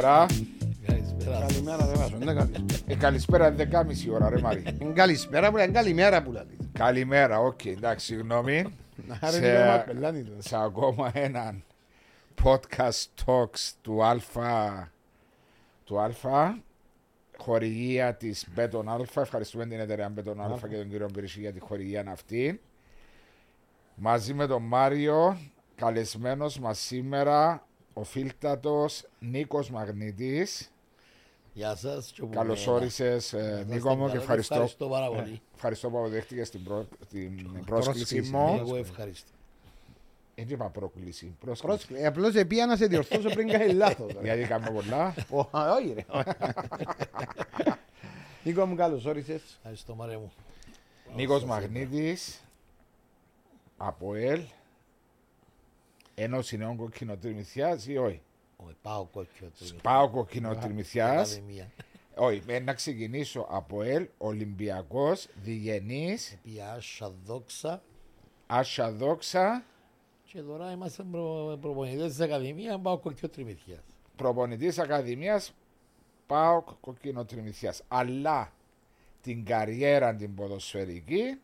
Καλησπέρα. Καλησπέρα. Καλημέρα ρε Βάσο, είναι καλή. Ε, καλησπέρα 10.30 ώρα ρε Μαρή. Είναι Καλησπέρα που είναι καλημέρα που λέει. Καλημέρα, οκ, εντάξει, συγγνώμη. Άρα Σε- είναι μας πελάνει το. Σε ακόμα έναν podcast talks του Αλφα του Αλφα χορηγία της Μπέτον Αλφα. Ευχαριστούμε την εταιρεία Μπέτον Αλφα και τον κύριο Μπυρισί για τη χορηγία αυτή. Μαζί με τον Μάριο, καλεσμένος μας σήμερα ο φίλτατος Νίκος Μαγνήτης. Γεια σας. και όπου Καλώς μένα. όρισες Να ε, είστε Νίκο μου και καλά, ευχαριστώ, Ευχαριστώ πάρα πολύ. ευχαριστώ που αποδέχτηκες την, προ... την πρόσκληση πρόσκληση, μου. Εγώ ευχαριστώ. Δεν είπα πρόκληση, πρόσκληση. Πρόσκληση. Απλώς επία να σε διορθώσω πριν κάνει λάθος. ρε. Γιατί κάνουμε πολλά. Ω, Όχι ρε. Νίκο μου καλώς όρισες. Ευχαριστώ Μαρέ μου. Νίκος Μαγνήτης από ΕΛ Ένωση Νέων Κοκκινοτριμηθιάς ή όχι; Όχι, πάω κόκκιο. του. Πάω Κοκκινοτριμηθιάς. Ακαδημία. Όχι, ε, να ξεκινήσω από ΕΛ Ολυμπιακός Διγενής Επί Άσα Δόξα. Άσα Δόξα Και τώρα είμαστε προ, προπονητές της Ακαδημίας. Πάω κόκκιο τριμηθιάς. προπονητής Ακαδημίας πάω Κοκκινοτριμηθιάς. Αλλά την καριέρα την ποδοσφαιρική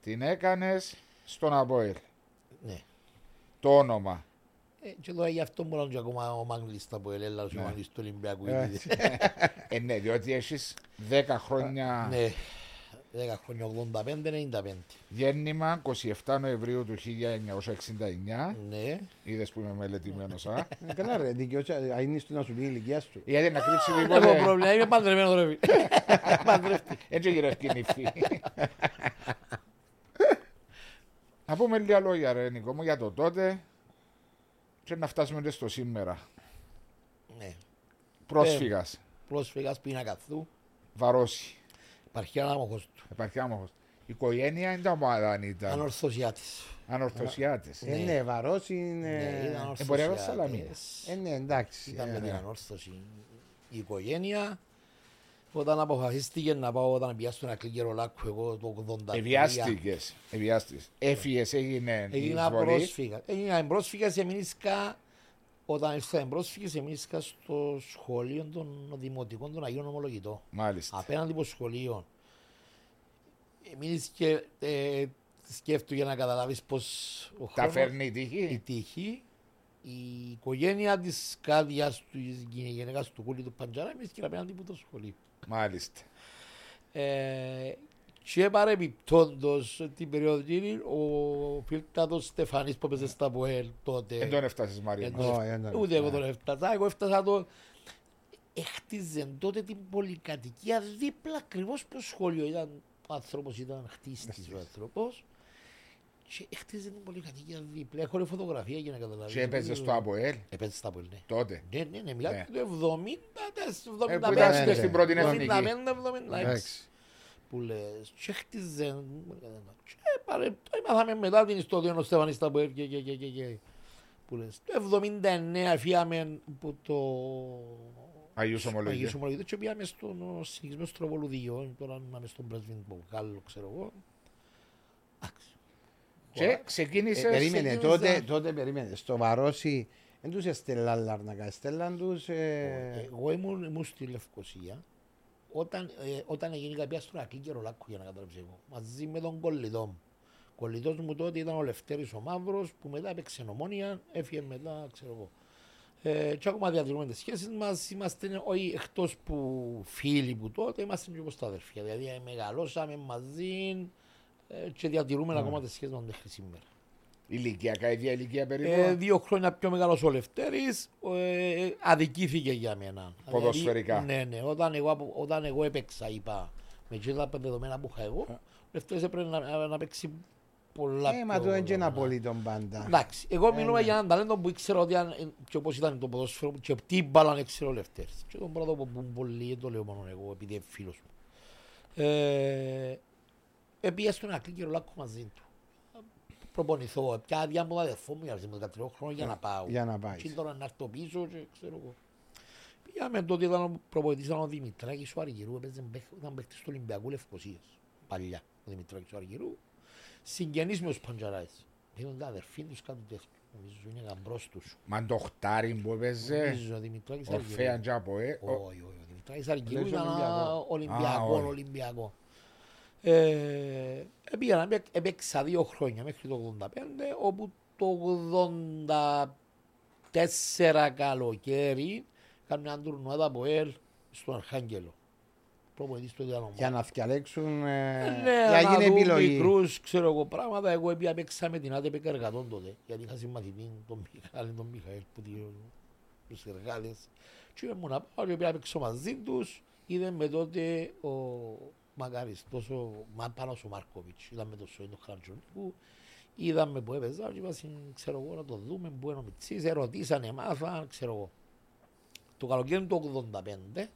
την έκανες στον ΑΠΟΕΛ. Ναι. Το όνομα. Ε, και τώρα γι' αυτό μπορώ και ακόμα ο Μάγκλης τα πω ελέλα, ο Μάγκλης του Ολυμπιακού. Ε, ήδη. Ε, ναι, διότι έχεις 10 χρόνια Ναι. 10 χρόνια 85-95. γέννημα 27 Νοεμβρίου του 1969. Ναι. Είδες που είμαι μελετημένος, α; Ε, Καλά ρε, δικαιώσαι. Αν είναι στο να σου πει η ηλικία σου. Γιατί να κρύψει Δεν έχω τίποτε. πρόβλημα, είμαι παντρεμένος ρε φίλε. Παντρεύτηκα. Έτσι γύρω ευκαινήφη. Να πούμε λίγα λόγια ρε Νικό μου για το τότε και να φτάσουμε και στο σήμερα. Ναι. Πρόσφυγας, Πρόσφυγας πίνακα του. βαρώσει, Υπάρχει ένα άμοχος του. υπάρχει άμοχος. Η οικογένεια είναι τα ομάδα αν ήταν. Ανορθωσιάτης. Ανορθωσιάτες. Ε, ναι, βαρός είναι... Ναι, ήταν Ε, μπορεί να είναι ανορθωσιάτες. Σαλαμίνας. Ε, ναι, εντάξει. Ήταν ε, με την ναι. ανόρθωση η οικογένεια. Όταν αποφασίστηκε να πάω, όταν πήγα στον Ακλή Λάκκο, εγώ το 83. Εviάστηκες, εviάστηκες. Έφυγες, έγινε η Έγινα εισβολή. πρόσφυγα. Έγινα πρόσφυγα, εμείνησκα, όταν ήρθα πρόσφυγες, εμείνησκα στο σχολείο των Δημοτικών των Αγίων Ομολογητών. Μάλιστα. Απέναντι από σχολείο. Εμείς και ε, σκέφτομαι για να καταλάβεις πως ο Τα χρόνος, φέρνει η η τύχη. τύχη, η οικογένεια της κάδιας του, της γυναίκας του κούλη του Παντζάρα, εμείς και απέναντι από το σχολείο. Μάλιστα. Ε, και παρεμπιπτόντως την περίοδο εκείνη, ο φίλτατος Στεφανής που έπαιζε στα ΠΟΕΛ τότε. Δεν τον έφτασες Μαρία. Ε, μας. το- Ω, ε, ναι. Ούτε εγώ τον έφτασα. Εγώ έφτασα το. Έχτιζε τότε την πολυκατοικία δίπλα ακριβώς στο σχολείο. Ήταν, ο άνθρωπος ήταν χτίστη ο άνθρωπος. Και έχτιζε την πολυκατοικία δίπλα. Έχω φωτογραφία για να καταλάβεις. Και έπαιζε στο ΑΠΟΕΛ Έπαιζε στα ΠΟΕΛ, ναι. τότε. Ναι, ναι, ναι, μιλάτε Ναι. το 70, Ε, που ήταν 75. ναι, στην πρώτη εθνική. 75-76 Εντάξει. που λες και χτίζε και παρε, το έμαθαμε μετά την ιστορία ο Στέφανης στα ΠΟΕΛ και, και, και, και, και που λες το 79 φύγαμε από το Αγίους Ομολογία. Αγίους Ομολογητές και πήγαμε στον συνηθισμένο Στροβολουδίο τώρα είμαι στον Πρέσβην Μποκάλο ξέρω εγώ εντάξει Και Ε, ξεκίνησες. Περίμενε, ξεκίνησα- τότε, τότε περίμενε. Στο βαρόσι, δεν τους έστελα λάρνακα, έστελαν τους... ε, Εγώ ήμουν, ήμουν στη Λευκοσία όταν, ε, όταν έγινε κάποια στον Ακλή και Ρολάκο για να καταλάβεις εγώ μαζί με τον κολλητό μου. Κολλητός μου τότε ήταν ο Λευτέρης ο Μαύρος που μετά έπαιξε νομόνια, έφυγε μετά ξέρω εγώ. Ε, και ακόμα διατηρούμε τις σχέσεις μας, είμαστε όχι εκτός που φίλοι που τότε, είμαστε και όπως τα αδερφιά. Δηλαδή ε, μεγαλώσαμε μαζί ε, και διατηρούμε ακόμα τις σχέσεις μας μέχρι σήμερα. Ηλικιακά, ίδια ηλικία Ε, περίπου. δύο χρόνια πιο μεγάλος ο Λευτέρης, ε, αδικήθηκε για μένα. Ποδοσφαιρικά. Δηλαδή, ναι, ναι. Όταν εγώ, απο- όταν εγώ έπαιξα, είπα, με εκείνα τα δεδομένα που είχα εγώ, ο Λευτέρης έπρεπε να, να, να παίξει πολλά Ε, μα πιο του είναι και ένα δεδομένα. πολύ τον πάντα. Εντάξει, εγώ μιλούμε ναι. για έναν ταλέντο που ήξερα ότι αν, ε, και όπως ήταν το ποδόσφαιρο και τι μπάλαν ήξερε ο Λευτέρης. Και τον πρώτο που μου πολύ, δεν το λέω μόνο εγώ, επειδή είναι φίλος μου. Ε, Επήγα στον Ακλή και Ρολάκο μαζί του. Προπονηθώ, πια άδεια μου αδερφό μου, για με 13 χρόνια για να πάω. Για να πάεις. Και τώρα να έρθω πίσω και ξέρω εγώ. Πήγαμε τότε ήταν ο προπονητής ήταν ο Δημητράκης ο Αργυρού, έπαιζε παίχ- ήταν παίχτης του Ολυμπιακού Λευκοσίας. Παλιά, ο Δημητράκης ο Αργυρού. Συγγενής με τους Παντζαράες. Έχουν τα αδερφή τους κάτι τέτοιο. Νομίζω είναι γαμπρός τους. Μα το χτάρι που έπαιζε, Νομίζω ο Δημητράκης Ορφέα Αργυρίου. και από ε. ο- Όχι, όχι, ο Δημητράκης Αργυρίου Λες ήταν Ολυμπιακό. Ολυμπιακός, Α, όχι. Ολυμπιακός. Ε, Πήγα να έπαιξα δύο χρόνια μέχρι το 85, όπου το 84 καλοκαίρι κάνουν μια τουρνουάδα από ελ στον Αρχάγγελο. Προπονητής του ήταν ο Για να διαλέξουν. Ε, ε, Ναι, Για να γίνει δουν επιλογή. μικρούς, ξέρω εγώ, πράγματα. Εγώ έπια παίξα με την ΑΤΕΠ εργατών τότε. Γιατί είχα συμμαθητή τον Μιχάλη, τον Μιχαήλ, που τη- τους εργάτες. Και ήμουν να πάω και έπια παίξω μαζί τους. Είδε με τότε ο Μακαριστός, ο Μα- Πάνος ο Μάρκοβιτς. Ήταν με το σόι του Χαρτζονίκου. Είδαμε που έπαιζα και είπα, «Συν- ξέρω εγώ, να το δούμε, που είναι ο Μιτσής. Ερωτήσανε, μάθαν, ξέρω εγώ. Το καλοκαίρι του 85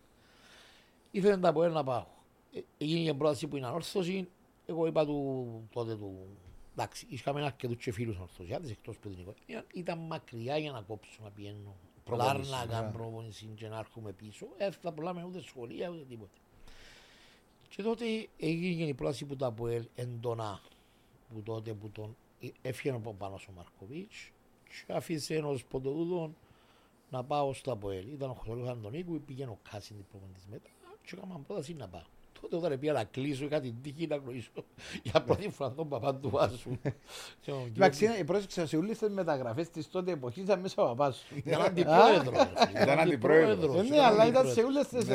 ήθελε να πω να πάω. Ε, Έγινε η πρόταση που είναι ανόρθωση. Εγώ είπα του τότε του. Εντάξει, είχαμε αρκετούς και φίλους ανορθωσιάτες εκτός που την οικογένεια. Ήταν μακριά για να κόψω να πηγαίνω. Προπόνηση, Λάρνακα, ναι. προπόνηση και να έρχομαι πίσω. Έφτα πολλά με ούτε σχολεία ούτε τίποτα. Και τότε έγινε η πρόταση που τα ΑΠΟΕΛ εντονά. Που τότε που τον ε, έφυγε ο Παπάνος ο Μαρκοβίτς και άφησε ενός ποντοδούδων να πάω στο ΑΠΟΕΛ. Ήταν ο Χρυσόλος Αντωνίκου, πήγαινε ο Κάσιν την προπονητής μετά και έκανα πρόταση να πάω. Τότε όταν πήγα να κλείσω είχα την τύχη να γνωρίσω για πρώτη φορά τον παπά του Βάσου. Και ο Εντάξει, είναι- πρόσεξα σε όλες τις μεταγραφές της τότε εποχής ήταν μέσα ο παπάς σου. Ήταν αντιπρόεδρος. Ήταν αντιπρόεδρος. Ε, Ναι, αλλά ήταν σε όλες τις...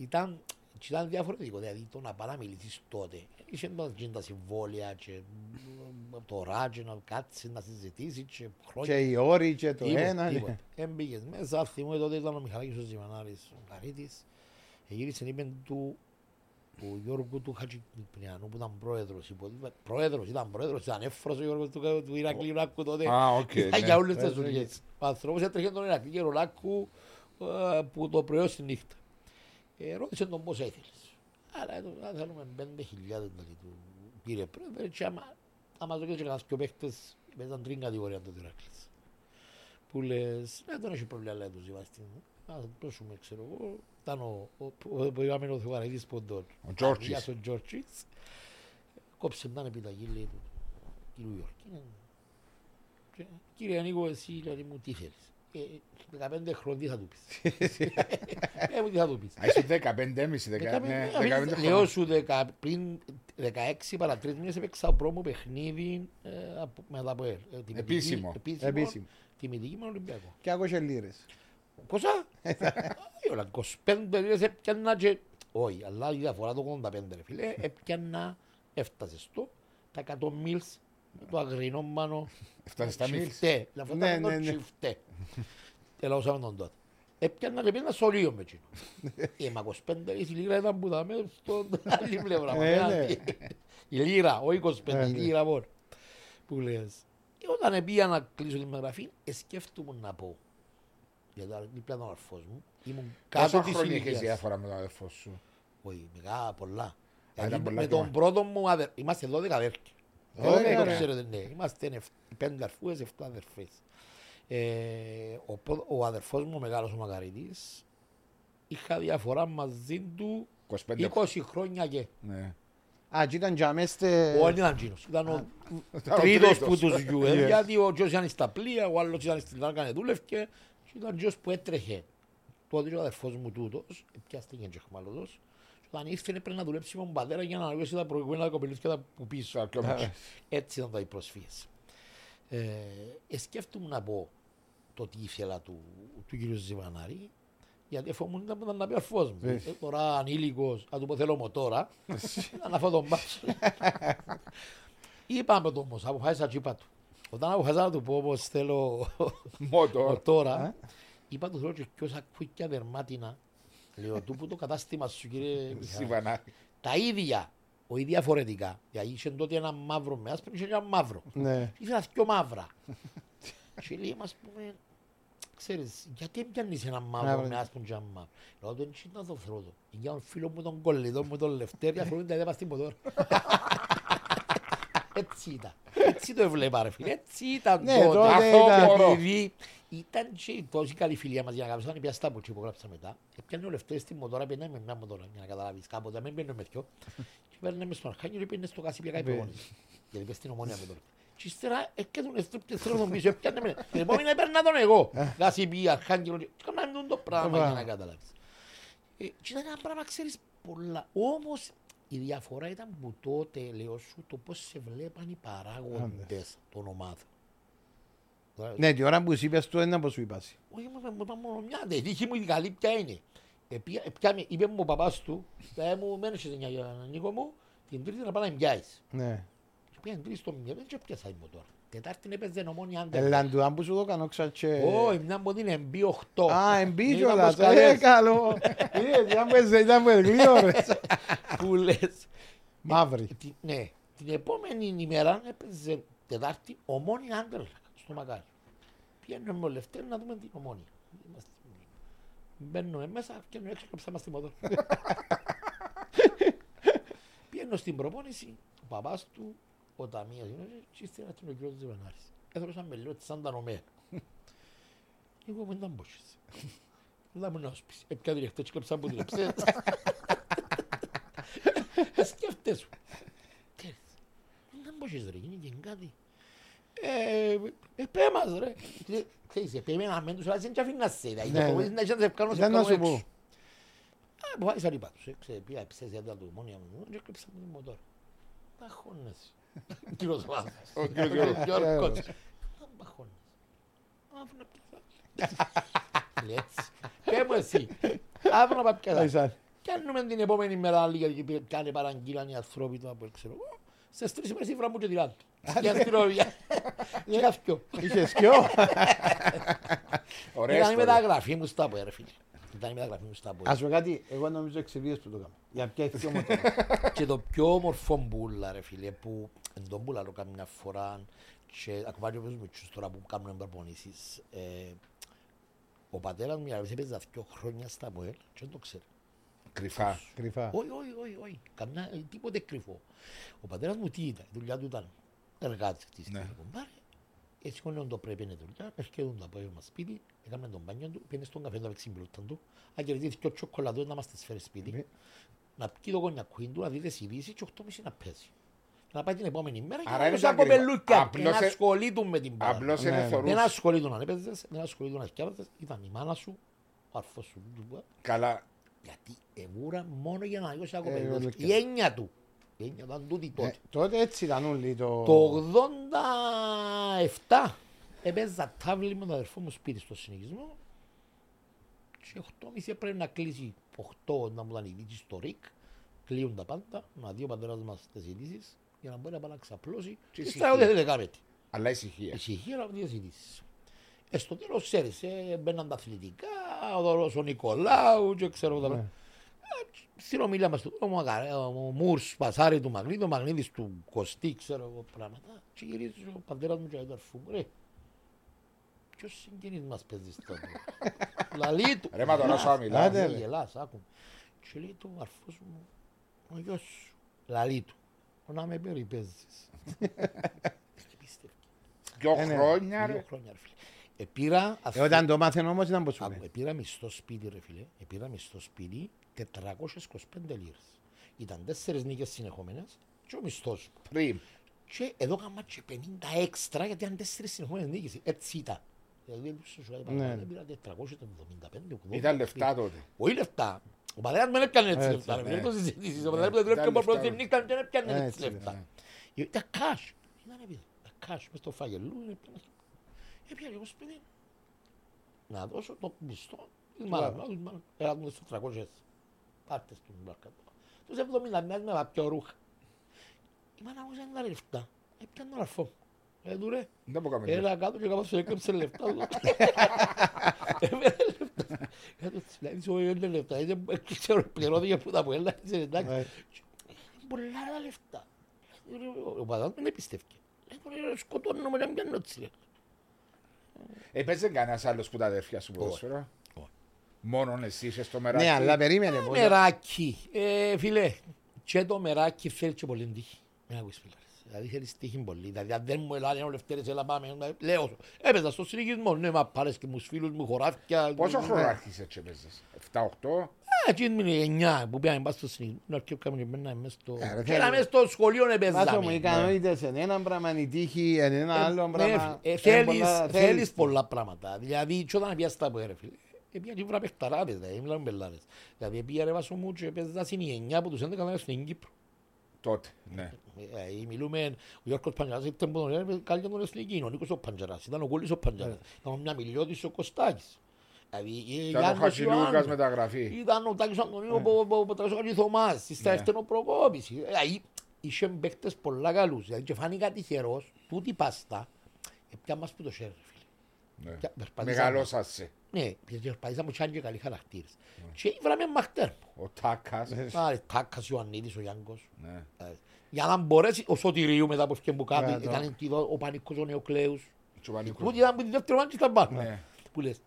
ε, Ε, ήταν, και ήταν διαφορετικό, δηλαδή το να πάει να μιλήσεις τότε. Είχε το- και τα συμβόλαια και μ, το ράτζε να κάτσεις να συζητήσεις και χρόνια. Και οι όροι και το Τίποτα, ένα. ναι. τίποτα. Έμπηκες μέσα, θυμούμαι τότε ήταν ο Μιχαλάκης ο Ζημανάρης, ο Καρίτης. Γύρισε είπε του του Γιώργου του Χατζηπριανού που ήταν πρόεδρος. υποτίθεται- Πρόεδρος, ήταν πρόεδρος, ήταν εύφρος ο Γιώργος του, του Ηρακλείου Λάκκου τότε. Α, οκ, Ήταν ναι. για όλες τις Ε, δουλειές. Ο άνθρωπος έτρεχε τον Ηρακλείου Λάκκου ε, που το πρωί στη νύχτα. Ε, ρώτησε τον πώς έθελες. Άρα ε, να θέλουμε πέντε χιλιάδες δηλαδή, του κύριε πρόεδρε και άμα, άμα το και κανένας πιο παίχτες παίζαν τρίν κατηγορία το Ηρακλής. Που λες, ναι δεν έχει προβλήμα λέει τους Ζιβαστήν. Να δώσουμε ξέρω εγώ. Ήταν ο, ο, ο, που είπαμε ο Θεουαρίδης Ποντών. Ο Τζόρτσις. Αγίας Ο Τζόρτσις. Κόψε την επιταγή λέει του κύριου Γιώργη. Και, Κύριε Νίκο εσύ λέει μου τι θέλεις. Ε, 15 χρόνια τι θα του πεις. Ε, μου τι θα του πεις. Α, είσαι 15,5, δεκα- ναι, 15 Λέω χρόνια. σου δεκα- πριν 16 παρά 3 μήνες έπαιξα πρόμο παιχνίδι ε, από- με τα ΠΟΕΛ. Ε, τιμητική- Επίσημο. Επίσημο. Επίσημο. Τιμητική με Ολυμπιακό. Και άκουσες λίρες. Πόσα; Ε, όλα, 25 λίρες έπιανα και... Όχι, αλλά η διαφορά το 85 ρε φίλε, έπιανα, έφτασες στο, τα 100 μίλς, το αγρινό μάνο, Έφτασε στα μίλς. τσιφτέ. Αυτό Ναι, ήταν το ναι, ναι. τσιφτέ. Τελαούσαμε τον τότε. Έπιανα και πήγαινα στο Λίο με εκείνο. Ε, μα 25 η λίρα ήταν που δάμε στον άλλη πλευρά. μα, Ε, απέναντι. ναι. Η λίρα, όχι 25, Ε, η ναι. λίρα μόνο. Που λες. Και όταν πήγα να κλείσω τη μεταγραφή, ε, σκέφτομαι να πω. Γιατί ήταν δίπλα ήταν ο αρφός μου. Ήμουν κάτω Πόσα της χρόνια έχεις ηλικίας. διάφορα με τον αδερφό σου. Όχι, μεγάλα, πολλά. ήταν Δηλαδή, πολλά με και μα- τον πρώτο μου αδερ... Είμαστε 12 αδέρφια. Ωραία, Δεν το ωραία. ξέρετε, ναι. Είμαστε εφ- πέντε αρφούες, εφτά αδερφές. Ε, ο, προ- ο αδερφός μου, ο μεγάλος ο Μακαρίτης, είχα διαφορά μαζί του 25 20 χρόνια και. Ναι. Α, και ήταν για μες τε- Ο δεν ήταν εκείνος. Ήταν ο Ήταν ο τρίτος τρίτος. που τους γιου. ε, Yes. Γιατί ο Τζος ήταν στα πλοία, ο άλλος ήταν στην Λάρκα δούλευκε και ήταν ο Τζος που έτρεχε. Τότε ο αδερφός μου τούτος, πιάστηκε και χμαλωτός, και όταν ήρθε έπρεπε να δουλέψει με τον πατέρα για να αναλύσει τα προηγούμενα κοπελούθια που πίσω. Στα πιο μικρά. Έτσι ήταν τα οι προσφύγες. Ε, ε, σκέφτομαι να πω το τι ήθελα του, του κ. Ζιβανάρη, γιατί φοβούμουν ήταν που ήταν να πει ο αρφός μου. Ε. Ε, τώρα ανήλικος, να του πω θέλω μοτόρα, να φάω τον μπάτσο. Είπαμε το όμως, αποφάσισα και είπα του. Όταν αποφάσισα να του πω όπως θέλω Μότορ. μοτόρα, είπα του θέλω και ποιος ακούει δερμάτινα. Λέω, του που το κατάστημα σου κύριε Μιχάλη Σιβανά. τα ίδια, όχι διαφορετικά. Γιατί είχε τότε ένα μαύρο με άσπρο και ένα μαύρο. Ναι. Ήθελα δυο μαύρα. και λέει, μας πούμε, ξέρεις, γιατί πιάνεις ένα μαύρο Μαύρο. με άσπρο και ένα μαύρο; Λέω, δεν είναι να το θρώτο. Για τον φίλο μου τον κολλητό μου τον Λευτέρη, αφού δεν τα είδα στην μοτόρα. Έτσι ήταν. Έτσι το έβλεπα ρε φίλε. Έτσι ήταν Ναι, τότε. τότε Αυτό ήταν- το επειδή ήταν και τόση καλή φιλία μας για να κάνουμε. Ήταν πια στα που υπογράψα μετά. Έπιανε ο Λευτέρης στη μοτόρα, πήγαινε με μια μοτόρα για να καταλάβεις. Κάποτε μην πήγαινε με δυο. Και παίρνε μες στον Αρχάγγελο και πήγαινε στο Κασίπια κάτι Ναι. προπόνηση. Γιατί πες στην ομόνια με τώρα. Και ύστερα έκαιτουν στρίπτες θέλω τον πίσω, έπιανε με. Την επόμενη έπαιρνα τον εγώ. Κασίπια, Αρχάγγελο. Και έκαναν το πράγμα για να καταλάβεις. Ε, Και ήταν ένα πράγμα, ξέρεις, πολλά. Όμως η διαφορά ήταν που τότε, λέω σου, το πώς σε βλέπαν οι παράγοντες των ομάδων. Τώρα, Ναι, την ώρα που σου είπες το ένα πως σου είπας. Όχι, μου είπε- μου είπαν μόνο μια, η τύχη μου η καλή ποια είναι. Επία- επιά με- Είπε μου ο παπάς του, «Ε, μου μένεις σε μια Νίκο μου, την τρίτη να πάει να πιάσεις. Ναι. Και πήγαν τρεις στο μυαλό και πιάσα μου τώρα. Τετάρτη έπαιζε ομόνια άντερ. Ελάν του άμπου σου το κάνω ξάτσε. Όχι, μια από την MB8. Α, εμπί Ήταν κιόλας. πως Ε, καλές. καλό. Είδες, ήταν που- ήταν που γλύωρες. Που λες. Μαύρη. Τη- Ναι, την επόμενη ημέρα έπαιζε Τετάρτη ομόνια άντερ στο Μακάρι. Πήγαινε με ο Λευτέρη να δούμε την ομόνια. Είμαστε- Μπαίνουμε μέσα και έξω και ψάμα στη μοτό. Πήγαινε στην προπόνηση, ο παπάς του, ο Ταμίας, και ύστερα ήταν ο κύριος Ζεβανάρης. Έδωσαν με λίγο σαν τα νομέα. Εγώ δεν ήταν πόσες. Δεν μου να σου πεις. Έπια διρεχτές και κλέψαν που τηλεψές. Σκέφτεσαι. Δεν μπορείς ρε, γίνει και κάτι. Ε, ε, πέ μας ρε. Και, Ξέρεις, ε, περίμενα μεν τους, αλλά δεν και αφήνεις να σε είδα. Ναι, Για το ναι. να είσαι να σε βγάλω, σε Δεν να βγάλω σου έξω. πω. Α, αποφάσισα είπα τους, ε, ξέρε, πήγα ψες για τα του μόνια μου και κλείψα με την μοτόρα. Τα χώνες. Κύριος Βάθος. Ο κύριος Γιώργος. Γιώργος. Τα μπαχώνες. Αφού να πιάσα. Λέει έτσι. Πέ μου εσύ. Αφού να πάω πιάσα. Ήσαν. Κάνουμε την επόμενη μέρα άλλη γιατί πήγε- κάνε παραγγείλαν οι άνθρωποι του από ξέρω εγώ. Σε τρεις ημέρες η φρά μου και τη ράτου. Για αστυνομία. Και καθκιο. Είχες κοιό. Ωραία Ήταν η ιστορία. μεταγραφή μου στα πόδια, ρε φίλε. Ήταν η μεταγραφή μου στα Ας πόδια. πω κάτι, εγώ νομίζω εξαιτίας που το κάνω. Για ποια έχει πιο μοτόρα. Και το πιο όμορφο μπούλα ρε φίλε που εν τον μπούλα το καμιά φορά και ακόμα και όπως μητσούς τώρα που κάνουν προπονήσεις ε, ο πατέρας μου για έπαιζε δυο χρόνια στα ΠΟΕΛ και δεν το ξέρει. Κρυφά. Κρυφά. Όχι, όχι, όχι, όχι. Καμιά, ε, τίποτε κρυφό. Ο πατέρας μου τι ήταν, η δουλειά του ήταν εργάτης της Ναι. ναι. Κομπάρε. Έτσι κονέον το πρέπει είναι δουλειά, έρχεται το απόγευμα σπίτι, έκαμε τον μπάνιο του, πήγαινε στον καφέ του να παίξει μπλούταν του, να κερδίσει και τσοκολατό να μας τις φέρει σπίτι, Ναι. να πιει το κονιακούιν του, να δει τις ειδήσεις και 8.30 να παίζει. Και να πάει την επόμενη μέρα και Άρα να είναι δώσει σαν κρυφό. κοπελούκια, Απλώς να ε- ασχολείτουν με την πάρα. Απλώς Ναι. είναι Δεν Δεν θωρούς. ασχολείτουν να έπαιζες, δεν ασχολείτουν να σκιάβαζες, ήταν η μάνα σου, ο αρφός σου, του- Καλά. γιατί εβούρα μόνο για να νιώσει Ε, κοπελούθια. ολόκληρο. Η έννοια του. Η έννοια του ήταν τούτη Ε, τότε. Τότε έτσι ήταν όλοι το... Το 87 έπαιζα τάβλη με τον αδερφό μου σπίτι στο συνεχισμό και 8.30 πρέπει να κλείσει 8 να μου ήταν η δίκη στο ΡΙΚ κλείουν τα πάντα, να δει ο πατέρας μας τις ειδήσεις για να μπορεί να πάει να ξαπλώσει Και και ησυχία. στα δεν θέλετε κάμετε. Αλλά ησυχία. Ησυχία να δει τις ειδήσεις. Ε, στο τέλος ξέρεις, ε, μπαίναν τα αθλητικά, ο δωρός ο Νικολάου και ξέρω εγώ τα Ναι. πράγματα. Στην ομιλία μας του, ο, Μαγαρέ, ο Μούρς, Πασάρι του Μαγνήτου, ο Μαγνήτης του Κωστή, ξέρω εγώ πράγματα. Και γυρίζει ο πατέρας μου και ο αδερφού μου, ρε, ποιος συγγενής μας παίζεις στο Λαλή του. Ρε, μα τώρα Γελάς, σου μιλάς. Άντε, γελάς, ρε. Γελάς, άκου. Και λέει του ο αρφός μου, ο γιος σου, λαλή του, να με περιπέζεις. Και πίστευε. Δυο Ε, ναι. χρόνια Δύο ρε. χρόνια, ρε φίλε. Επήρα, Ε, Όταν το μάθαινε όμως ήταν πως σου Άκου, λέει. επήρα μισθό σπίτι ρε φίλε, επήρα μισθό σπίτι 425 λίρες. Ήταν τέσσερις νίκες συνεχόμενες και ο μισθός μου. Πριν. Και εδώ έκανα και 50 έξτρα γιατί ήταν τέσσερις συνεχόμενες νίκες. Έτσι ήταν. Δηλαδή σου σου Ναι. είπα, πήρα 475, 80. Ήταν λεφτά τότε. Όχι λεφτά. Ο πατέρας μου δεν έπιανε έτσι Έτσι, λεφτά. ρε φίλε, ναι. το συζητήσεις. Ο πατέρας μου δεν Ήταν έπιανε λεφτά, πρώτη ναι. νύχτα και δεν έπιανε έτσι Έτσι, λεφτά. ναι. Ήταν cash. Ήταν επειδή. Τα cash μες στο φαγελού. Έπιανα. Έπιανε εγώ σπίτι. Να δώσω το μισθό της μάνας μου. της μάνας μου. Έλα μου στο 300 πάρτες του μπάρκα. Τους 70 μιας με βαπιο ρούχα. Η μάνα μου δεν λεφτά. Έπιανε τον αρφό μου. Ε, του ρε. Δεν μπορούμε να Έλα κάτω και κάπως σου έκλεψε λεφτά. του. Έβγαλε λεφτά. Κάτω της λέει, σου έβγαλε λεφτά. Έτσι, ξέρω, πληρώθηκε που τα που έλα. έτσι, εντάξει. Ε, Πολλά τα λεφτά. Ο πατάς μου δεν πιστεύει. Λέει, «Ρε, σκοτώνουμε να πιάνω έτσι. Ρε». Έπαιζε κανένας άλλος που τα αδέρφια σου ποδόσφαιρο. Όχι. Μόνον εσύ είσαι στο μεράκι. Ναι, αλλά περίμενε. πως- Μεράκι. Ε, Φίλε, και το μεράκι θέλει και πολύ τύχη. Μην ακούεις φίλε. Δηλαδή θέλει τύχη πολύ. Δηλαδή αν δεν μου ελάνε ο Λευτέρης έλα πάμε. Λέω σου. Έπαιζα στο συνοικισμό. Ναι, μα πάρες και μου φίλους μου χωράφια. Πόσο Ναι. χρόνο άρχισες και παίζες, 7-8. Α, εκεί ήμουν εννιά που πήγαμε πας στο συνοικισμό. Να έρχομαι και μένα μες στο... Ε, ρε, Και να θέλει- μες στο σχολείο Βάζω μου έπαιζαμε. ικανότητες εν έναν πράγμα, η τύχη εν ένα άλλο Ναι, πράγμα. ε, Ε, θέλεις- πολλά- Θέλεις πολλά πράγματα. Δηλαδή, και όταν πιάσεις τα που ρε φίλε. Επία και βρά παιχταράδες, δηλαδή, μιλάμε πελάρες. Δηλαδή, πήγα ρε βάσο μου και έπαιζα στην εννιά από τους 11 μέρες στην Κύπρο. Τότε, ναι. Ε, μιλούμε, ο Γιώργος Παντζαράς ήταν που τον έλεγε καλή τον εθνική, ο Νίκος ο Παντζαράς, ήταν ο Κούλης ο Παντζαράς, ήταν μια Μιλιώτης ο Κωστάκης. Δηλαδή, ε, Ήταν ο Γιάννος Χατζηλούκας Ιωάννου. μεταγραφή. Ήταν ο Τάκης Αντωνίου, ο Πατράς ο Καλιθωμάς, ύστερα Ναι. ήρθε ο Προκόπης. Δηλαδή, είχε παίκτες πολλά καλούς, δηλαδή και φάνηκα τυχερός, τούτη πάστα, έπια μας που το χέρι, φίλε. Ναι. Πια- περπατήσαμε. Μεγαλώσασαι. Ναι, περπατήσαμε και αν και καλοί χαρακτήρες. Και βράμε μαχτέρ μου. Ο Τάκας. Άρα, Τάκας, Ιωαννίδης, ο Γιάνγκος. Ναι. Ε, Για να μπορέσει ο Σωτηρίου μετά από αυτό που Ναι, κάνει, το. ήταν εκεί ο Πανικός ο Νεοκλέους. Και ο Πανίκος. Τούτοι ήταν που τη δεύτερη μάγκη στα πάνω. Ναι. Που λες,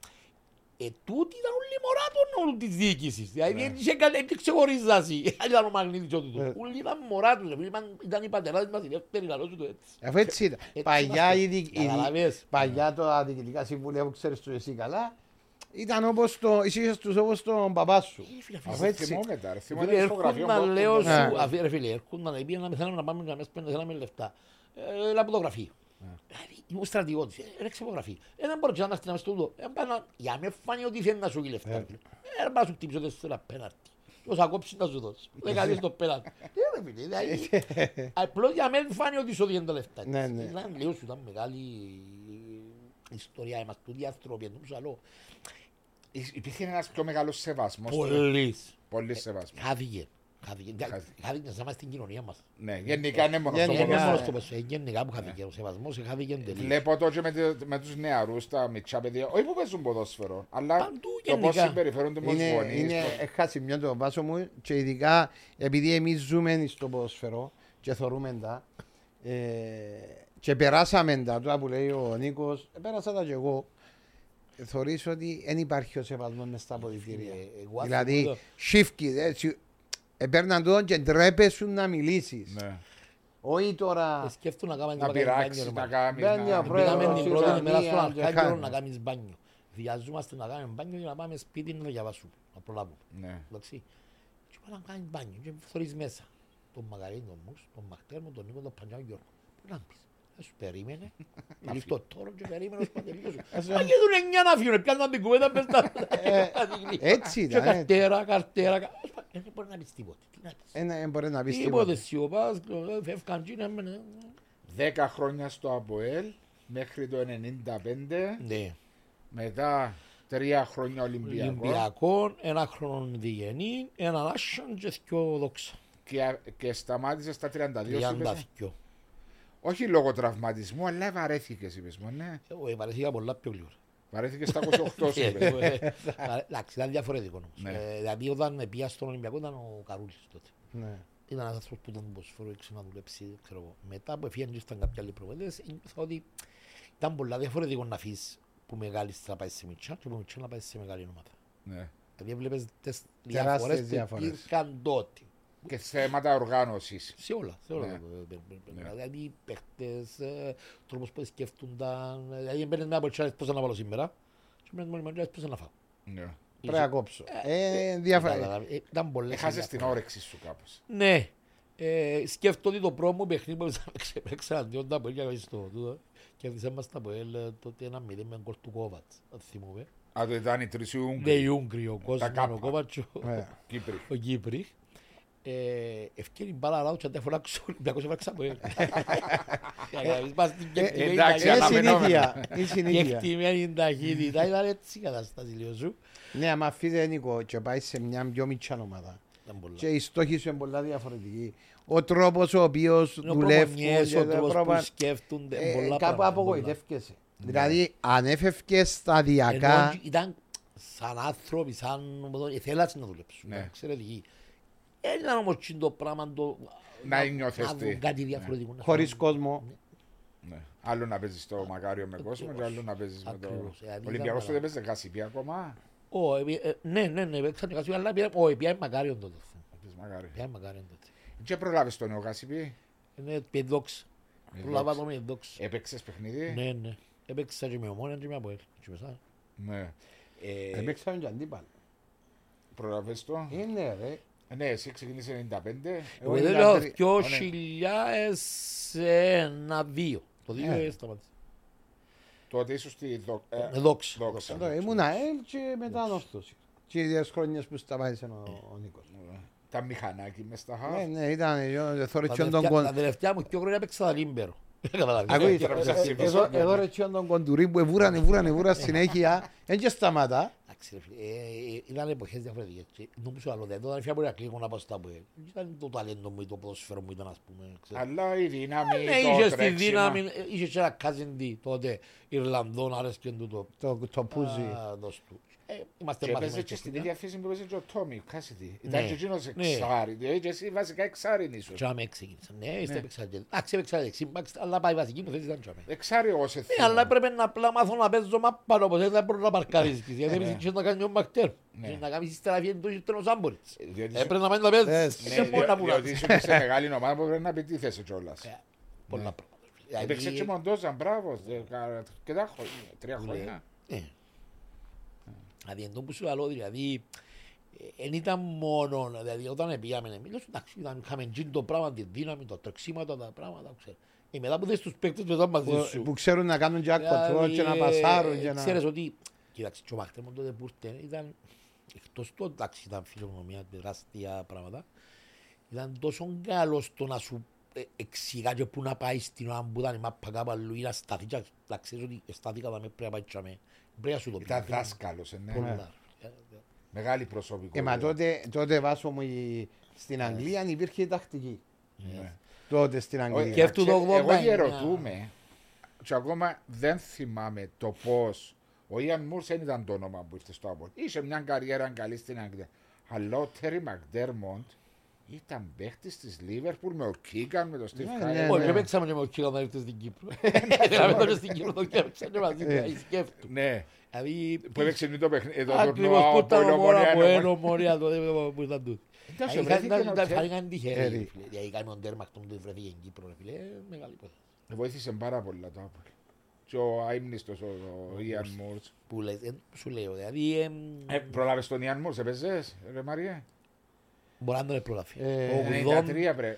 ε, τούτοι ήταν όλοι μωρά των της διοίκησης. Δηλαδή Ναι. δεν είχε κα- δεν ξεχωρίζασαι. Ήταν ο Μαγνήτης ο τούτος. Ναι. Όλοι ήταν μωρά τους. επειδή ήταν- Ήταν οι πατεράδες μας, οι δεύτεροι λαλός του έτσι. Αφού έτσι ήταν. Έτσι Παλιά, είμαστε. η δι- η δι- Καταλαβες. παλιά τα διοικητικά συμβούλια που ξέρεις το εσύ καλά, ήταν όπως το, εσύ τους όπως τον παπά σου. Ε, φίλε, φίλε, Αφού έτσι. Θυμόμαι τα, ρε. Θυμόμαι Φίλε, τις φωτογραφίες έρχονταν, μου, λέω από τον- Ναι. σου, αφή- ρε φίλε, έρχονταν, επειδή να θέλαμε να πάμε να μέσα πέντε, θέλαμε λεφτά. Ε, Έλα από το γραφείο. Δηλαδή, ήμουν στρατηγότης, ε, έρεξε από γραφείο. Ε, δεν μπορείς να έρθει να μες στο τούτο. Ε, πάει να- Για με φάνει ότι θέλει να σου έχει λεφτά. Ε, ρε, να σου χτύψω τέσσερα πέναρτι. Πώς θα κόψεις να σου δώσει. Δεκαλίες το πέναρτι. Ε, ρε φίλε, δηλαδή, απλώς για μένα φάνει ότι σου δίνει τα λεφτά. Ναι, ναι. Ήταν, λέω σου, ήταν μεγάλη ιστορία. Είμαστε τούτοι άνθρωποι, εν τούτους άλλο. Υπήρχε ένας πιο μεγάλος σεβασμός. τότε. Πολύς. Πολύ σεβασμός. Χάθηκε. Χάθηκε. Χάθηκε. Χάθηκε να είμαστε στην κοινωνία μας. Ναι, γενικά είναι μόνο στο Γενικά, Είναι μόνο ποδόσφαιρο. στο ποδόσφαιρο, γενικά που χάθηκε ο σεβασμός, χάθηκε τελείως. Βλέπω το και με, τε- με τους νεαρούς, τα μικρά παιδιά, όχι που παίζουν ποδόσφαιρο, αλλά Παντού το πώς γενικά. συμπεριφέρονται με τους Είναι, γονείς. είναι το- έχασε μια το βάσο μου και ειδικά επειδή εμείς ζούμε στο ποδοσφαιρό και θεωρούμε τα ε, και περάσαμε τα τώρα που λέει ο Νίκος, ε, πέρασα τα και εγώ ε, θεωρείς ότι δεν υπάρχει ο σεβασμός μες στα αποδητήρια. Ε, εγώ Δηλαδή, αυτό σύφκι, έτσι, επέρναν το και ντρέπεσαι να μιλήσεις. Ναι. Όχι τώρα, Ε, Σκέφτομαι να κάνουμε Να το μπάνιο, πειράξεις, ρε, να μάνα. κάνεις, Μπαίνει ο να... πρόεδρος. Πήγαμε την πρώτη ημέρα στον Ιορδανία, και Αρκάγγελο χάνει. να κάνεις μπάνιο. Βιαζόμαστε να κάνουμε μπάνιο για να πάμε σπίτι να διαβάσουμε, να προλάβουμε. Ναι. Εντάξει. Και πάμε να κάνεις μπάνιο και θωρείς μέσα. Τον Μαγαρίνη, τον Μους, τον Μαχτέρ μου, τον Νίκο, τον Πανιό Γιώργο. Πού να μπεις. Ε, σου περίμενε. Λύφει το τόρο και περίμενε ως πάντα τελείωσε. Μα και τους εννιά να φύγουν, πιάνναν την κουβέντα μες στα... έτσι Και ήταν. ε. καρτέρα, καρτέρα. κα- Δεν μπορεί να πεις τίποτε. Τι να πεις. Ένα δεν μπορεί να πεις Τίποτε τίποτα. σιωπάς, ε, φεύγαν και είναι... ε, Δέκα χρόνια στο ΑΠΟΕΛ μέχρι το 95, Ναι. μετά τρία χρόνια Ολυμπιακό Ολυμπιακό, ένα χρόνο διγενή, ένα άσιαν και δυο δόξα. και, και σταμάτησε στα 32 Τριάντα είπες; δυο. Όχι λόγω τραυματισμού, αλλά βαρέθηκες είπες μου, ναι. Εγώ ε, βαρεθήκα πολλά πιο γλυόρα. Βαρέθηκες στα 28 σου Ε, είπες. ε, παρέ- Εντάξει, ήταν διαφορετικό όμως. Ναι. Ε, Δηλαδή όταν πήγα στον Ολυμπιακό ήταν ο Καρούλης τότε. Ναι. Ήταν ένας άνθρωπος που τον ποσφαίρο έξω να δουλέψει, ξέρω εγώ. Μετά που έφυγαν και ήρθαν κάποιοι άλλοι προβέτες, ένιωθα ότι ήταν πολλά διαφορετικό να αφήσεις που μεγάλης να πάεις σε μικρά και που μικρά να πάεις σε μεγάλη ομάδα. ναι. Δηλαδή έβλεπες τις Τεράστιες διαφορές που διαφορές. υπήρχαν τότε. Και θέματα οργάνωσης. Σε όλα, σε όλα. Ναι. τα πράγματα. Ναι. Δηλαδή οι παίχτες, ε, τρόπος που σκέφτονταν. Δηλαδή έμπαινες μια ποτσάρες πώς να βάλω σήμερα και έμπαινες μόλις μόλις πώς να φάω. Ναι. Πρέπει να κόψω. Ε, διαφορετικά. Κατάλαβε, ε, Ήταν πολλές Έχασες οι την διαφορές. όρεξη σου κάπως. Ναι. Ε, σκέφτομαι ότι το πρώτο μου παιχνίδι που έπαιξα αντίον τα Αποέλ και στο τούτο και έδισε μας τα Αποέλ ε, τότε ένα μηδέν με γκολ του Κόβατς, αν θυμούμε. Α, το ήταν οι τρεις οι Ναι, Ούγγροι, οι Ούγγροι, ο Κόσμος, κάπα. ο Κόβατς, ο- Ε, Κύπροι. ο Κύπρη. Ε, ευκαιρία μπάλα ράου και αν δεν φωνάξω ο Ολυμπιακός έπαιξα Αποέλ. Είμαστε στην κεκτημένη εντάξει, Είναι ταχύτητα. συνήθεια. Είναι συνήθεια. Κεκτημένη ταχύτητα, ήταν έτσι η κατάσταση λίγο σου. Ναι, άμα φύγει Νίκο και πάει σε μια πιο μικρή ομάδα Ήταν πολλά. και οι στόχοι σου είναι πολλά διαφορετικοί. Ο τρόπος ο οποίος Είναι ο δουλεύουν προπονιές, και ο τα τρόπος που πρόπα- σκέφτονται, ε, πολλά κάπου πράγματα, απογοητεύκεσαι. Δηλαδή, αν έφευκες σταδιακά, Ενώ ήταν σαν άνθρωποι, σαν θέλασαν να δουλέψουν. Ναι. ήταν εξαιρετικοί. Δεν ήταν όμως και το πράγμα το... Να νιώθεις να τι. δουν κάτι διαφορετικό. να χωρίς κάνουν. κόσμο, Ναι. Άλλο να παίζεις στο Μακάριο με κόσμο και άλλο να παίζεις με το... Ακριβώς. Δηλαδή, Ο Ολυμπιακός ήταν τότε παίζει γασιπί ακόμα. Ω, ε, ε, Ναι, ναι, ναι, παίξαν οι Κασιού, αλλά πια- όχι, πια είναι Μακάριον τότε. Παίζει Μακάριο. Πια είναι Μακάριον τότε. Και προλάβεις τον νέο γασιπί. Είναι πεδόξ. Η Προλάβα Δόξα. το με η δόξα. Έπαιξες παιχνίδι; Ναι, ναι. Έπαιξα και με ομόνια και με αποέλ. Και με εσάς. Ναι. Ε, Έπαιξαμε και αντίπαλο. προλαβες το; Είναι ρε. Ε, Ναι, εσύ ξεκίνησε 95. Εγώ Εγώ ήμουν λέω τρι- 2001-2. Το 2 Ε. σταματήσα. Τότε ήσουν στη Δο- ε, Με δόξα. Δόξα. Εδώ ήμουν ΑΕΛ και μετά ανόρθωση. Και οι δύο χρόνιες που σταμάτησε ο, ο Νίκος. Τα μηχανάκι μες στα Ναι, χαφ. ναι, ήταν Τα θόρυτσιον τον τελευταία- κον... Τα τελευταία μου δύο χρόνια έπαιξα τα λίμπερο. Καταλάβεις. Ακούεις, και να ε, ψάξεις ε, πίσω, εδώ- ναι, εδώ ναι. ρε τσιόν τον κοντουρί που εβούρανε, εβούρανε, εβούρανε συνέχεια. Δεν και σταματά. Εντάξει, ρε φίλε, ε, ε, ήταν εποχές διαφορετικές. Και Νομίζω άλλο, δεν ήταν φιά μπορεί να κλείγω να πάω στα που ε. Ήταν το ταλέντο μου ή το ποδοσφαίρο μου ήταν ας πούμε. ξέρεις. Αλλά η δύναμη, Ναι, το είχες στη τρέξιμα. δύναμη, ε, είχες και ένα κάζιντι τότε Ιρλανδόν, άρεσκε του το Το, το πούζι. Α, δώσ' του. Ε, Είμαστε Και έπαιζε μαθημένοι και στην στην ίδια φύση που έπαιζε και ο Τόμι, ο Κάσιτι. Ναι. Ήταν και εκείνος Ναι. εξάρι. Δηλαδή και εσύ βασικά εξάρι ήσουν. Τζάμε ξεκίνησα. Ναι, είστε Ναι. έπαιξα και... Εντάξει, έπαιξα δεξί, μπακς, αλλά πάει η βασική μου θέση ήταν τζάμε. Εξάρι ως Ναι, αλλά έπρεπε να απλά μάθω να παίζω μάπα όπως έτσι δεν μπορώ να παρκάρισκεις. Γιατί Ναι. έπαιζε και να κάνεις ο Μακτέρ. Ναι. Και να κάνεις ύστερα φύγει το ύστερα ο Ζάμποριτς. Διότι Έπρεπε να πάει να παίζεις. Ναι, Δεν μπορεί να διότι πουλάς. ήσουν και σε μεγάλη ομάδα που πρέπει να επιτίθεσαι κιόλας. Ε, Πολλά πράγματα. Έπαιξε Δηλαδή, και Μοντόζα, μπράβο. δεκα- Και τα χρόνια, τρία Που χρόνια. Ε. Δηλαδή, εντό που σου λέω, δηλαδή, δεν ήταν μόνο, δηλαδή, όταν πήγαμε εμείς, εντάξει, ήταν, είχαμε τζιν το πράγμα, τη δύναμη, τα τρεξίματα, τα πράγματα, ξέρω. Ε, μετά που δες τους παίκτες μετά μαζί Που, σου. που ξέρουν να κάνουν και κοτρό και να ε, πασάρουν και ε, να... Ξέρεις ότι, κοίταξε, και ο Μαχτέμον τότε που ήρθε, ήταν, εκτός του, εντάξει, ήταν φιλονομία, τεράστια πράγματα, ήταν τόσο καλός στο να σου ε, εξηγά και πού να πάει στην ώρα που ήταν η μάπα κάπου αλλού ή να σταθεί και να ξέρεις ότι στάθηκα τα με πρέπει να πάει και αμέ. Πρέπει να σου το πει. Ήταν δάσκαλος, ε, ναι. Πολλά. Ε, Μεγάλη Ε, προσωπικότητα. μα τότε, τότε βάσο μου η- στην Αγγλία υπήρχε η τακτική. Ναι. Τότε στην Όχι, Αγγλία. Και αυτού το ξέρεις, 89. Εγώ διαρωτούμε, και ακόμα δεν θυμάμαι το πώς. Ο Ιαν Μούρς δεν ήταν το όνομα που ήρθε στο Απόλ. Είχε μια καριέρα καλή στην Αγγλία. Αλλά ο Τέρι Μακδέρμοντ ήταν παίχτης της Λίβερπουλ με ο Κίγκαν, με τον Στίβ Ναι, Χάιερ. ναι, Όχι, ναι. δεν παίξαμε και με ο κύριο να ήρθε στην Κύπρο. Έκαμε τότε στην Κύπρο το και έπαιξαν και μαζί Ε. του, σκέφτου. Ναι, Δηλαδή, που έπαιξε το παιχνίδι. Το ακριβώς τουρνουά, που ο ήταν ο Πολυομόνια, Μόρα, που ένα- είναι ο Μόρια τότε που ήταν τούτοι. Εντάξει, Είχαν- βρέθηκε ήταν- ο ήταν- Τέρι. Είχαν τυχεροί, Τέρι. ρε φίλε. Δηλαδή, κάμε τον τέρμα αυτό που βρέθηκε στην Κύπρο, ρε φίλε, ε, μεγάλη υπόθεση. Βοήθησε πάρα πολλά το Απόλ. Και ο αείμνηστος ο ο Ιαν Μούρ. Που λες, ε, σου λέω, δηλαδή, εμ, Προλάβες τον Ιαν Μούρ, έπαιζες, ρε Μαρία. Μπορεί να τον προλάβει. Ε, Το 93 πρέ.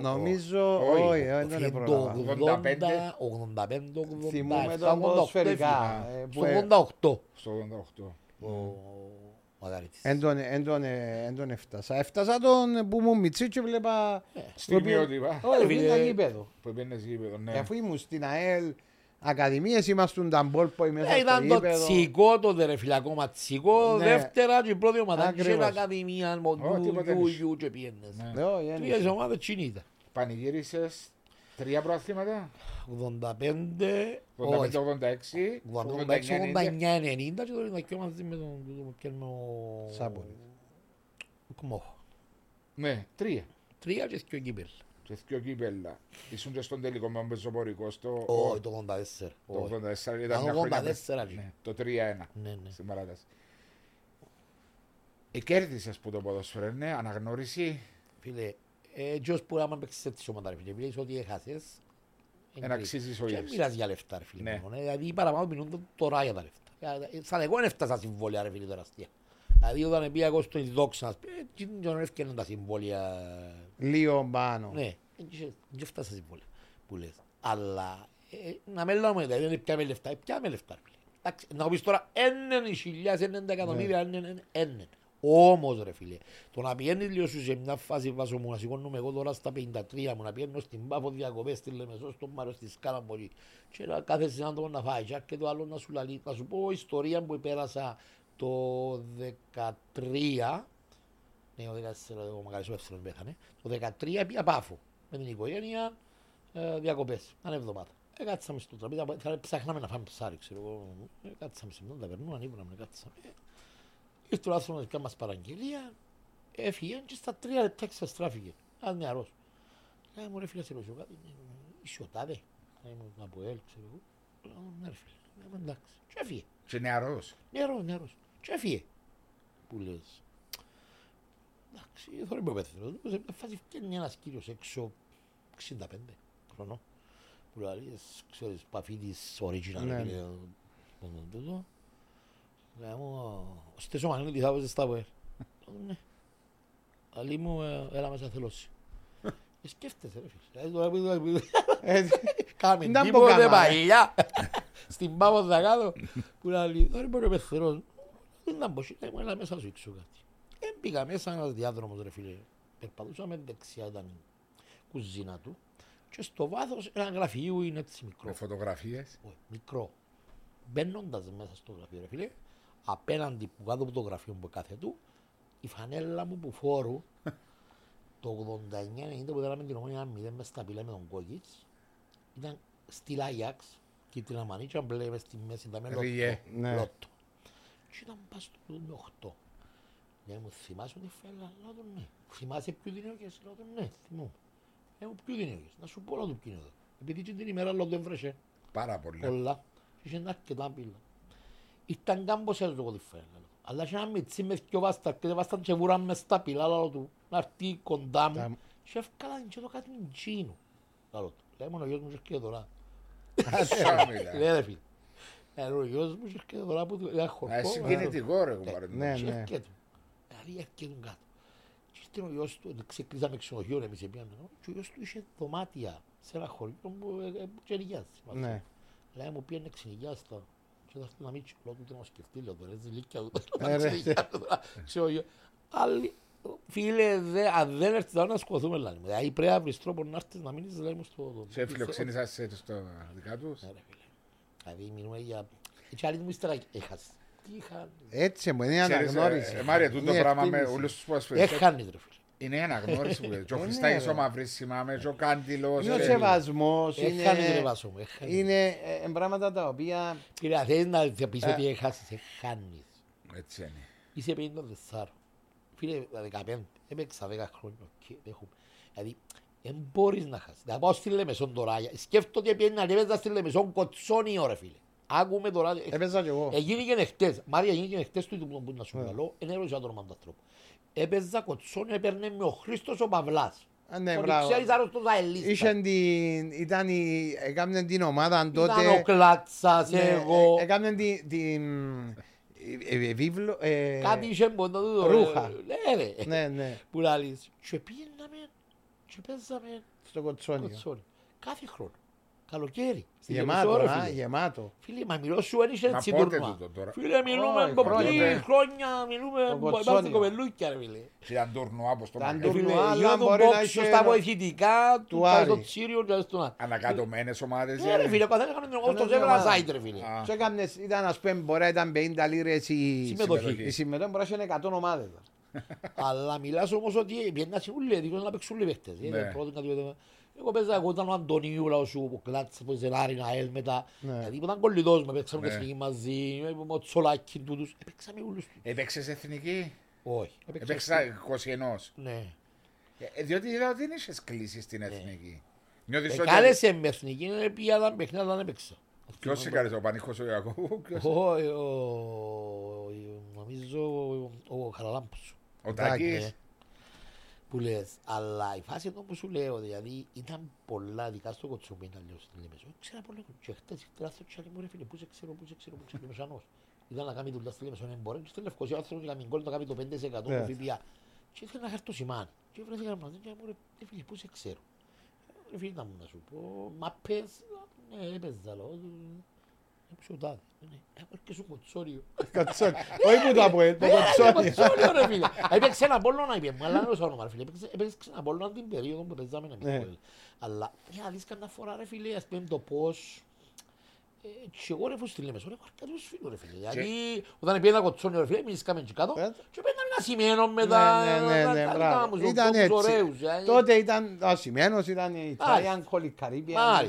Νομίζω, Όχι. όχι, δεν Το τον προλάβα. 85, 85, 87, Θυμούμε 88, τον ποδοσφαιρικά. έφυγε. ε, που, Στο ε, 88 Στο 88. ο Μαγαρίτης. Εν τον- εν τον- εν τον έφτασα. Έφτασα τον που μου μητσί και βλέπα... Στιγμιότυπα. Όχι, φίλε. ήταν γήπεδο. Που πήγαινες γήπεδο, ναι. Και Αφού ήμουν στην ΑΕΛ, Ακαδημίες ήμασταν τα μπολ που μέσα Ε, στο Ήταν το γήπεδο. τσικό, το δερεφυλακό ματσικό, Ναι. δεύτερα και η πρώτη ομάδα είχε Ακριβώς. ακαδημία, Ω, μοντού, τίποτα γιου, δεν γιου και πιένες. Ναι. Ναι, όχι, δεν Τρεις είσαι. ομάδες τσινή ήταν. Πανηγύρισες τρία προαθλήματα. 85, όχι, 85-86, 86, 89-90. 89-90 και τώρα ήταν και μαζί με τον τον πιάνουμε ο... Σάμπονη. ο Κμόχο. Ναι, τρία. Τρία και δυο κύπελ. Και δυο κύπελα. Ήσουν και στον τελικό με τον πεζοπορικό στο Όχι, το 84. το όχι. 84. Α, Ήταν μια το χρονιά 84, πριν. ρε. Ναι, Το 3-1 Ναι, ναι. στην παράταση. Εκέρδισες που το ποδόσφαιρο, ναι, αναγνώριση. Φίλε, ε, έτσι που άμα παίξεις έτσι ομάδα, ρε φίλε, βλέπεις ότι έχασες. Εν αξίζεις ο Και ίδιος. μοιράζει για λεφτά, ρε φίλε. Ναι. μόνο, ε, Δηλαδή οι παραπάνω μιλούν τώρα για τα λεφτά. Ε, Σαν εγώ δεν έφτασα συμβόλαια, ρε φίλε, τεραστία. Δηλαδή όταν πήγα εγώ στον δόξα, ας πούμε, ε, δεν έφτιαναν τα συμβόλαια. Λίγο πάνω. Ναι, δεν έφτασα συμβόλαια που λες. Αλλά ε, να με λέμε, δηλαδή δεν πιάμε λεφτά, ε, πιάμε λεφτά. ρε φίλε. Εντάξει, Να πεις τώρα, έναν οι χιλιάς, έναν τα εκατομμύρια, έναν, έναν. Όμως ρε φίλε, το να πηγαίνεις λίγο σου σε μια φάση βάσο μου, να σηκώνουμε εγώ τώρα στα 53 μου, να πηγαίνω στην Πάφο διακοπές, στη Λεμεσό, στον Μάριο, στη Σκάλα μπορεί. Και να κάθε συνάντημα να φάει, και το άλλος να σου λαλεί. Να σου πω ιστορία που πέρασα το 13, ναι, ο 14, ο Μακαρισό Εύσερος πέθανε. Το 13 πήγα Πάφο με την οικογένεια ε, διακοπές, ένα εβδομάδα. Ε, κάτσαμε στο τραπέζι, θα ψάχναμε να φάμε ψάρι, ξέρω εγώ. Ε, κάτσαμε σε μια ταβερνού, ανήβραμε, κάτσαμε. Ε, Ήρθε ο άνθρωπος να κάνει μας παραγγελία, έφυγε και στα τρία λεπτά ξαστράφηκε. Ένας νεαρός. Λέει μου ρε φίλε σε ρωτήσω κάτι, «Ε, είσαι ο τάδε, λέει μου από ελ, ξέρω εγώ. Λέω ναι ρε φίλε, λέμε εντάξει. Και έφυγε. Και νεαρός. Νεαρός, νεαρός. Και έφυγε. Που λες. Εντάξει, δεν είμαι πέθυνος. Σε μια φάση φτιάχνει ένας κύριος έξω 65 χρονών. Που λέει, ξέρεις, παφί της original, Ναι. ρε φίλε, τον τον τούτο. Λέει μου, «Στες ο Μανίλη, τι θα βάζεις στα ΠΟΕΛ». Λέω, «Ναι». Αλλή μου, ε, έλα μέσα θελώσει. Ε, Σκέφτεσαι ρε φίλε. Ε, τώρα που- που- Ε, Κάμε Δεν τίποτε μπορώ να παλιά. Στην πάμο θα κάτω. Που να λέει, τώρα μπορεί ο πεθερός. Δεν ήταν πως λέει μου, έλα μέσα σου έξω κάτι. Ε, πήγα μέσα ένας διάδρομος ρε φίλε. Περπατούσαμε δεξιά ήταν η κουζίνα του. Και στο βάθος ένα γραφείο είναι έτσι μικρό. Με φωτογραφίες. Όχι, μικρό. Μπαίνοντας μέσα στο γραφείο, ρε φίλε, απέναντι που κάτω από το γραφείο που κάθε του, η φανέλα μου που φόρου το 89-90 που ήταν την ομόνια μηδέν μες στα πυλά με τον Κόκκιτς ήταν στυλ Άγιαξ, κίτρινα μανίτσα, μπλε μες στη μέση, ήταν με Ριγέ. λότο. Ναι. λότο. Και ήταν πας στο πουδού με 8. Λέει μου, θυμάσαι τη φέλα, λέω του ναι. Θυμάσαι ποιο την έκες, λέω του ναι, θυμούμαι. Λέω μου, ποιο την έκες, να σου πω όλα του ποιο είναι εδώ. Επειδή και την ημέρα λόγω δεν βρέσε Πάρα πολύ. πολλά. Και είχε αρκετά πύλα. Ήταν κάμπος έτσι εγώ τη φέρα. Αλλά είχε ένα μιτσί με δυο βάστα και βάσταν και βουράν μες στα πύλα λάλο του. Να έρθει κοντά Τα- μου και έφκαλαν και το κάτι μιτσίνου. Λάλο του. Λέει μόνο ο γιος μου και έρχεται τώρα. Σα μιλά. Λέει ρε φίλε. Ε, ο γιος μου και έρχεται τώρα που του λέει Α, χορκό. Συγκινητικό ρε κουμπάρε. Ναι, Και ναι. έρχεται. Δηλαδή έρχεται κάτω. Και ήρθε ο γιος του, ξεκλείσαμε ξενοδοχείο εμείς επιάνε. Και ο γιος του είχε δωμάτια σε ένα χωριό που ε, ε, που ξενικιάζει. Ναι. Λέει μου πήγαινε ξενικιάστα. Και θα έρθει να μην τσικλώ του να σκεφτεί, λέω τώρα, έτσι λύκια του. Ε, ρε. Ξέρω εγώ. Άλλοι, φίλε, δε- αν δεν έρθεις τώρα να σκοθούμε, λέει μου. Δηλαδή πρέπει να βρεις τρόπο να έρθεις να μείνεις, λέει μου, στο... Σε φιλοξένησα σε στο δικά τους; Ναι, ρε φίλε. Δηλαδή μιλούμε για... Έτσι άλλοι μου ύστερα έχασε. Τι είχαν. Έτσι μου είναι αναγνώριση. Μάρια, τούτο Είναι πράγμα με εκτίμηση. όλους τους ποδοσφαιριστές Έχανες ρε φίλε. είναι η αναγνώριση που λέει. Και ο Ε, ναι, Χριστάκης ρε. ο Μαυρής θυμάμαι, και ο Κάντιλος. Είναι ο ε, σεβασμός, Έχανες ρε είναι, βάσο μου, έχανες. είναι ε, ε, πράγματα τα οποία Κύριε, θέλεις να πεις Ε. ότι έχασες, έχανες. Έτσι είναι. Είσαι 54. Φίλε, τα 15, έπαιξα 10 χρόνια. οκ, έχουμε. Δηλαδή, δεν μπορείς να χάσεις. Να πάω στη Λεμεσόν τώρα. Σκέφτομαι ότι πιένει να έπαιζα στη Λεμεσόν κοτσόνι ώρα, φίλε. Άκουμε τώρα. ε, έπαιζα κι εγώ. Εγίνηκε χτες. Μάρια, εγίνηκε χτες του που που να σου μιλώ. Δεν έρωσα το όνομα του ανθρώπου. Έπαιζα κοτσόνι, έπαιρνε με ο Χρήστος ο Παυλάς. Α, ναι, Ότι μπράβο. Ξέρεις άρρωστος αελίστα. Είχε την, ήταν η, έκαναν την ομάδα τότε. Ήταν ο Κλάτσας, ναι, εγώ. ε, Έκαναν την, την ε, ε, βίβλο, ε, Κάτι είχε μποντά του. ρούχα. Ναι, ρε. ναι, ναι, Που λαλείς. Και πήγαιναμε και παίζαμε στο κοτσόνιο. κοτσόνι. Κάθε χρόνο. Καλοκαίρι. Στη Γεμάτο, Λεμεσό, ρε, α, φίλε. γεμάτο. Φίλε, μα μιλώ σου δεν είχε Μα έτσι πότε τουρνουά. τούτο τώρα; Φίλε, μιλούμε Όχι, από χρόνια. πριν χρόνια, μιλούμε Το από κοτσόνιο. είμαστε κοπελούκια, ρε φίλε. Και ήταν τουρνουά όπως το Ήταν μαγαζί. τουρνουά. Φίλε, αλλά γινόταν μπορεί να box είχε στα ένα- βοηθητικά, του του πάει στο Άρη. Τσίριο και στον Άρη. Ανακατωμένες ομάδες. Ναι, ρε φίλε, ο καθένας έκανε τον Καθένας το ζεύρα ομάδα. site, ρε φίλε. Α. Και έκανες, ήταν ας πούμε, μπορεί να ήταν 50 λίρες η Συμμετοχή. η συμμετοχή, μπορεί να είναι 100 ομάδες. Αλλά μιλάς όμως ότι πιένας ήμουν λέτικος να παίξουν λίγο παίχτες. Ναι. Είναι πρώτον κάτι τέτοιο. Εγώ παίζα, εγώ ήταν ο Αντωνίου, λαός σου, ο Κλάτς, ο Ζελάρη, Ναέλ μετά. Ναι. Δηλαδή που ήταν κολλητός μου, παίξαμε Ναι. και εθνική μαζί, με ο Τσολάκη τούτους. Παίξαμε όλους τους. Έπαιξες εθνική; Όχι. έπαιξα Έπαιξα 21. Ναι. Ε, Διότι είδα ότι δεν είχες κλείσει στην εθνική. Νιώθεις ότι... Εκάλεσε με εθνική, είναι πια τα παιχνίδια δεν έπαιξα. Ποιος σε κάλεσε, ο Πανίχος ο Ιακώβου, ποιος- Όχι, ο- νομίζω ο- ο Χαραλάμπος. Ο Τάκης. Τάκης. Ναι. Που λες, αλλά η φάση εδώ που σου λέω, δηλαδή ήταν πολλά δικά στο κοτσομίνα, λέω στην Λεμεσό. Ξέρα πολλά και χτες ήρθε ένα τσάλι μου ρε φίλε, πού σε ξέρω, πού σε ξέρω, πού σε ξέρω, Λεμεσανός. Ήταν να κάνει δουλειά στη Λεμεσό, δεν μπορεί, και στη Λευκοσία ο άνθρωπος να μην κόλλει, να κάνει το 5% Ναι. του ΦΠΑ. Και ήθελα να χάρτω σημάνι. Και βρέθηκα να μου ρε ρε φίλε, πού σε ξέρω. Ρε φίλε, να μου να σου πω, μα πες, ναι, έπαιζα, λέω, έπαιζε ο τάδε. Ναι, έπαιζε σου κοτσόριο. Κοτσόνιο. Όχι που το από το Ναι, κοτσόνιο. κοτσόνιο, ρε φίλε. Έπαιξε ένα πόλο να είπε μου, αλλά δεν όνομα ρε φίλε. Έπαιξε- Έπαιξε ένα πόλο την περίοδο που παίζαμε εμείς. Ναι. Αλλά για να δεις κανένα φορά ρε φίλε, ας πούμε το πώς ε, και εγώ ρε φω στη Λέμεσο, έχω αρκετούς φίλους ρε φίλε. Γιατί όταν πήγαινα κοτσόνιο ρε φίλε, εμείς κάμε και κάτω Ε. και παίρναμε ένα σημείο μετά. Ναι, ναι, ναι, ναι, μπράβο. Ήταν έτσι. Τότε ήταν ο Ασημένος, ήταν η Italian Colic Caribbean.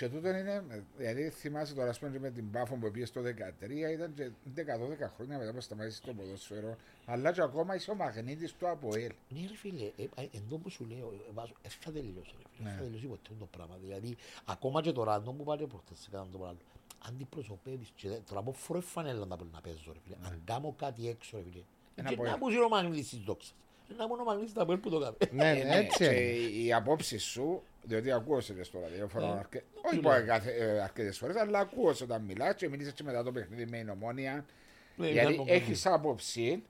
Μάλιστα. Κοσι- Και τούτο είναι, δηλαδή θυμάσαι τώρα ας πούμε και με την Πάφο που πήγες στο 13 ήταν και 10-12 χρόνια μετά που σταμάτησες το ποδόσφαιρο αλλά και ακόμα είσαι ο μαγνήτης του ΑΠΟΕΛ. Ναι ρε φίλε, ε, ε, εν τω που σου λέω, ε, βάζω, ε, θα τελειώσει ρε φίλε, Ναι. θα τελειώσει ποτέ το πράγμα. Δηλαδή, ακόμα και τώρα, αν μου πάλι προχτές σε κάνουν το πράγμα, αντιπροσωπεύεις και δεν- τώρα από φορέ φανέλα να πρέπει να παίζω ρε φίλε. Αν κάνω κάτι έξω ρε φίλε, Ε, Ένα και από να ένα. μου ο μαγνήτης της δόξας. Να μόνο μαγνήσει τα που το κάνει. Ναι, Ε, ναι, ναι, έτσι και είναι. οι απόψεις σου, διότι ακούω σε στο ραδιόφωνο, Ε, αρκε... τι όχι λέω. αρκετές φορές, αλλά ακούω σε όταν μιλάς και μιλήσεις και μετά το παιχνίδι με η ομόνια. Ναι, Γιατί ήταν έχεις άποψη,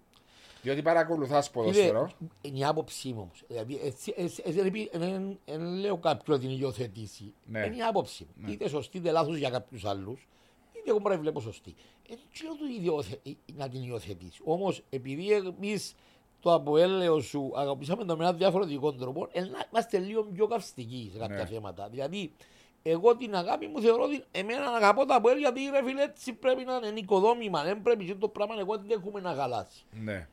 διότι παρακολουθάς Φίλε, ποδόσφαιρο. Είναι η άποψή μου όμως. Δηλαδή, έτσι- έτσι- έτσι δεν πει- δεν- δεν λέω κάποιον να την υιοθετήσει. Ναι. Είναι η άποψη μου. Είτε σωστή είτε λάθος για κάποιους άλλους, είτε εγώ μπορεί να βλέπω σωστή. Δεν ξέρω του ιδιοθε- να την υιοθετήσει. Όμως, επειδή εμείς το αποέλαιο σου αγαπήσαμε το με έναν διαφορετικό τρόπο, ε, να είμαστε λίγο πιο καυστικοί σε κάποια Ναι. θέματα. Δηλαδή, εγώ την αγάπη μου θεωρώ ότι εμένα αγαπώ τα αποέλ γιατί ρε φίλε έτσι πρέπει να είναι οικοδόμημα. Δεν πρέπει και το πράγμα εγώ δεν έχουμε να χαλάσει. Ναι.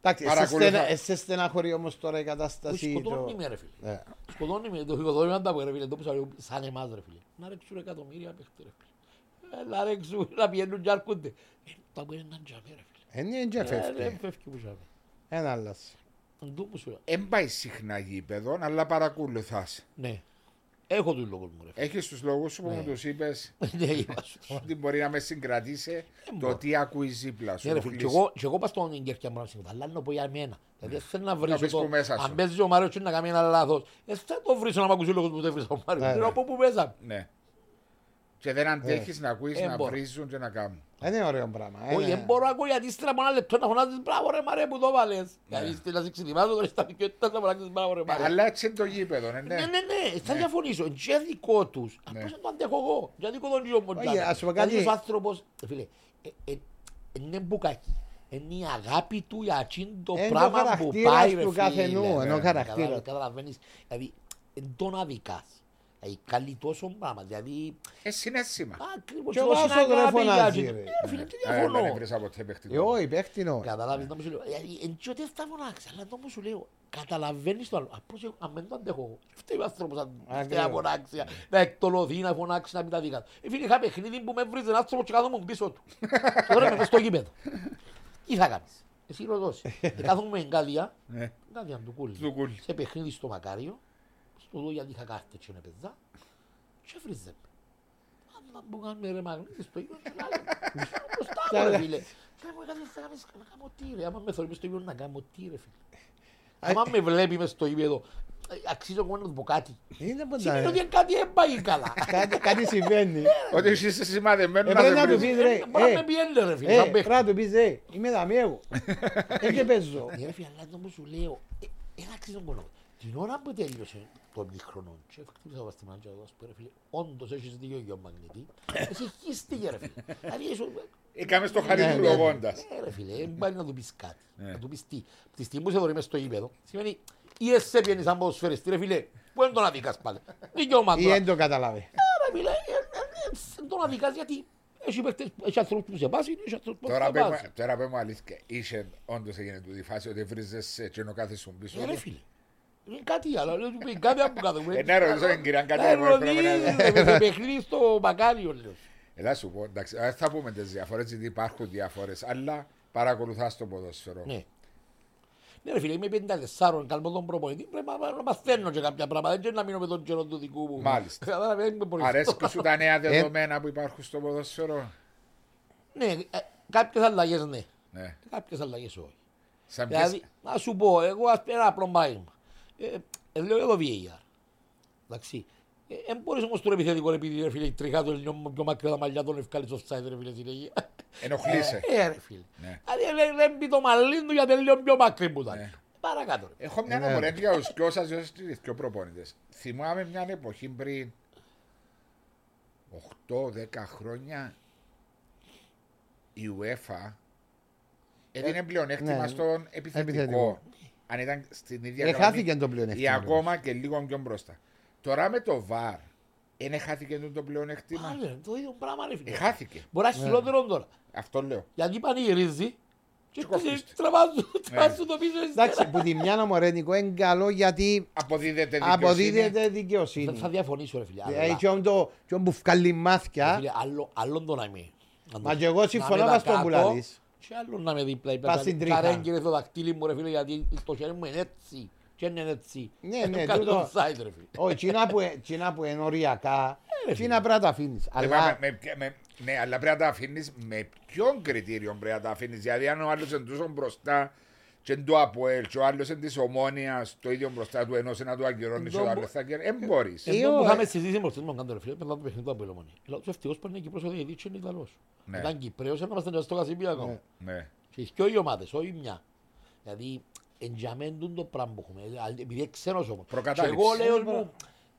Εντάξει, σε Παρακολουθά. στενα- ε, σε στεναχωρεί όμως τώρα η Που κατάσταση. σκοτώνει το- με ρε φίλε. Ε, Σκοτώνει με το οικοδόμημα τα ρε φίλε, το που σαν- σαν εμάς ρε φίλε. Να ρέξουν εκατομμύρια παίχτες ρε φίλε. Ε, Να ρέξουν, να πηγαίνουν και αρκούνται. Ε, Τα που είναι να τζαμί ρε φίλε. Είναι και Ε, Δεν φεύγει. φεύγει που τζαμί. Ένα άλλος. Εν τω που σου λέω. Εν πάει συχνά γήπεδο, αλλά παρακολουθάς. Ναι. Έχω τους λόγους μου ρε φίλε. Έχεις τους λόγους σου που Ναι. μου τους είπες Ναι, είπα σου. ότι μπορεί να με συγκρατήσει το μπορώ. τι ακούει δίπλα σου. Ναι, ρε το φίλε, και χλύσι. εγώ, και εγώ πας στον Κέρκια μου να ψηφίσω, αλλά να πω για μένα. Δηλαδή θέλω να βρίσω πεις το, που μέσα σου. αν παίζει ο Μάριος και να κάνει ένα λάθος, ε, θα το βρίσω να μ' ακούσει ο λόγος που δεν βρίσω ο Μάριος. Ναι, Θέλω ναι. από πού μέσα. Ναι. Και δεν αντέχεις να ακούεις Ε, να μπορώ. βρίζουν και να κάνουν. Είναι ωραίο πράγμα. ε, Όχι, ναι. δεν μπορώ να ακούω γιατί ύστερα από ένα λεπτό να φωνάζεις μπράβο ρε Μαρέ που το βάλες. Γιατί είστε να σε ξετοιμάζω τώρα στα δικαιότητας να φωνάζεις μπράβο ρε Μαρέ. Αλλά έτσι είναι το γήπεδο, ναι. Ναι, ναι, ναι, θα διαφωνήσω. Και δικό τους. Ναι. Πώς να το αντέχω εγώ. Για δικό τον γιο μου. Όχι, ας σου πω κάτι. Δηλαδή ο άνθρωπος, φίλε, ε, ε, είναι μπουκάκι. Είναι η αγάπη του για εκείνο το Είναι το πράγμα που χαρακτήρας πάει του ρε καθενού, φίλε. ενώ Ναι, χαρακτήρας. καταλάβες, Καταλαβαίνεις. Δηλαδή, εν τον αδικάς. Δηλαδή, καλεί τόσο πράγμα. Δηλαδή, Ε, συνέστημα. ακριβώς Και ο τόση Βάσος αγάπη δεν για φωνάζει, εκείνο. ρε. Ε, ρε φίλε, τι Ε, Δεν διαφωνώ. έβρισα ποτέ Ε, παιχτικό. Όχι, παίχτηνο. Καταλάβεις να μου σου λέω. Δηλαδή, εν και ότι θα φωνάξεις, αλλά το μου σου λέω. Καταλαβαίνεις το άλλο. Απλώς εγώ, αν δεν το αντέχω εγώ. Φταίει ο άνθρωπος αν Ακριβώς. φταίει να φωνάξει, να εκτολωθεί, να φωνάξει, να πει τα δικά του. Ε, φίλε, είχα παιχνίδι που με βρίζει ένα άνθρωπο και κάθομαι πίσω του. Τώρα είμαι μες στο γήπεδο. Τι θα κάνεις; Εσύ ρωτός. Ε, Κάθομαι με εγκάδια, Ναι. εγκάδια του κούλι. Του κούλι. Σε παιχνίδι στο Μακάριο, στο δω γιατί είχα κάρτες και παίζα, και βρίζε με. Άμα μου κάνουμε ρε μαγνήτη στο γήπεδο, και να λέω, μπροστά μου, ρε φίλε. Και μου έκανε να κάνεις- να κάνω τι ρε, άμα με θωρεί μες στο γήπεδο να κάνω τι ρε φίλε. Άμα με βλέπει μες στο γήπεδο, ε, αξίζω εγώ να του πω κάτι. Είναι Σημαίνει ότι ποτέ. κάτι δεν πάει καλά. Κάτι- Κάτι συμβαίνει. Ότι εσύ είσαι σημαδεμένο Ε, να πρέπει σε να του βρίζει. πεις ρε, Μπορεί να ε, με πιέντε ρε φίλε, ε, σαν παίχτη. πρέπει να του πεις ρε, είμαι δαμί εγώ. Έτσι παίζω. Ναι, ρε φίλε, αλλά το που σου λέω, ε, ένα αξίζει τον κόλλο. Την ώρα που τελείωσε το μήχρονο και χτύπησα το βαστημάκι και εδώ, ρε φίλε, όντως έχεις δίκιο για ο μαγνητή, εσύ χύστηκε ρε φίλε. Δηλαδή, έσου- Έκαμε στο Ναι, χάρι του ναι. λογώντας. Ε, ρε φίλε, δεν πάει να του πεις κάτι. Ναι. Να του πεις τι. Τη στιγμή που σε δωρεί μες στο γήπεδο, σημαίνει ή εσύ πιένεις σαν ποδοσφαιριστή, ρε φίλε, που δεν τον αδικάς πάλι. Δικαιώμα Ή τώρα. δεν το καταλάβει. Ε, ρε φίλε, ε, ε, ε, δεν τον αδικάς γιατί έχει παίχτες, έχει ανθρώπους που σε πάσουν, έχει ανθρώπους που Τώρα σε πέ μου- πάσουν. Τώρα πέ μου αλήθεια, είσαι όντως έγινε του τη φάση ότι βρίζεσαι και ενώ κάθεσαι πίσω. Ε, ρε του. φίλε. Είναι κάτι άλλο, λέω του πει κάτι από κάτω. Ε, ναι, ρωτήσω την κυρία κάτι Ε, από ρωτήσει, έπρεπε να- ρε, με παιχνίδι στο Μακάριο, λέω. Ελά σου πω, εντάξει, δεν θα πούμε τις διαφορές, γιατί υπάρχουν διαφορές, αλλά παρακολουθάς το ποδόσφαιρο. Ναι. Ναι ρε φίλε, είμαι 54, καλμό τον προπονητή, πρέπει να- να μαθαίνω και κάποια πράγματα, δεν είναι να μείνω με τον καιρό του δικού μου. Μάλιστα. Κατάλαβε, δεν με μπορείς. Αρέσκει σου τα νέα δεδομένα που υπάρχουν στο ποδόσφαιρο; Ναι, ε, κάποιες αλλαγές ναι, Ναι. κάποιες αλλαγές όχι. Σαν Δηλαδή, ποιες... να σου πω, εγώ ας πούμε ένα απλό παράδειγμα. Ε, ε, λέω εδώ VAR. Εντάξει. Ε, εν μπορείς όμως το επιθετικό επειδή ρε φίλε τριχά το λίγο πιο μακριά τα μαλλιά τον ευκάλεις offside ρε φίλε συνέχεια. Ενοχλείσαι. Ε, ρε φίλε. Ναι. Δηλαδή δεν- δεν πει το μαλλί του γιατί είναι λίγο πιο μακρύ που ήταν. Ναι. Παρακάτω ρε. Έχω μια Ναι. νομορία για τους δυο σας, για τους δυο προπόνητες. Θυμάμαι μια εποχή πριν 8-10 χρόνια η UEFA έδινε πλεονέκτημα ναι. στον επιθετικό. Επιθετικό. Αν ήταν στην ίδια Ε, γραμμή χάθηκε το ή πλεονέκτημα. ακόμα και λίγο πιο μπροστά. Τώρα με το VAR, δεν χάθηκε το πλεονέκτημα; Πάλι ρε, το ίδιο πράγμα ρε Ε, φίλε. χάθηκε. Μπορεί να είναι χειρότερο τώρα. Αυτό λέω. Γιατί πανηγυρίζει και Και κόφτεις. τραβάζουν τραβάζουν το πίσω Εντάξει, ύστερα. που τη μια νομορένικο είναι καλό γιατί Αποδίδεται δικαιοσύνη. αποδίδεται Θα- δικαιοσύνη. Θα διαφωνήσω ρε φίλε. Ε, αλλά- Και όντω και όντω που βγάλει Ρε μάθηκια, φίλε, άλλο- Άλλον το να είμαι. να Μα το- και εγώ να συμφωνώ είμαι με αυτό κάτω που λαλείς. Και άλλον να με δίπλα. Πας στην τρίχα. Καρέγγιρε το δακτύλι μου ρε φίλε γιατί το χέρι μου είναι έτσι. Και είναι έτσι. Ναι, ναι, Κάνει τούτο- το offside, ρε φίλε. Όχι, εκείνα που, εκείνα που είναι οριακά, ρε εκείνα πρέπει να τα αφήνεις. Ε, Αλλά μα, με- με- με- ναι, αλλά πρέπει να τα αφήνεις με ποιον κριτήριο πρέπει να τα αφήνεις. Δηλαδή, αν ο άλλος είναι τόσο μπροστά και το ΑΠΟΕΛ και ο άλλος είναι της ομόνιας το ίδιο μπροστά του ενός να του αγκυρώνεις και ο Τον άλλος θα αγκυρώνει. Δεν μπορείς. Ε, Εδώ ο- που είχαμε συζήτηση με τον Κάντο ρε φίλε, μετά το παιχνίδι του Απελωμόνη. Λέω του ευτυχώς που είναι Κυπρός ο διαιτητής και είναι Ιταλός. Ναι. Ήταν Κυπρέος, να είμαστε στο Κασιμπιακό. Ναι. Ναι. Και οι δυο οι ομάδες, όχι μια. Δηλαδή, εντιαμέντουν το πράγμα που έχουμε. Δηλαδή, Επειδή είναι ξένος όμως. Και Προκατάληψη. εγώ λέω Ε, μου,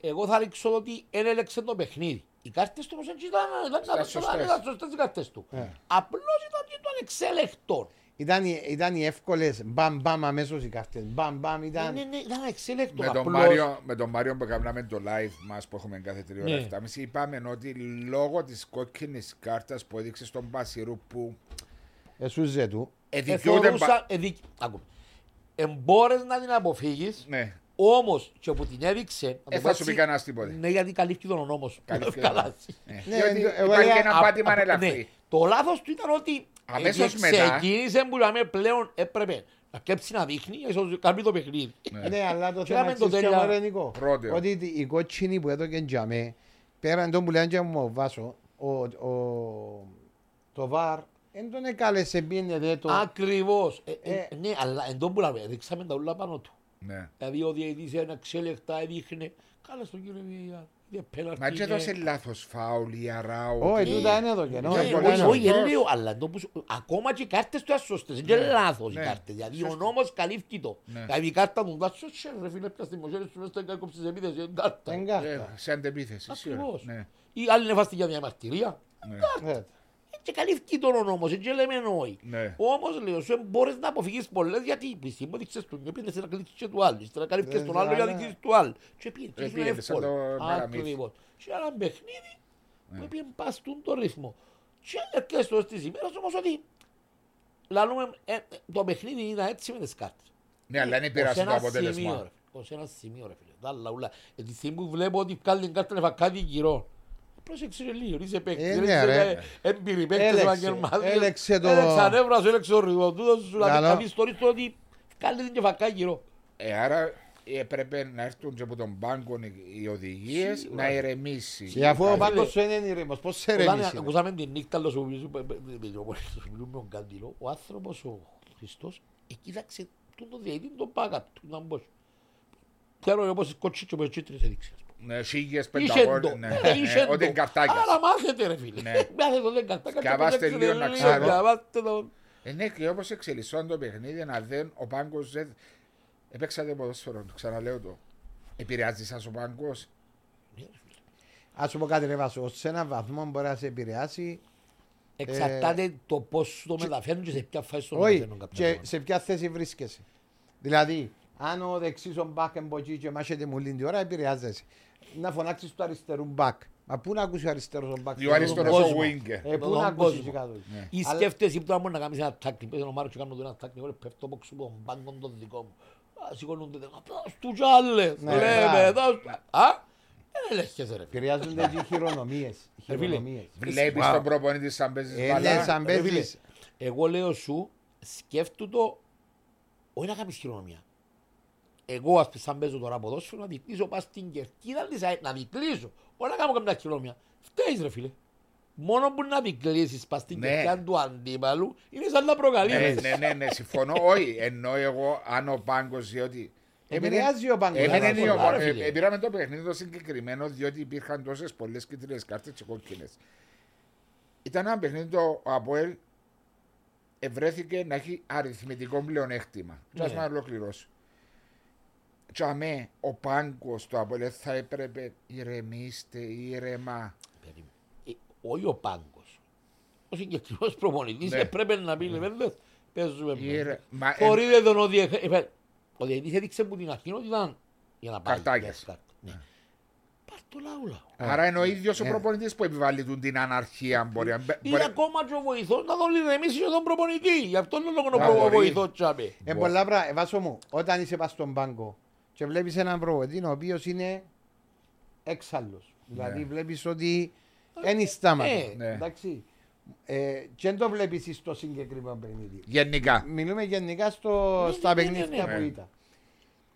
εγώ θα ρίξω το ότι δεν έλεξε το παιχνίδι. Οι κάρτες του όμως έτσι ήταν, ήταν, Ήταν ήταν, σωστές. ήταν σωστές οι κάρτες του. Ε. Απλώς ήταν και το ανεξέλεκτο. Ήταν, οι- ήταν οι εύκολες, μπαμ μπαμ αμέσως οι κάρτες. Μπαμ μπαμ Ναι, ήταν... ναι, ναι, ήταν ανεξέλεκτο. Με τον, απλώς. Μάριο, με τον Μάριο που κάναμε το live μας που έχουμε κάθε τρία ώρα Ναι. 7.30 είπαμε ότι λόγω της κόκκινης κάρτας που έδειξε στον Πασιρού που Εσούζε του. εδικαιούται Εθωρούσα, εδικ... Άκου. Εμπόρες να την αποφύγεις, Ναι. όμως και όπου την έδειξε... να το Ε, πω θα σου έτσι, πει κανένας τίποτε. Ναι, γιατί καλύφθηκε τον νόμο σου. Καλύφθηκε Καλά. τον Ναι. Ναι, Διότι εγώ υπάρχει έλεγα, ένα Α- πάτημα α- ελαφρύ. ναι. Το λάθος του ήταν ότι Αμέσως ε, μετά- ξεκίνησε που λέμε πλέον έπρεπε να κέψει να δείχνει, ίσως κάνει το παιχνίδι. Ναι, αλλά το Και θέμα έκαμε το εξής και τέλεια. μωρέ, Νικό. Πρώτο. Ότι οι κότσινοι που έδωκε τζαμέ, πέραν τον που λένε και μου ο Βάσο, ο, ο, το ΒΑΡ, δεν τον εκάλεσε πήγαινε δε το... Ακριβώς. Ε, ε, Ε. Ναι, αλλά εν τω που λέμε, ρίξαμε τα ούλα πάνω του. Ναι. Δηλαδή ο διαιτητής ένα εξέλεκτα έδειχνε, κάλα στον κύριο Βιαγιά. Είναι πέναλτι, Μα και είναι- έδωσε λάθος φάουλ ή αράου. Όχι, τι- τούτα είναι εδώ και Ναι, νο. είναι πολύ όχι, σωστός. όχι, δεν λέω, αλλά εν τω που σου- ακόμα και οι κάρτες του είναι σωστές, είναι λάθος οι ναι. κάρτες. Δηλαδή ο Σωστό. νόμος καλύφθηκε το. Ναι. Δηλαδή η κάρτα του ήταν σωστή, ρε φίλε, πια στη μοχέρη σου μέσα στο εγκάκοψης της επίθεσης, είναι κάρτα. Δεν Ε, κάρτα. Σε αντεπίθεση. σίγουρα. Ακριβώς. Ναι. Ή άλλοι είναι φάστη για διαμαρτυρία. Ναι. Ε, Και καλύφθηκε τον νόμος, έτσι λέμε όχι. Ναι. Όμως λέω σου μπορείς να αποφύγεις πολλές γιατί που εσύ μου έδειξες του νιό πήγαινες να κλείσεις και του άλλου, ύστερα καλύφθηκες Ναι, τον άλλο για να ναι. κλείσεις του άλλου. Και πήγαινε, Ε, και ήσουν πήγαινε σαν εύκολο. το παραμύθι. Ακριβώς. Και ένα παιχνίδι Ναι. που πήγαινε παστούν το ρυθμό. Και έρχεσαι στο στις ημέρες όμως ότι λαλούμε, ε, ε, το παιχνίδι ήταν έτσι με τις κάρτες. Ναι, αλλά είναι Ως πειράζει το ένα σημείο, αποτέλεσμα. ρε. Ως ένα σημείο ρε φίλε. Τα άλλα ούλα. Ε, τη στιγμή που βλέπω ότι βγάλει την κάρτα να κάτι γύρω. Πρόσεξε ρε λίγο, είσαι παίκτης, Ε, ρε, ναι, είσαι ρε. έμπειροι παίκτες Έλεξε, επαγγελματίες. έλεξε το- Έλεξε ανέβρα σου, έλεξε το ρυθμό. Τούτος σου Καλό. να δεις το ρυθμό ότι βγάλει την και φακά γύρω. Ε, άρα έπρεπε να έρθουν και από τον πάγκο οι οδηγίες Σίγουρα. να ηρεμήσει. Και αφού ο Κάτι. πάγκος σου είναι ήρεμος, πώς σε Όταν ρεμίσει. ρε; ακούσαμε την νύχτα λέω, σου μιλήσουμε με- με- με- σου μιλούμε με τον Καντήλο, ο άνθρωπος ο Χριστός ε, κοίταξε τούτο διαιτή τον πάκα του να μπω. Ξέρω εγώ πόσες κότσες και πόσες τσίτρες έδειξε. Ναι, σίγες, Είχε πενταγώνες, το, ναι, ε, ναι, είχε Ότι είναι το. καρτάκιας. Άρα μάθετε ρε φίλε. Ναι. Μάθετε το δεν καρτάκια. και Σκαβάστε προσέξτε λίγο να λίγο, ξέρω. σκαβάστε το. Ε, ναι, και όπως εξελισσόταν το παιχνίδι, να δεν, ο πάγκος δεν... Έπαιξατε ποδόσφαιρο, το ξαναλέω το. Επηρεάζεις σας ο πάγκος; Ας σου πω κάτι ρε Βάσο, σε έναν βαθμό μπορεί να σε επηρεάσει. Εξαρτάται το πώς σου το μεταφέρουν και σε ποια φάση το Όχι, μεταφέρουν κάποια και πράγματα. σε ποια θέση βρίσκεσαι. Δηλαδή, αν ο δεξής ο μπακ εμποτζεί και μάχεται μου την ώρα, επηρεάζεσαι; Να φωνάξεις του αριστερού μπακ. Μα πού να ακούσει ο αριστερός ο μπακ; Ο αριστερός τον ο κόσμο. winger. Ε, πού Τον να ακούσεις κόσμο. και κάτω. Ναι. Ή Αλλά- σκέφτεσαι που μπορεί να κάνεις ένα τάκλι, πες ο Μάρος και κάνω το ένα τάκλι, εγώ πέφτω από ξύπω, μπάγκον τον δικό μου. Α, σηκώνονται, δες, «Δώσ' τους κι άλλες, Ναι, λέμε, μπράβο. δώσ' του». Α, δεν ελέγχεσαι ρε φίλε. Επηρεάζονται και οι χειρονομίες. Οι Ε, φίλε, χειρονομίες. Βλέπεις τον προπονητή σαν παίζεις Ε, ναι, μπάλα. σαν Ρε φίλε, παίζεις. Εγώ λέω σου, σκέφτου το, όχι να κάνεις χειρονομία. Εγώ ας πούμε σαν παίζω τώρα ποδόσφαιρο να δικλείσω πας στην κερκίδα της ΑΕ, να δικλείσω. Όχι να κάνω καμιά χειρονομία. Φταίεις ρε φίλε. Μόνο που να δικλείσεις πας στην Ναι. κερκίδα του αντίπαλου είναι σαν να Ναι, προκαλείς. ναι, ναι, ναι, συμφωνώ. Όχι, εννοώ εγώ αν ο πάγκος διότι... Επηρεάζει ο πάγκος. Έμενε Βάσο. η πολλά, ομο- ρε ε, φίλε. ε, Πήραμε το παιχνίδι το συγκεκριμένο διότι υπήρχαν τόσες πολλές κίτρινες κάρτες και κόκκινες. Ήταν ένα παιχνίδι το ο Αποέλ ευρέθηκε να έχει αριθμητικό πλεονέκτημα. Και ας Ναι. να ολοκληρώσω. Και αμέ, ο πάγκος του Αποέλ θα έπρεπε ηρεμήστε, ήρεμα. Περίμενε. Ε, Όχι ο πάγκος. Ο συγκεκριμένος προπονητής Ναι. έπρεπε να πει λεβέντες. Παίζουμε Ήρε- μέσα. μα, ε, Χωρίδε τον ότι... έχ- ε, Ο διαιτητής έδειξε που την αρχή ότι ήταν για να πάει. Καρτάκιας. για τις κάρτες. Ναι. Πάρ' το λαούλα. Άρα είναι ο ίδιος ο Ε. προπονητής που επιβάλλει του την αναρχία. Μπορεί, να μπε- Ή μπορεί- ακόμα και ο βοηθός να τον ηρεμήσει και τον προπονητή. Γι' αυτό είναι λόγο Α, ο μπορεί. βοηθός τσάμε. Ε, πολλά πράγματα. Ε, Βάσο μου, όταν είσαι πας στον πάγκο και βλέπεις έναν προπονητή ο οποίος είναι έξαλλος. Δηλαδή Ναι. βλέπεις ότι δεν είναι στάματα. Ε, ναι. Εντάξει. Ε, και δεν το βλέπεις στο συγκεκριμένο παιχνίδι. Γενικά. Μιλούμε γενικά στο, Ναι, στα ναι, ναι, παιχνίδια ναι, ναι. που ήταν.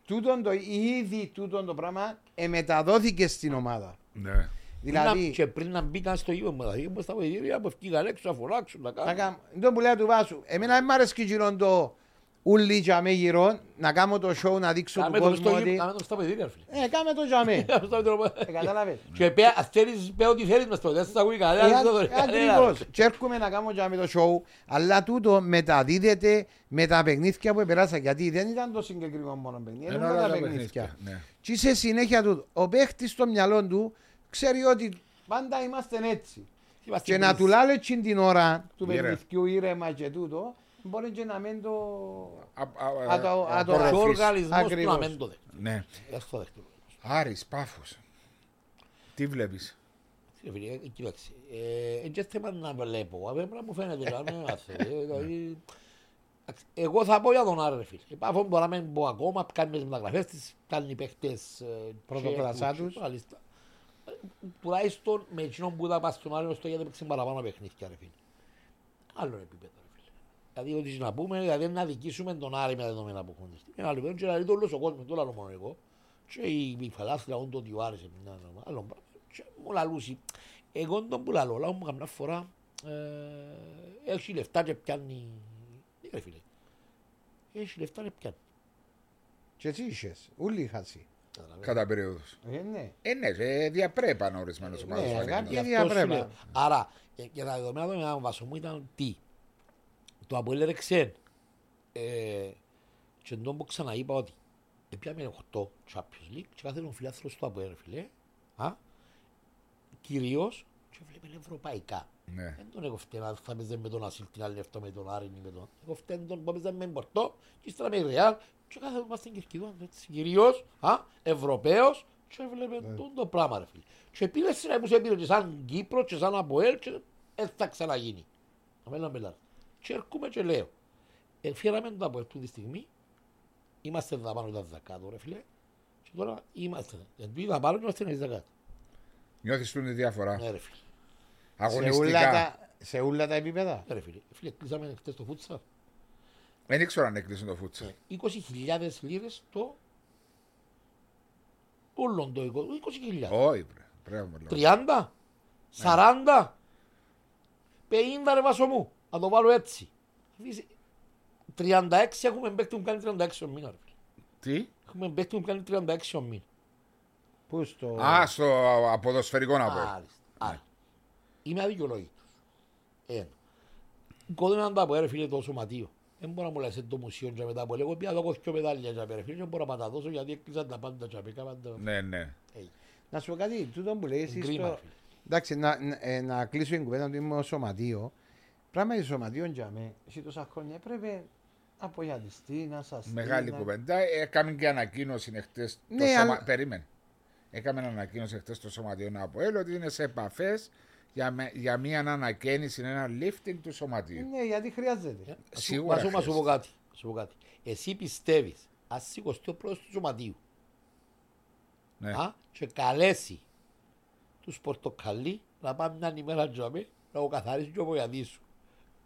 Τούτον το, ήδη τούτον το πράγμα εμεταδόθηκε στην ομάδα. Ναι. Δηλαδή, Και πριν να μπήκαν στο γήπεδο μου, δηλαδή όπως τα βοηθήρια που ευκήγαν έξω να φωνάξουν, να τα κάνουν. κάμ- το που λέει του Βάσου, εμένα δεν μ' αρέσει γύρω το ούλοι για με γύρω, να κάνω το show να δείξω του Κάμε το κόσμου στο ότι... γύρο, κάμε το στα παιδίκα, ρε φίλε. Ε, κάμε το για με. Κάμε το στα παιδίκα. Ε, Κατάλαβες. Και πέ, ας θέλεις, πέ ό,τι θέλεις μες το, δεν σας ακούει κανένα, δεν σας το- Ε, κανένα. Ακριβώς. Και έρχομαι να κάνω για με το show, αλλά τούτο μεταδίδεται με τα παιχνίδια που επεράσα. Γιατί δεν ήταν το συγκεκριμένο μόνο παιχνίδι, Είναι είναι όλα όλα τα τα παιχνίδια. παιχνίδια. Ναι. Και σε συνέχεια του, ο παίχτης στο μυαλό του ξέρει ότι πάντα είμαστε έτσι. Είμαστε Και να εμείς. του λέω έτσι την ώρα του Ήρε. παιχνιδιού ήρεμα και τούτο, μπορεί και να μην το. Α- α- Α, το- α- α, το- Και ο απορροφής. οργανισμός του Ακριβώς. να μην το δέχεται. Ναι. Δεν στο δέχεται. Άρης, Πάφος. Τι βλέπεις; Ρε φίλε, ε, κοίταξε, ε, είναι και θέμα να βλέπω, απέμπρα μου φαίνεται, να μην είμαστε, ε, δηλαδή, εντάξει, εγώ θα πω για τον Άρη, ρε φίλε. Πάφος μπορεί να μην πω ακόμα, κάνει τις μεταγραφές της, κάνει οι παίχτες ε, Πρωτοκλασσά και- τους. μάλιστα. Ε, Τουλάχιστον με εκείνον που θα πας στον Άρη, στο γιατί παίξει παραπάνω παιχνίδια, ρε φίλε. Άλλο επίπεδο, ρε φίλε. Δηλαδή, ότι να πούμε, δηλαδή να δικήσουμε τον Άρη με τα δεδομένα που έχουμε. Είναι άλλο επίπεδο και δηλαδή το όλος ο κόσμος, το λέω μόνο εγώ. Και οι οι φαλάθλοι λαούν το ότι ο Άρης είναι ένα άλλο πράγμα. Και μου λαλούσει. Εγώ τον που λαλώ, λαός μου καμιά φορά ε, έχει λεφτά και πιάνει. Τι ρε φίλε. Έχει λεφτά και πιάνει. Και εσύ είχες, ούλοι είχασαι. Καταλαβαίνεις. Κατά περίοδους. Ε, ναι. Ε, ναι, ε, διαπρέπαν ορισμένες ομάδες. Ναι, φάνηκε. κάποιοι- Γι' αυτό ίδια σου πρέπει. λέω. Άρα, ε, και τα δεδομένα των έναν βάσο μου ήταν τι; Το Αποέλ Ρεξέν. Ε, και τον που ξαναείπα ότι πιάμε 8 Champions League και κάθε φιλάθλος του Αποέλ, ρε φίλε. Α, κυρίως και βλέπουμε ευρωπαϊκά. Ναι. Δεν τον έχω φταίει θα παίζει με τον Ασίλ την άλλη αυτό με τον Άρη ή με τον... Εγώ φταίει τον που παίζει με Πορτό και ύστερα με η Ρεάλ και κάθε μας στην Κερκίδα έτσι κυρίως α, Ευρωπαίος και έβλεπε τον το πράγμα ρε φίλε. Και πήρε σειρά που σε πήρε και σαν Κύπρο και σαν Αποέλ και δεν θα ξαναγίνει. Να μην λέμε λάθος. Και έρχομαι και λέω εφήραμε τον Αποέλ του τη στιγμή είμαστε εδώ πάνω ήταν δακάτω ρε φίλε και τώρα είμαστε επειδή εδώ πάνω είμαστε εμείς δακάτω. Νιώθεις του τη διαφορά. Ναι ρε φίλε. Σε όλα, Αγωνιστικά. τα, σε όλα τα επίπεδα. Ναι, ρε φίλε. Φίλε, κλείσαμε χτες το φούτσα. Δεν ήξερα αν έκλεισαν το φούτσα. 20.000 λίρες το... Όλον το 20.000. Όχι, βρε. Πρέπει να λέω. 30, 40, 50 ρε βάσο μου να το βάλω έτσι. 36 έχουμε παίκτη που κάνει 36 ο μήνα. Τι; Έχουμε παίκτη που κάνει 36 ο μήνα. Πού στο... Α, στο αποδοσφαιρικό να πω. Άρα. Είμαι αδικαιολόγητος. Ε, Ένα. Κόδωνα να τα πω, ε, ρε φίλε, το σωματείο. Δεν μπορώ να μου λες «Ε, το μουσείο και μετά από λίγο. Πια και απέρα φίλε. Μπορώ να γιατί έκλεισαν τα πάντα και πάντα. Ναι, ναι. Να σου πω κάτι, τούτο που λέει. Εντάξει, να κλείσω την κουβέντα του είμαι ο σωματείο. Πράγματι, σωματείο για μέ, εσύ τόσα χρόνια έπρεπε να απογιατιστεί, να σας Μεγάλη κουβέντα. Έκαμε και ανακοίνωση εχθές. Ναι, σωμα... αλλά- Περίμενε. Έκαμε ανακοίνωση εχθές στο σωματείο να πω ότι είναι σε επαφές για, με- για μια ανακαίνιση, ένα lifting του σωματείου. Ναι, γιατί χρειάζεται. Σίγουρα Μα σου- μα σου πω χρειάζεται. κάτι. σου πω κάτι. Εσύ πιστεύεις, ας σηκωστεί ο πρόεδρος του σωματείου Ναι. α, και καλέσει τους πορτοκαλί να πάμε μια ημέρα τζαμί να το καθαρίσουν και ο βοηθατής σου.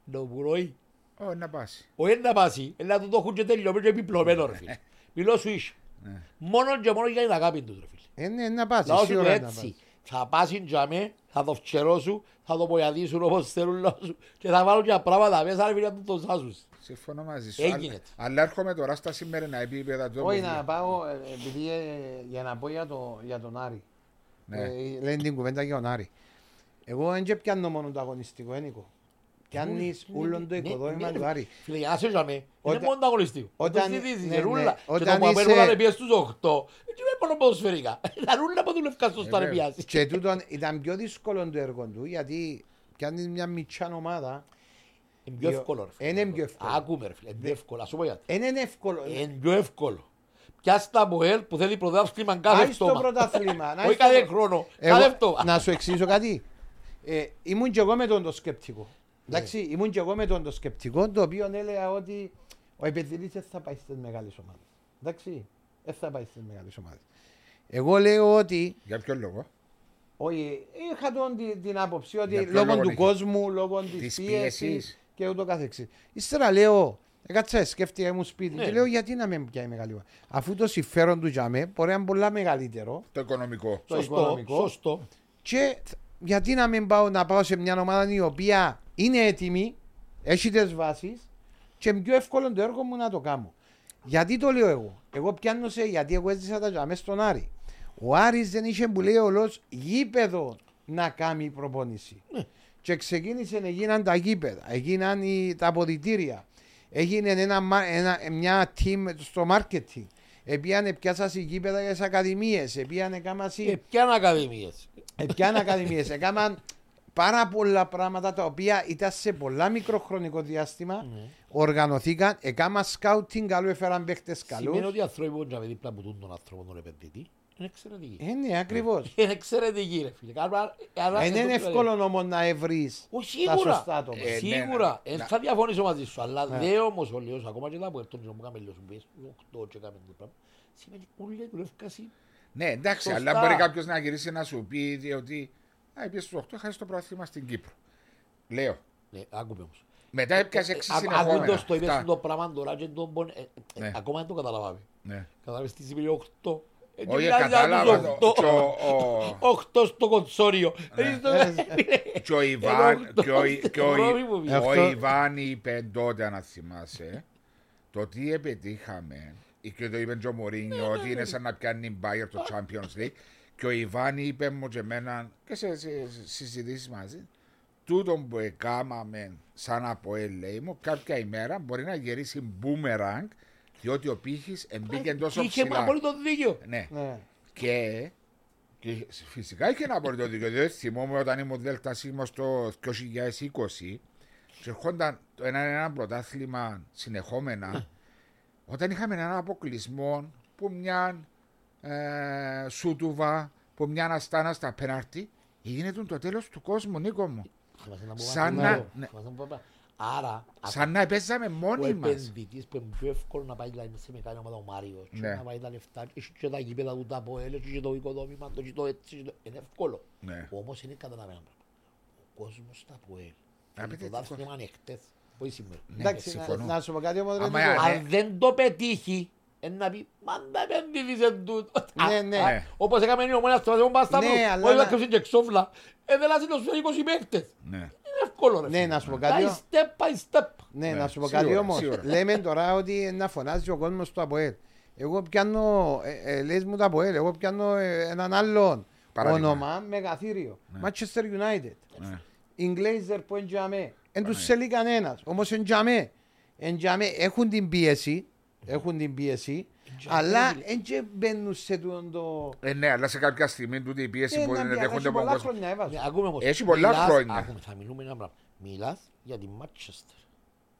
Να το πουρώει. Ω, να πάσει. Όχι να πάσει, να του το έχουν και τελειωμένο και επιπλωμένο ρε φίλε. Μιλώ σου είσαι. Ναι. Μόνο και μόνο για την αγάπη τους ρε φίλε. Ε, ναι, να πας, Λάω σου το σίγουρα να έτσι. πας. Θα πάσει τζαμί, θα το φτσερώσουν, θα το βοηθήσουν όπως θέλουν λαό σου και θα βάλουν και πράγματα μέσα ρε φίλε να τους το σάσουν. Συμφωνώ μαζί σου. Έγινε. Αλλά, αλλά έρχομαι τώρα στα σημερινά επίπεδα του Όχι, ομιλίου. να πάω, ε, επειδή ε, για να πω για, το, για τον Άρη. Ναι. Ε, λένε την κουβέντα για τον Άρη. Εγώ δεν και πιάνω μόνο το αγωνιστικό ένικο. Πιάνεις όλον το Ναι, οικοδόμημα ναι, του ρε. Άρη. Φίλε, για να σε τζαμί, είναι Όταν- μόνο το αγωνιστικό. όταν- Όταν συζητήσεις, ναι, είναι ναι. ρούλα. Και Όταν το που είσαι- απέρνουν να πιέσεις στους 8, έτσι με μόνο ποδοσφαιρικά. Τα ρούλα που δουλεύκαν στο στα βέβαια. να πιάσεις. Και τούτον ήταν πιο δύσκολο το έργο του γιατί πιάνεις μια μητσιά ομάδα. Είναι πιο Δυο- εύκολο. ρε φίλε. Είναι πιο εύκολο. Άκουμε ρε φίλε, είναι πιο εύκολο. Ας σου πω γιατί. Δεν είναι εύκολο. Είναι πιο εύκολο. Πιάσ' τα από ελ που θέλει πρωτάθλημα κάθε Άι στο φτώμα. πρωτάθλημα. να Όχι στο κάθε πρω- χρόνο, Εγώ- κάθε φτώμα. Να σου εξηγήσω κάτι. Ε, ήμουν και εγώ με τον το σκεπτικό. Ναι. Εντάξει, ήμουν και εγώ με τον το σκεπτικό το οποίο έλεγα ότι ο Επενδυτής δεν θα πάει στις μεγάλες ομάδες. Εντάξει, δεν θα πάει στις μεγάλες ομάδες. Εγώ λέω ότι Για ποιο λόγο; όχι, είχα τον, την, την άποψη ότι Για ποιο λόγω λόγο του είχες; κόσμου, λόγω της Της πίεσης πίεσης. και ούτω καθεξής. Ύστερα λέω, έκατσα, σκέφτηκα μου σπίτι Ναι. και λέω γιατί να με πιάει μεγάλη ομάδα; Αφού το συμφέρον του για μέ μπορεί να είναι πολλά μεγαλύτερο Το οικονομικό. το Σωστό, οικονομικό. σωστό. και θ- γιατί να μην πάω να πάω σε μια ομάδα η οποία είναι έτοιμη, έχει τις βάσεις και είναι πιο εύκολο το έργο μου να το κάνω. Γιατί το λέω εγώ; Εγώ πιάνω σε, γιατί εγώ έζησα τα τζαμέ στον Άρη. Ο Άρης δεν είχε που λέει ολός γήπεδο να κάνει προπόνηση. Και ξεκίνησε να γίναν τα γήπεδα, έγιναν οι, τα αποδητήρια, έγινε ένα, μα- ένα, μια team στο marketing. Επίανε πιάσασαι γήπεδα για τις ακαδημίες, επίανε κάμασι... Και ποιαν ακαδημίες. Επιάνε ακαδημίες, έκαναν πάρα πολλά πράγματα τα οποία ήταν σε πολλά μικρό χρονικό διάστημα. Οργανωθήκαν, έκαναν σκάουτινγκ, καλού έφεραν παίχτες Σημαίνει καλούς. ότι οι άνθρωποι που είναι δίπλα από τούν τον άνθρωπο τον επενδυτή είναι εξαιρετικοί. Ε, ναι, ακριβώς. Είναι εξαιρετικοί ρε φίλε. Άρα- άρα Δεν εδώ είναι που εύκολο όμως να ευρείς Όχι, τα σίγουρα. σωστά άτομα. Ε, ναι, Σίγουρα. ναι. Ε, Να- Θα διαφωνήσω μαζί σου. Αλλά Ναι. δεν όμως ο Λεός, ακόμα και τα που έρθουν που κάνουμε λίγο σου πες, οκτώ και κάνουμε το πράγμα, σημαίνει όλοι δουλεύκασαι. Ναι, εντάξει, Σωστά. αλλά μπορεί κάποιος να γυρίσει να σου πει ότι. Α, πήγε στους 8, χάσει το πρόθυμα στην Κύπρο. Λέω. Ναι, άκουμε όμως. Μετά έπιασε 6 Α- συνεχόμενα. Ακούντος το είπες Αυτά. το πράγμα τώρα και τον πον- ε, ε, Ναι. ακόμα δεν το καταλάβαμε. Ναι. Κατάλαβες τι σημαίνει οκτώ. Ε, και Όχι, μιλάς για κατάλαβα. τους το- οκτώ. και ο- ο- Οκτώ στο κονσόριο. Ναι. Ε, στο- Και ο Ιβάν, οκτώ και ο, και ο, Βρώμη μου ο Αυτό- Ιβάν είπε τότε, αν θυμάσαι, το τι επιτύχαμε, και το είπε και ο Μωρίνιο, ότι είναι σαν να πιάνει μπάγερ το Champions League. Και ο Ιβάν είπε μου και εμένα και σε, σε, σε συζητήσεις μαζί, τούτο που έκαναμε σαν από λέει μου, κάποια ημέρα μπορεί να γυρίσει boomerang, διότι ο πύχης εμπήκε τόσο Είχε ψηλά. απόλυτο δίκιο. Ναι. Ναι. Και, και φυσικά είχε ένα απολύτω δίκιο. Διότι θυμόμαι όταν ήμουν Δέλτα Σίγμα στο 2020 και ερχόνταν το ένα, ένα πρωτάθλημα συνεχόμενα, όταν είχαμε έναν αποκλεισμό που μια ε, Σούτουβα, που μια Αστάνα στα πέναρτη, έγινε το τέλος του κόσμου, Νίκο μου. Θυμάσαι να πω Σαν κάτι να- άλλο. ναι. Θυμάσαι να πω κάτι. Άρα, Σαν να παίζαμε ο μόνοι μας. επενδυτής που είναι πιο εύκολο να πάει δηλαδή, σε μεγάλη ομάδα ο Μάριος και Ναι. να πάει τα λεφτά και έχει και τα γήπεδα του τα ΠΟΕΛ και το οικοδόμημα το και το έτσι και το- είναι εύκολο. Ναι. Όμως είναι καταλαβαίνω ένα πράγμα. Ο κόσμος στα ΠΟΕΛ Α, και πείτε το τι δάσκημα είναι χτες, όχι σήμερα. Εντάξει, να, συμφωνώ. να σου πω κάτι όμως ρε Άμα Νίκο. Ναι. Αν δεν το πετύχει, είναι να πει «Μα τα επενδύθησε τούτο». Ναι, Α, ναι. α, Ναι. Όπως έκαμε η ομόνια στο Παπασταύρου, Ναι, Παπασταύρου, αλλά όχι να- να κρύψει και ξόφλα. Ε, δεν λάζει το σου 20 παίκτες. Ναι. Είναι εύκολο ρε Ναι, φίλε. να σου πω Πάει κάτι. step by step. Ναι, Ναι, να σου πω σίγουρα, κάτι όμως. σίγουρα. Λέμε τώρα ότι να φωνάζει ο κόσμος στο ΑΠΟΕΛ. Εγώ πιάνω, ε, ε, λες μου το ΑΠΟΕΛ, εγώ πιάνω ε, έναν άλλον Παράδειγμα. όνομα μεγαθύριο. Manchester United. Ναι. Ιγκλέιζερ που είναι τζαμέ. Εν τους θέλει κανένας, όμως είναι τζαμέ. Εν τζαμέ έχουν την πίεση, έχουν την πίεση, αλλά εν και μπαίνουν σε τούτο το... Ε, ναι, αλλά σε κάποια στιγμή τούτη η πίεση Ε, μπορεί να να πει, δέχονται έχει από τον πολλά κόσμο. χρόνια έβαζε. Ναι, ακούμε όμως. Έχει πολλά Μιλάς- χρόνια. Ακούμε, θα μιλούμε ένα πράγμα. Μιλάς για τη Manchester.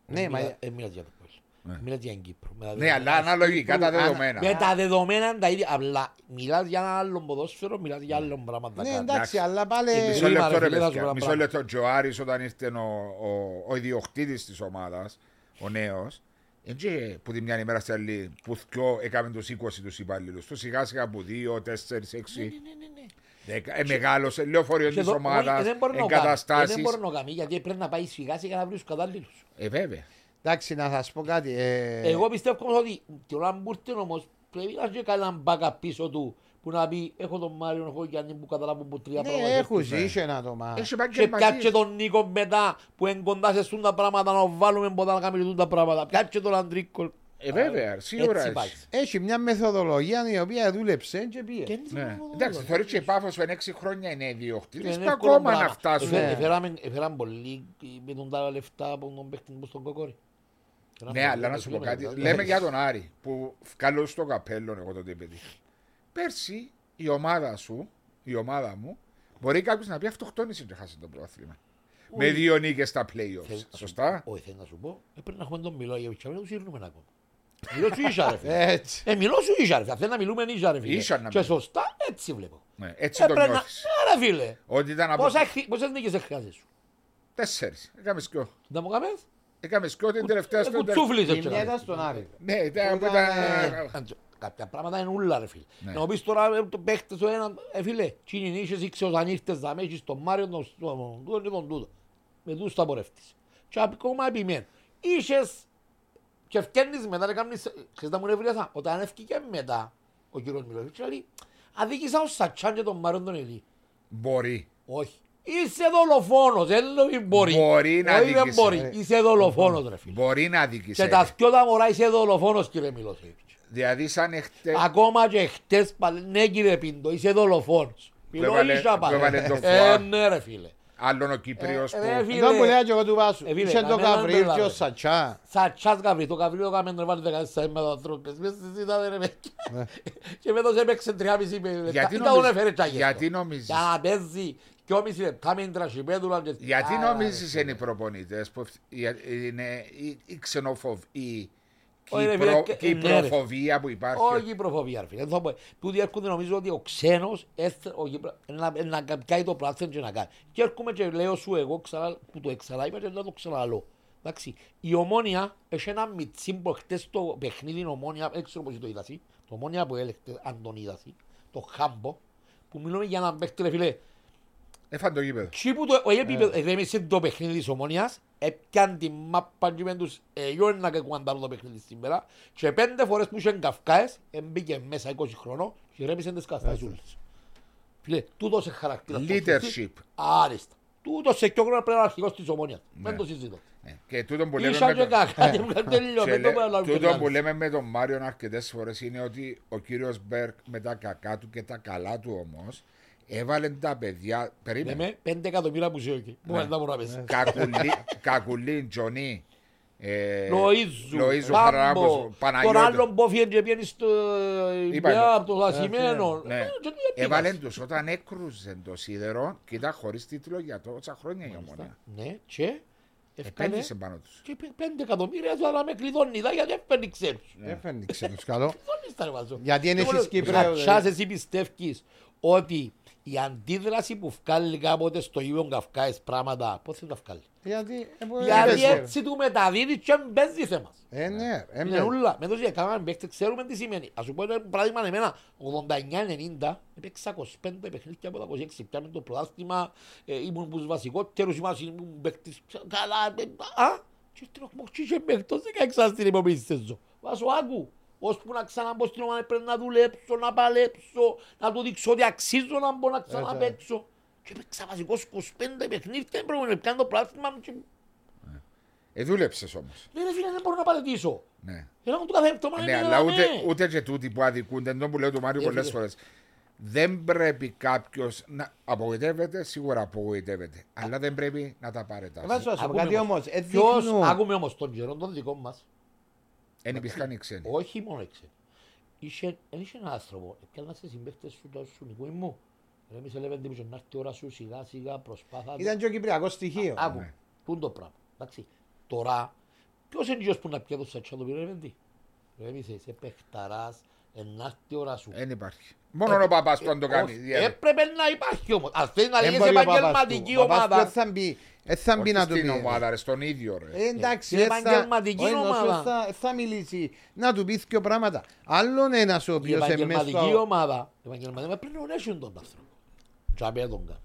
Ναι, Δεν μα- μιλά- Δεν μιλάς για το Πόλ. Ναι. Μιλάς για την Κύπρο. Με τα Ναι, αλλά δεδομένα. αναλογικά τα Κύπρου, δεδομένα. Με τα δεδομένα είναι τα ίδια. Απλά μιλάς για ένα άλλο ποδόσφαιρο, μιλάς για άλλο πράγμα. Ναι, εντάξει, αλλά πάλι... Ε, Μισό Ρήμα, λεπτό, ρε ρε φίλε, θα σου παιδιά. πω ένα Μισό πράγμα. λεπτό. Και ο Άρης όταν ήρθε ο, ο, ο ιδιοκτήτης της ομάδας, ο νέος, έτσι που τη μια ημέρα στην άλλη, που θκιο έκαμε τους 20 τους υπαλλήλους, τους σιγά σιγά από 2, 4, 6, Ναι, ναι, ναι, ναι. 10, ε, μεγάλωσε, λεωφορείο Και της εδώ- ομάδας, όχι, δεν μπορεί να το κάνει. Ε, Δεν εγκαταστάσεις. μπορεί να το κάνει, γιατί πρέπει να πάει σιγά σιγά να βρει τους κατάλληλους. Ε, βέβαια. Εντάξει, να σας πω κάτι. ε, Εγώ πιστεύω όμως ότι την ώρα που ήρθε όμως πρέπει να έχει κανένα backup πίσω του που να πει έχω τον Μάριο, έχω τον Γιάννη που καταλάβουν που τρία Ναι, πράγματα. έχουν ναι. ζήσει ένα άτομα. Έχει Και επαγγελματίες. πιάτσε τον Νίκο μετά που είναι κοντά σε σούν τα πράγματα να βάλουμε ποτέ να κάνουμε τούν τα πράγματα. Πιάτσε τον Αντρίκο. Ε, βέβαια, σίγουρα Έτσι έχει. πάει. Έχει μια μεθοδολογία η οποία δούλεψε και Και πήγε. είναι Ναι. το- Εντάξει, θεωρείς και η Πάφος που είναι 6 χρόνια είναι Είναι ιδιοκτήτης, που εύκολο ακόμα πράγμα. να φτάσουν. Εφέ- Ναι. Εφέραμε εφέραμε πολύ με τον τα λεφτά από τον παίχτη που στον κοκόρι. Εφέραμε Ναι, πολύ, αλλά να σου πω λέμε, κάτι. δηλαδή. Λέμε για τον Άρη που καλώς στο καπέλο εγώ τότε πετύχα. Πέρσι η ομάδα σου, η ομάδα μου, μπορεί κάποιος να πει αυτοκτόνησε και χάσει το πρωτάθλημα. Με δύο νίκες στα playoffs. Θέλω να σου Σωστά. πω- Όχι, θέλω να σου πω. ε, Πρέπει να έχουμε τον Μιλό για να του σύρνουμε ακόμα. Μιλό σου ίσα ρε φίλε. Έτσι. Ε, μιλό σου ίσα ρε φίλε. Θέλω να μιλούμε ίσα ρε φίλε. Ίσα να Και μιλούμε. σωστά έτσι βλέπω. Ναι, έτσι Ε, το πρέπει να- νιώθεις. Άρα φίλε. Ότι ήταν από Πόσα χρη- Πόσες νίκες έχασες σου; τέσσερις. Έκαμες σκιό. Να μου κάνεις. Έκαμες σκιό την τελευταία Ε, στο κουτσούφλης Η έτσι μια έκανες. ήταν στον Άρη. Ναι, ήταν που Ήταν, ήταν. Άντζο, Κάποια πράγματα είναι ούλα ρε φίλε. Ναι. Να μου πεις τώρα ε, το παίχτες ο έναν, ε φίλε, τσίνιν είχες ήξε όταν ήρθες να έχεις τον Μάριο, τον τον τούτο και τον τούτο. Με τους τα πορεύτης. Και ακόμα επιμένω. Είχες και ευκένεις μετά να κάνεις, ξέρεις να μου νευρίασα, όταν ευκήκε μετά ο κύριος Μιλόβιτς, λέει, αδίκησα ο Σατσάν και τον Μάριο τον Ελί. Μπορεί. Όχι. Είσαι δολοφόνος, δεν είναι μπορεί. Μπορεί να Όχι, δεν αδικήσει. μπορεί. Είσαι δολοφόνος ρε φίλε. Μπορεί να αδικήσει. Και τα δυο τα μωρά είσαι δολοφόνος κύριε Μιλοσέβιτς. Δηλαδή σαν εχτε... Ακόμα και χτες πάλι, ναι κύριε Πίντο, είσαι δολοφόνος. Μιλώ έβαλε- ίσα που πάλι. έβαλε το Ε, φουά. ναι ρε φίλε. Άλλον ο Κύπριος Ε, που... ρε, φίλε. Εδώ που λέω και εγώ του Βάσου. Ε, φίλε, Είχε το κανέναν Καβρίλ δεν και ο λάβε. Σατσά. Σατσάς Γαβρί, το Γαβρί το καμένο να βάλει 14 με ανθρώπες. Μες στη ζήτα ρε παιδιά. Και με το έπαιξε 3,5 με λεπτά. Γιατί Ήταν τον νομίζεις- έφερε τσάγες γιατί το. νομίζεις- Για να παίζει 2,5 λεπτά με την τρασιπέδουλα. και- Γιατί Άρα, νομίζεις ρε, είναι οι προπονητές που ευ- η- είναι η, η ξενοφοβία, η Όχι, ρε, κυπρο- φίλε, και- κυπροφοβία που υπάρχει. Όχι η προφοβία, ρε φίλε. Δεν θα πω. Που διέρχονται νομίζω ότι ο ξένος έστε- ο Κύπρο- να, να κάνει το πλάθεν και να κάνει. Και έρχομαι και λέω σου εγώ ξανά, που το εξαλά είπα και να το ξαναλώ. Εντάξει, η ομόνια έχει ένα μιτσί που χτες το παιχνίδι ομόνια, δεν ξέρω πώς το είδασαι, το ομόνια που έλεγχε αν τον είδασαι, το χάμπο, που μιλούμε για έναν παίχτη ρε φίλε, Έφαν το γήπεδο. Τι που το όχι επίπεδο, ερέμισε το παιχνίδι της ομόνιας, έπιαν τη μάπα και μεν τους εγιώνα και κουαντάρουν το παιχνίδι σήμερα και πέντε φορές που είχαν καυκάες, έμπηκε μέσα 20 χρόνο και ρέμισαν τις καστασούλες. Φίλε, τούτος είναι χαρακτήρα. Leadership. Άριστα. Τούτος σε πιο χρόνο πρέπει να είναι αρχηγός της ομόνιας. Δεν το συζητώ. Ναι. Και τούτο που λέμε Ίσα με και τον- κακά, και μου τελειώ, και δεν το λέ- πρέπει να τούτο λάβουμε που λέμε με τον Μάριον αρκετές φορές είναι ότι ο κύριος Μπέρκ με τα κακά του και τα καλά του όμως έβαλε τα παιδιά, περίμενε, Λέμε πέντε εκατομμύρια που ζει εκεί. Μου δεν μπορώ να πέσει. Κακουλή, Κακουλή, Τζονί, ε, Λοΐζου, Λοΐζου, Πάμπο, Χαράμπος, τον Παναγιώτη. άλλον που έφυγε και πήγαινε στο Είπα, Ινδιά, από το Λασιμένο. Ναι. Ε, και τι Έβαλε έπιασε. τους όταν έκρουζε το σίδερο και ήταν χωρίς τίτλο για τόσα χρόνια η ομονία. Ναι, και έφτανε Επένδυσε πάνω τους. και πέ- πέντε εκατομμύρια θα να με κλειδώνει δα, γιατί έφερνε ξέρεις. Έφερνε ξένος καλό. Κλειδώνεις τα ρε βάζω. Γιατί δεν Και έχεις μόνο- Κύπρεο, Σατσάς, δηλαδή. εσύ πιστεύεις ότι η αντίδραση που βγάλει κάποτε στο Ιβιον Καυκάες πράγματα, πώς θα τα βγάλει; Γιατί ε, Γιατί έπαιζε. έτσι του μεταδίδει και παίζει θέμα. Ε, ναι. ε, Είναι ναι. ούλα. Με το ότι έκαναν παίκτες, ξέρουμε τι σημαίνει. Ας σου πω ένα παράδειγμα εμένα, 89-90, έπαιξα 25 παιχνίδια από τα 26, πιάμε το πρωτάθλημα, ε, ήμουν τους βασικότερους, ήμουν ήμουν παίκτης, καλά, ε, α, και στην οχμοχή και παίκτος 16 στην επόμενη σεζόν. Βάσο άκου, ώσπου να ξαναμπω στην ομάδα πρέπει να δουλέψω, να παλέψω, να του δείξω ότι αξίζω να μπω να ξαναπαίξω. Και έπαιξα βασικός 25 παιχνίδια, δεν πρέπει να πιάνω το πρωτάθλημα μου και... Ε, δούλεψες όμως. Ναι ρε φίλε, δεν μπορώ να παλαιτήσω. Ναι. Ένα μου το κάθε εβδομάδα Ναι, είναι αλλά να ούτε, με. ούτε και τούτοι που αδικούνται, εντός που λέω του Μάριου Ε, πολλές φίλε. φορές. Δεν πρέπει κάποιος να απογοητεύεται, σίγουρα απογοητεύεται. Αλλά δεν πρέπει να τα παρετάσει. Βάζω να σου πω Ακούμε κάτι όμως. όμως. ε, Ποιος, δείχνουν- άκουμε όμως τον καιρό των δικών μας, Δεν υπήρχαν οι ξένοι. όχι μόνο έξε. Είχε, δεν είχε ένα άνθρωπο, έπιανα σε συμπαίχτες σου το σου νοικού μου. Ρε μη σε λέμε ότι να έρθει η ώρα σου σιγά σιγά προσπάθα. Ήταν και ο Κυπριακός στοιχείο. Άκου, ναι. πού είναι το πράγμα. Εντάξει, τώρα, ποιος είναι γιος που να πιέτω σε τσά το πήρε ρεβέντη. Ρε μη σε, είσαι παιχταράς, να έρθει η ώρα σου. Δεν υπάρχει. Μόνο ο παπάς που αν το κάνει. Όχι, δηλαδή. Έπρεπε να υπάρχει όμως. Αν θέλει να Δεν λέγεις μπορεί ο παπάς επαγγελματική του. Ο παπάς του ομάδα. δεν θα μπει- δεν θα μπει Όχι να του στην πει. ομάδα, ρε, στον ίδιο. Ρε. Ε, εντάξει, Είναι ε, θα- επαγγελματική ο ενός ομάδα. ε, θα- θα μιλήσει να του πει δύο πράγματα. Άλλον ένας ο Η οποίος είναι μέσα επαγγελματική στο. ομάδα, η επαγγελματική ομάδα πρέπει να γνωρίσουν τον άνθρωπο. Τζάμπε τον κάνει.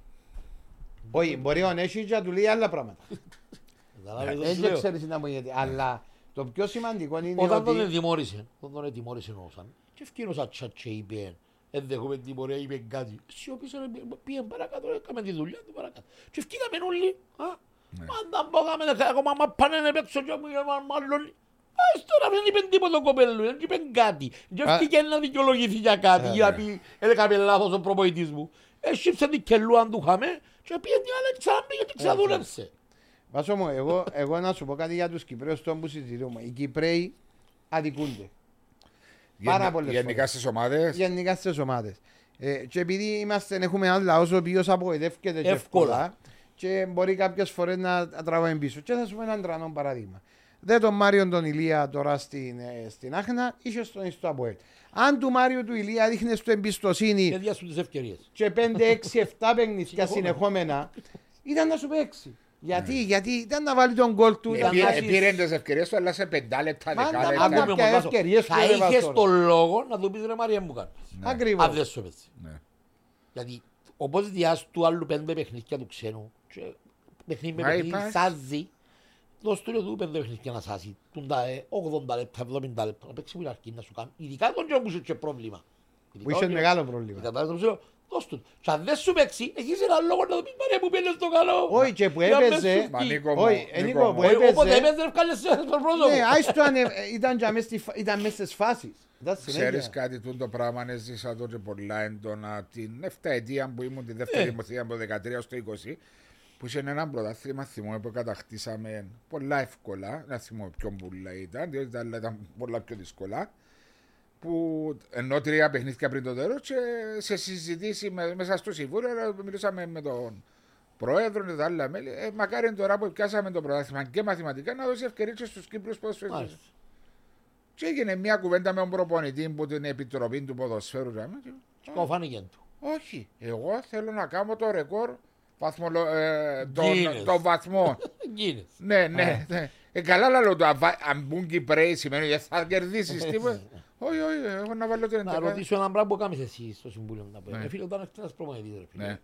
Όχι, μπορεί ο Νέσι να του λέει άλλα πράγματα. Καταλάβες τι Δεν σου λέω. ξέρεις να μου γιατί. Αλλά το πιο σημαντικό είναι Όταν τον ότι. ετοιμόρησε, όταν τον ετοιμόρησε ο Όσαν, και ευκαιρός ατσά και είπε, ενδέχομαι τιμωρία, είπε κάτι. Σιωπήσε, ρε, πήγαινε παρακάτω, έκαμε τη δουλειά του παρακάτω. Και ευκήκαμε όλοι, α, αν τα μπόγαμε, ακόμα μα πάνε να παίξω και μου είπαν μάλλον, Ας τώρα δεν είπε τίποτα ο κοπέλου, δεν είπε κάτι. Και Α. ευκήκε να δικαιολογηθεί για κάτι, Ε, για ναι. να πει, έκαμε λάθος ο προπονητής μου. Έσυψε την κελού αν του είχαμε και πήγε την άλλη ξαναμπήκε και ξαναδούλεψε. Βάσο μου, εγώ, εγώ να σου πω κάτι για τους Κυπρέους τώρα που συζητούμε. Οι Κυπρέοι αδικούνται. Πάρα Γενι- πολλές Γενικά φορές. στις ομάδες. Γενικά στις ομάδες. Ε, και επειδή είμαστε, έχουμε ένα λαό ο οποίος απογοητεύεται και Εύκολα. εύκολα και μπορεί κάποιες φορές να τραβάει πίσω. Και θα σου πω έναν τρανό παράδειγμα. Δεν τον Μάριο τον Ηλία τώρα στην, ε, στην Άχνα, είχε στον Ιστό Αποέλ. Αν του Μάριου του Ηλία δείχνες του εμπιστοσύνη Και διάσουν τις ευκαιρίες. και 5, 6, 7 παιχνίδια Συνεχόμενα. συνεχόμενα, ήταν να σου παίξει. Γιατί, γιατί ήταν να βάλει τον γκολ του. ήταν να- Πήρε τι ευκαιρίε του, αλλά σε πεντά λεπτά, Μα, δεκά να- λεπτά. Άκουμε Άκουμε κάποια όμως, ευκαιρίες Θα που έβαλε είχες τώρα. τον λόγο να του πεις ρε Μαρία μου κάνει. Ακριβώς. Αν δεν σου έπαιζε. Ναι. Γιατί όπως διάς του άλλου πέντε παιχνίδια του ξένου και παιχνίδι με Μα παιχνίδι είπα- σάζει δώσ' του του πέντε παιχνίδια να σάσει. Τούν τα ε, 80 λεπτά, 70 λεπτά. Να παίξει που είναι αρκεί να σου κάνει. Ειδικά τον και που είσαι και πρόβλημα. Που είχε μεγάλο πρόβλημα. Κατάλαβες το ξέρω. Δώσ' του. Και αν δεν σου παίξει, έχεις ένα λόγο να το πεις «Μαρέ μου πέλες το καλό». Όχι, και που Για μες έπαιζε- σου Μα πει. Νίκο μου, Όχι, ε, Νίκο Νίκο, μου. που Όχι, έπαιζε- Όποτε έπαιζε, ευκάλεσαι στο πρόσωπο. Ναι, άιστο αν ε, ήταν και μες στη φα- ήταν μέσα στις φάσεις. Ήταν συνέχεια. Ξέρεις κάτι, τούτο το πράγμα έζησα το και πολλά έντονα την 7 ετία που ήμουν τη δεύτερη Ε. δημοσία από το 13 στο 20 που είχε ένα πρωτάθλημα θυμόμαι που κατακτήσαμε πολλά εύκολα, να θυμόμαι πιο μπουλά ήταν, διότι τα άλλα ήταν πολλά πιο δύσκολα που ενώ τρία παιχνίδια πριν το τέλος και σε συζητήσει με, μέσα στο Συμβούλιο ε, μιλούσαμε με τον Πρόεδρο και τα άλλα μέλη. Ε, μακάρι τώρα που πιάσαμε το πρωτάθλημα και μαθηματικά να δώσει ευκαιρία και στους Κύπρους ποδοσφαιριστές. Μάλιστα. Και έγινε μια κουβέντα με τον προπονητή που την επιτροπή του ποδοσφαίρου. ρε, και- Και κοφάνηκε του. Όχι, εγώ θέλω να κάνω το ρεκόρ βαθμολο, ε, των, Guinness. των βαθμών. Γίνες. ναι, ναι, ναι. Ε, καλά λέω το αν βα- αν μπουν Κυπρέοι σημαίνει ότι θα κερδίσεις τίποτα. Όχι, όχι, εγώ να βάλω την Να εντεκάδα. ρωτήσω ένα πράγμα που κάνεις εσύ στο Συμβούλιο να πω. Ναι. Ε, Φίλε, όταν έρθει ένας προπονητής, ρε φίλε, Ναι.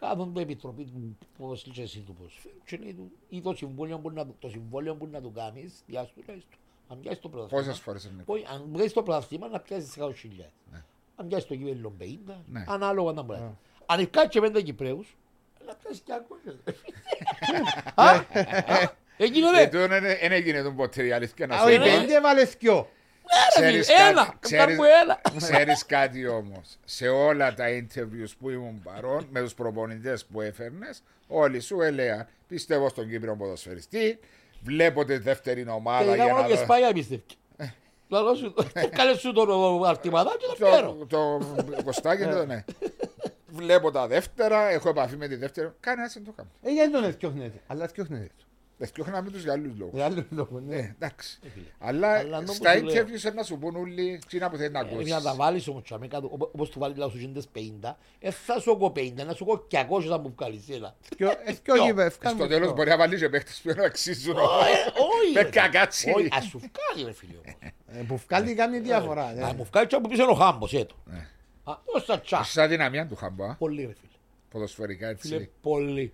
κάθονται επιτροπή του ποδοσφαίρου και εσύ του ποδοσφαίρου και λέει του, ή το συμβόλαιο που να, του- το συμβόλαιο που να του κάνεις, διάσου του, λέει του. Αν πιάσεις το πρωταθλήμα, Πόσες φορές είναι; όχι, αν βγάλεις το πρωταθλήμα να πιάσεις 100.000. Αν πιάσεις το κύπελλο 50, Ναι. ανάλογα να μπορεί. Αν ευκάτσει και πέντε Κυπρέους, να πιάσεις και άκουσες. Α, Έγινε Ε, ρε. τούτο δεν δεν έγινε τον ποτέ η αλήθεια να Α, σου όχι, πω. ναι. πέντε έβαλες δυο. Ξέρεις Ένα, κάτι, ένα, ξέρεις- κάπου ένα. Ξέρεις κάτι όμως, σε όλα τα interviews που ήμουν παρόν, με τους προπονητές που έφερνες, όλοι σου έλεγαν, πιστεύω στον Κύπριο ποδοσφαιριστή, βλέπω τη δεύτερη ομάδα Τελικά για μόνο να και δω... σπάει απίστευκε. Λαλό σου, κάλε σου τον αρτηματά και το φέρω. Το, το Κωστάκι, το, ναι. Βλέπω τα δεύτερα, έχω επαφή με τη δεύτερη. Κανένας δεν το κάνω. Ε, γιατί τον εθιώχνετε. Αλλά εθιώχνετε. Δεν φτιάχναμε τους για άλλους λόγους. Για άλλο λόγο, ναι. Ε, εντάξει. Αλλά Αλλά νόμος στα σου λέω. interviews να σου πούν όλοι τσίνα που θέλει να Ε, ακούσεις. Για να τα βάλεις όμως τσάμε κάτω, οπ- όπως του βάλει λάθος γίνοντες 50, ε, θα σου έχω 50, να σου έχω 200 θα μου βγάλεις ένα. Δυο- ε, δυο γήπεδα, ευκάλουμε Στο τέλος δυο. μπορεί να βάλεις και παίχτες που να αξίζουν. Ε, Όχι Με ρε. κακάτσι. Όχι, ας σου βγάλει ρε φίλε όμως. Ε, Που βγάλει κάνει διαφορά. ναι. Να μου βγάλει και από πίσω είναι ο χάμπος, έτω. Ναι. Α, ως τα τσα. Είσαι αδυναμία του χαμπά, Πολύ ρε φίλε. ποδοσφαιρικά Φίλε, έτσι. πολύ.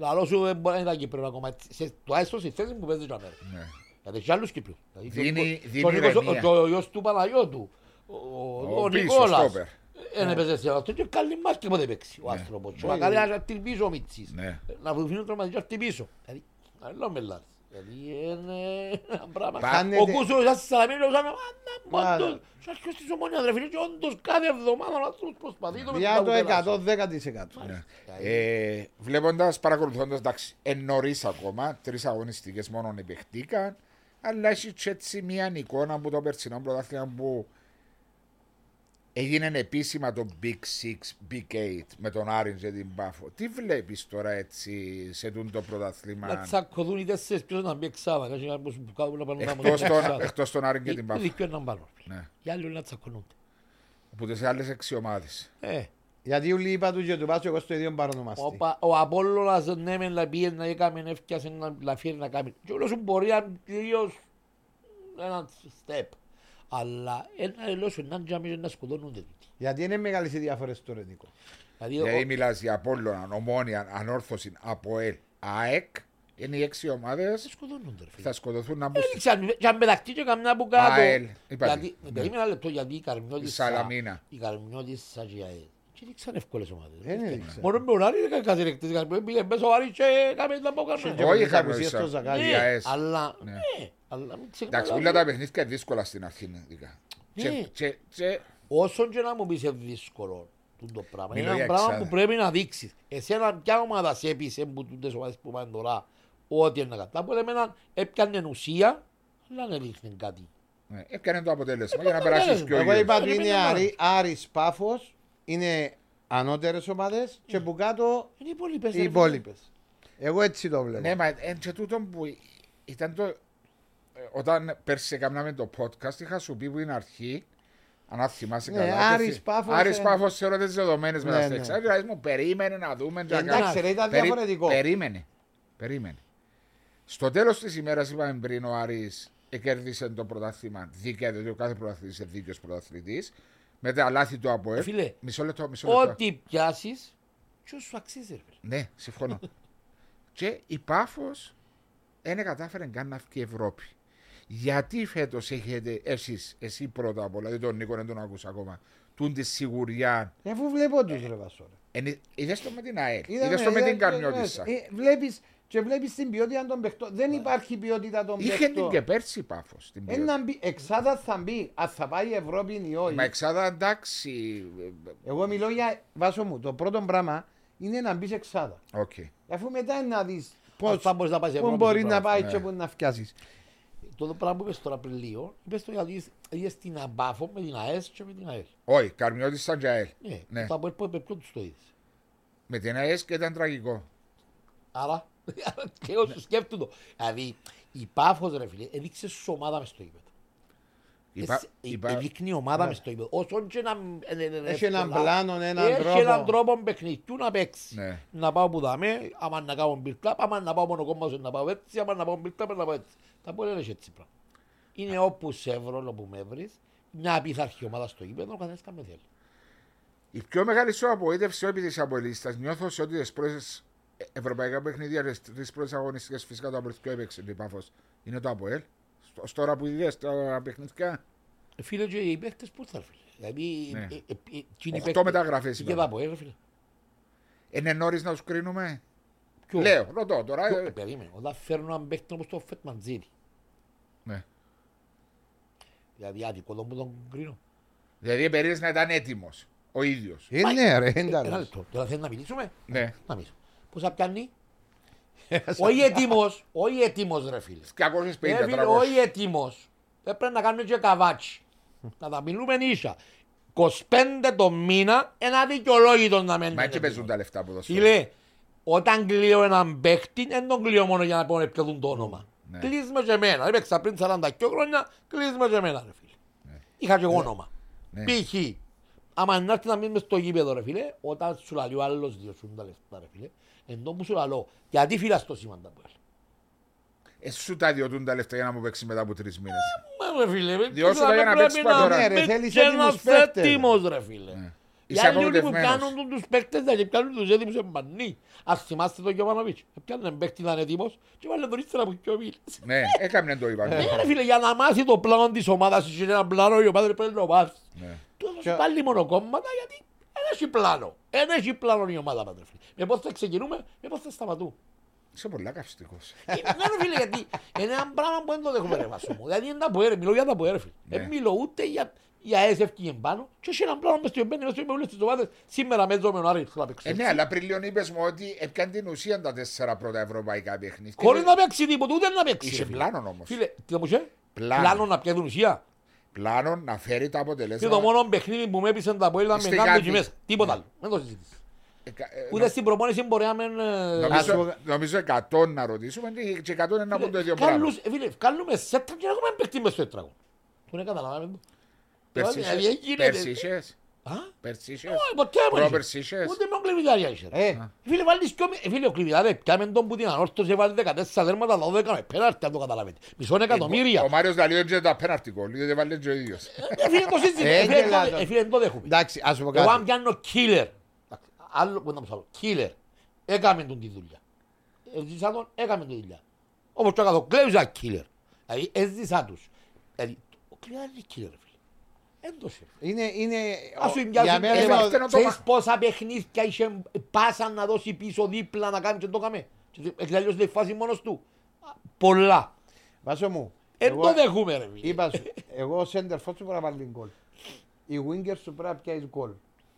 Λαλό σου δεν μπορεί να ήταν Κύπρο ακόμα. Σε- Τουλάχιστον στη θέση που παίζεις να μέρε. Ναι. Γιατί έχει άλλους Κύπριους. Δηλαδή, Δίνει- και ο Νίκος- δίνει και ο Νίκος- ηρεμία. και ο γιος του Παναγιώτου. Ο, ο, Ο ο πίσω, Νικόλας. στόπερ. Δεν έπαιζε σε αυτό και καλή μας και πότε παίξει ο άνθρωπος. Και Μακάρι να χτυπήσει ο Μιτσής. Ναι. Να βοηθήσει τον Ματσιά χτυπήσω. Δηλαδή, άλλο με λάθος. Δηλαδή είναι ένα πράγμα. Χάνεται- Ο Κούσος σαν Σαλαμίνο σαν Μα- όντως. Σαν αρχιός της ομόνιας ρε φίλε και όντως κάθε εβδομάδα ο άνθρωπος προσπαθεί το Για το μεταποπεράσει. 110%. Ναι. Ε, Βλέποντας, παρακολουθώντας, εντάξει, εν νωρίς ακόμα, τρεις αγωνιστικές μόνο επεχτήκαν, αλλά έχει και έτσι μια εικόνα από το περσινό πρωτάθλημα που έγινε επίσημα το Big Six, Big Eight με τον Άριν και την Πάφο. Τι βλέπεις τώρα έτσι σε τούτο το Να πρωτάθλημα, τσακωθούν οι τέσσερις ποιος να μπει εξάδα. Έχει κάποιους που κάνουν να πάνε να εκτός μπουν τον, εξάδα. εκτός τον Άριν και την Οι Πάφο. δικαιοί να μπάλουν. Ναι. Οι άλλοι όλοι να τσακωνούνται. Που τι άλλες έξι ομάδες. Ε, Γιατί ούλοι είπα τους και του πάτσου εγώ στο ίδιο παρονομαστή. ο Πα- Ο Απόλλωνας ναι μεν να πήγε να έκαμε έφτιασε να να φέρει να κάνει. Και όλος σου μπορεί να τελείως ένα step. Αλλά ένα ελόσου να τζάμε και να σκοτώνονται. τούτοι. Γιατί είναι μεγάλες οι διαφορές στο Ρετικό. Δηλαδή Δηλαδή ο- μιλάς για Απόλλωνα, Ομόνια, Ανόρθωση, ΑΠΟΕΛ, ΑΕΚ. Είναι οι έξι ομάδες σκοτώνονται ρε φίλε. θα σκοτωθούν να μπουν Έληξε, αν- και αν μεταχτεί και καμιά που κάτω. ΑΕΛ, είπατε. Γιατί, Ναι. περίμενα ένα λεπτό, γιατί η Η Καρμιώτης Σαλαμίνα. η Καρμιώτης σαν και η ΑΕΛ. Και δείξαν εύκολες ομάδες. Ε, ναι, δείξαν. Μόνο με ο Άρη δεν έκανε ρεκτής, πήγε μέσα ο Άρης και έκαμε τα που έκαμε. Και Όχι, με τις είχαμε απουσίες ίσα. στο Ζακάρι. Ναι. Ναι, ΑΕΣ. αλλά, Ναι. Ναι, αλλά μην ξεχνάμε. Εντάξει, όλα τα παιχνίδια είναι δύσκολα στην αρχή. είναι ειδικά. Ναι. Και- και- και- Όσον και να μου πεις είναι δύσκολο τούτο το πράγμα. Είναι Μιλώ ένα για πράγμα εξάδα. που πρέπει να δείξεις. Εσένα ποια ομάδα σε έπεισε που τούτες ομάδες που πάνε τώρα ό,τι είναι να κάνεις. Τα που λέμε έναν έπιανε ουσία, αλλά δεν έδειχνε κάτι. ναι, Έκανε το αποτέλεσμα για να το περάσεις αποτέλεσμα. πιο Εγώ γύρω. είπα ότι Πρέπει είναι να Άρη- Άρης Πάφος, είναι ανώτερες ομάδες και που κάτω Είναι οι υπόλοιπες. οι ρε υπόλοιπες. Εγώ έτσι το βλέπω. Ναι, μα εν και τούτο που ήταν το... ε, Όταν πέρσι έκαναμε το podcast, είχα σου πει που είναι αρχή, αν θυμάσαι Ναι, καλά. Άρης και θυ- Πάφος, Άρης ε, Πάφος θεωρώ τις δεδομένες με Ναι, τα ναι. στεξιά. Δηλαδή μου περίμενε να δούμε. και να Εντάξει, κάνουμε. ρε, ήταν Περί- διαφορετικό. Περίμενε. Περίμενε. Στο τέλος της ημέρας είπαμε πριν ο Άρης κέρδισε το πρωτάθλημα δίκαια, διότι ο κάθε πρωταθλητής είναι δίκαιος πρωταθλητής. Με τα λάθη του από Ε, φίλε, Μισό λεπτό, μισό λεπτό. Ό,τι πιάσεις, ποιο σου αξίζει ρε φίλε. Ναι, συμφωνώ. και η Πάφος δεν κατάφερε καν να βγει η Ευρώπη. Γιατί φέτος έχετε εσείς, εσύ πρώτα απ' όλα, δηλαδή τον Νίκο δεν τον άκουσα ακόμα, τούν τη σιγουριά. Ε, Αφού βλέπω τους ρε Βασόρα. Είδες το με την ΑΕΛ, Είδαμε, είδες το με είδα- την Καρμιώτησα. ε, Βλέπεις και βλέπεις την ποιότητα των παιχτών. Δεν υπάρχει ποιότητα των Είχε την και παιχτών. πέρσι πάφος. Ένα μπει, εξάδα θα μπει, αν θα πάει η Ευρώπη ή όχι. Μα εξάδα εντάξει. Εγώ μιλώ για, Βάσο μου, το πρώτο πράγμα είναι να μπεις εξάδα. Οκ. Αφού μετά είναι να δεις Πώς πώς, θα μπορείς να πάει σε πού Ευρώπη, μπορεί σε να πράγμα. πάει και πού να φτιάσεις. Το πράγμα που είπες τώρα πριν λίγο, είπες το γιατί είδες την Πάφο με την ΑΕΣ και με την ΑΕΛ. Όχι, Καρμιώτησα και ΑΕΛ. Ναι, Ναι. το από ποιο τους το είδες. Με την ΑΕΣ και ήταν τραγικό. Άρα, και εγώ σου σκέφτομαι το. Δηλαδή, η Πάφος ρε φίλε, έδειξε σου ομάδα μες στο ύπεδο. Είπα- Εσύ- είπα- Έδειχνε ομάδα μες στο ύπεδο. Όσον και να... ε, ε, ε, Έχει έναν εύκολα, πλάνο, έναν Έχει τρόπο. έναν τρόπο παιχνιδιού να παίξει. Ναι. Να πάω που δάμε, άμα να κάνω build up, άμα να πάω μόνο κόμμα να πάω έτσι, άμα να πάω build up, να πάω έτσι. Τα πω λένε έτσι πράγμα. Είναι όπου σε βρω, όπου με βρεις, μια απειθαρχή ομάδα στο ύπεδο, ο καθένας κάνει θέλει. Η πιο μεγάλη σου απογοήτευση όχι της αποελίστα νιώθω σε ότι τις πρώτες ευρωπαϊκά παιχνίδια, τι πρώτες αγωνιστικές φυσικά το από πιο έπαιξε η Πάφο. Είναι το Αποέλ. Στο- στο Τώρα που είδε τα παιχνίδια. Ε, Φίλε και οι παίχτες που ήρθαν, φίλε. Δηλαδή, Ναι. ε, ε, ε, εκείνοι οι Οχτώ παίχτες- μεταγραφές Και είπαμε. θα πω, ε, ρε φίλε. Είναι νωρίς να τους κρίνουμε; Ποιο; Λέω, ρωτώ τώρα. Ποιο- ε, ε, Περίμενε, όταν φέρνω έναν παίχτη όπως το Φετμαντζήρι. Ναι. Δηλαδή άδικο τον που τον κρίνω. Δηλαδή περίμενες να ήταν έτοιμος ο ίδιος. Ε, ναι ρε, Ένα εντάξει. λεπτό. Τώρα θέλεις να μιλήσουμε; Ναι. Να μιλήσω. Πόσα πιάνει; Όχι έτοιμος, όχι έτοιμος ρε φίλε. 250 Ε, φίλε, 300. όχι έτοιμος. Έπρεπε να κάνουμε και καβάτσι. Να τα μιλούμε ίσα. 25 το μήνα, ένα δικαιολόγητο να μένει. Μα έτσι έτοιμος. παίζουν τα λεφτά που δώσουν. Φίλε, όταν κλείω έναν παίχτη, δεν τον κλείω μόνο για να πω να πιέζουν το όνομα. Ναι. Κλείς με και εμένα. Έπαιξα πριν 42 χρόνια, κλείς με και εμένα ρε φίλε. Είχα και εγώ όνομα. Ναι. Π.χ. Άμα να έρθει να μείνει μες στο γήπεδο ρε φίλε, όταν σου λαλεί ο άλλος δύο σου τα λεφτά ρε φίλε, ενώ που σου λαλώ, γιατί φύλας το σήμαντα που έλα. Ε, σου τα διωτούν τα λεφτά για να μου παίξει μετά από τρεις μήνες. Μα ρε φίλε, Διώσου τα για να πρέπει παίξεις παντόρα. Ναι, ρε, μπει θέλεις και έτοιμους ένας παίκτες. έτοιμος ρε φίλε. Ναι. Οι Είσαι άλλοι που απογοητευμένος. κάνουν τους παίκτες και πιάνουν τους έτοιμους εμπανί. Ας θυμάστε τον Γιωβάνοβιτς. Πιάνουν παίκτη ήταν έτοιμος και βάλε τον ύστερα που πιο μίλησε. Ναι, έκαμε το είπα. Ναι ρε φίλε, για να μάθει το πλάνο της ομάδας, είχε ένα πλάνο η ομάδα πρέπει να το μάθει. Ναι. Του έδωσε Και- πάλι μόνο κόμματα γιατί δεν έχει πλάνο. Δεν έχει πλάνο η ομάδα πάντε φίλε. Με πώς θα ξεκινούμε, με πώς θα σταματούμε. Είσαι πολλά καυστικό. Ε, Ναι ρε φίλε, γιατί είναι ένα πράγμα που δεν το δέχομαι ρε βάσο μου. Δηλαδή είναι τα ποέρε, μιλώ για τα ποέρε φίλε. Ναι. Δεν μιλώ ούτε για για ΑΕΣ και πάνω και έχει ένα πράγμα μες στο εμπένι, μες στο εμπένι, στις ομάδες. Σήμερα με με τον Άρη θέλω να παίξω. Ε, ναι, αλλά πριν λίγο είπες μου ότι έπιαν την ουσία τα τέσσερα πρώτα ευρωπαϊκά παιχνίδια. Χωρίς να παίξει τίποτα, ούτε να παίξει. Είχε ρε φίλε. πλάνο όμως. Φίλε, τι θα μου είχε, Πλάνο. πλάνο να πιέδουν ουσία. Πλάνο να φέρει τα Και το αποτελέσματα. μόνο παιχνίδι που με έπεισε τα ποέλα με Είστε κάνουν κάτι. εκεί μέσα. Τίποτα άλλο. Δεν το συζητήσεις. Ε, κα- ε, Ούτε στην προπόνηση μπορεί να μεν... ε, Ας Νομίζω, πω- νομίζω 100 να ρωτήσουμε και- και 100 είναι να πούν το ίδιο πράγμα. Κάλλους, ε, φίλε, βγάλουμε σέτρα και έχουμε παίκτη μες στο έτραγο. Του είναι καταλάβαμε το. Πέρσι Δηλαδή, είχες- γίνεται. Πέρσι είχες, Α, πέρσι είχες, όχι, ποτέ μου πρόπερσι είχε. είχες. Ούτε με τον Κλειβιδάρια είχε. ρε. Ε, Φίλε, βάλεις και ο- ε, φίλε, ο Κλειβιδάρια πιάμε τον που την ανόρθωσε, βάλει 14 δέρματα, αλλά δεν έκαμε πέναρτη, αν το καταλάβετε. Μισό εκατομμύρια. Ο Μάριος Δαλίος δεν τα πέναρτη γκολ, δεν βάλει και ο ίδιος. Ε, φίλε, το συζητήσουμε. Ε, Ε, φίλε, γελάτο. το- ε, φίλε, δεν το δέχομαι. εντάξει, ας πω Εγώ αν κάτι. πιάνω killer, άλλο που να μου πω άλλο, killer, έκαμε τον τη δουλειά. Έζησα τον, έκαμε τη δουλειά. Όπως το έκανα, κλέβησα killer. Δηλαδή, έζησα τους. Δηλαδή, ο killer είναι killer, φίλε. Έντωσε. Είναι, είναι, Ας σου για μοιάζει, μένα ε, είναι μα- ο- φταίνω το ξέρεις μα- πόσα παιχνίδια είχε πάσαν να δώσει πίσω δίπλα να κάνει και το καμε. Και Έχει τελειώσει τη φάση μόνος του. Α, Πολλά. Βάσο μου, Εν εγώ το δέχουμε ρε φίλε. είπα σου, εγώ σέντερφος σου πρέπει να βάλει γκολ. Οι winger σου πρέπει να πιάσεις γκολ.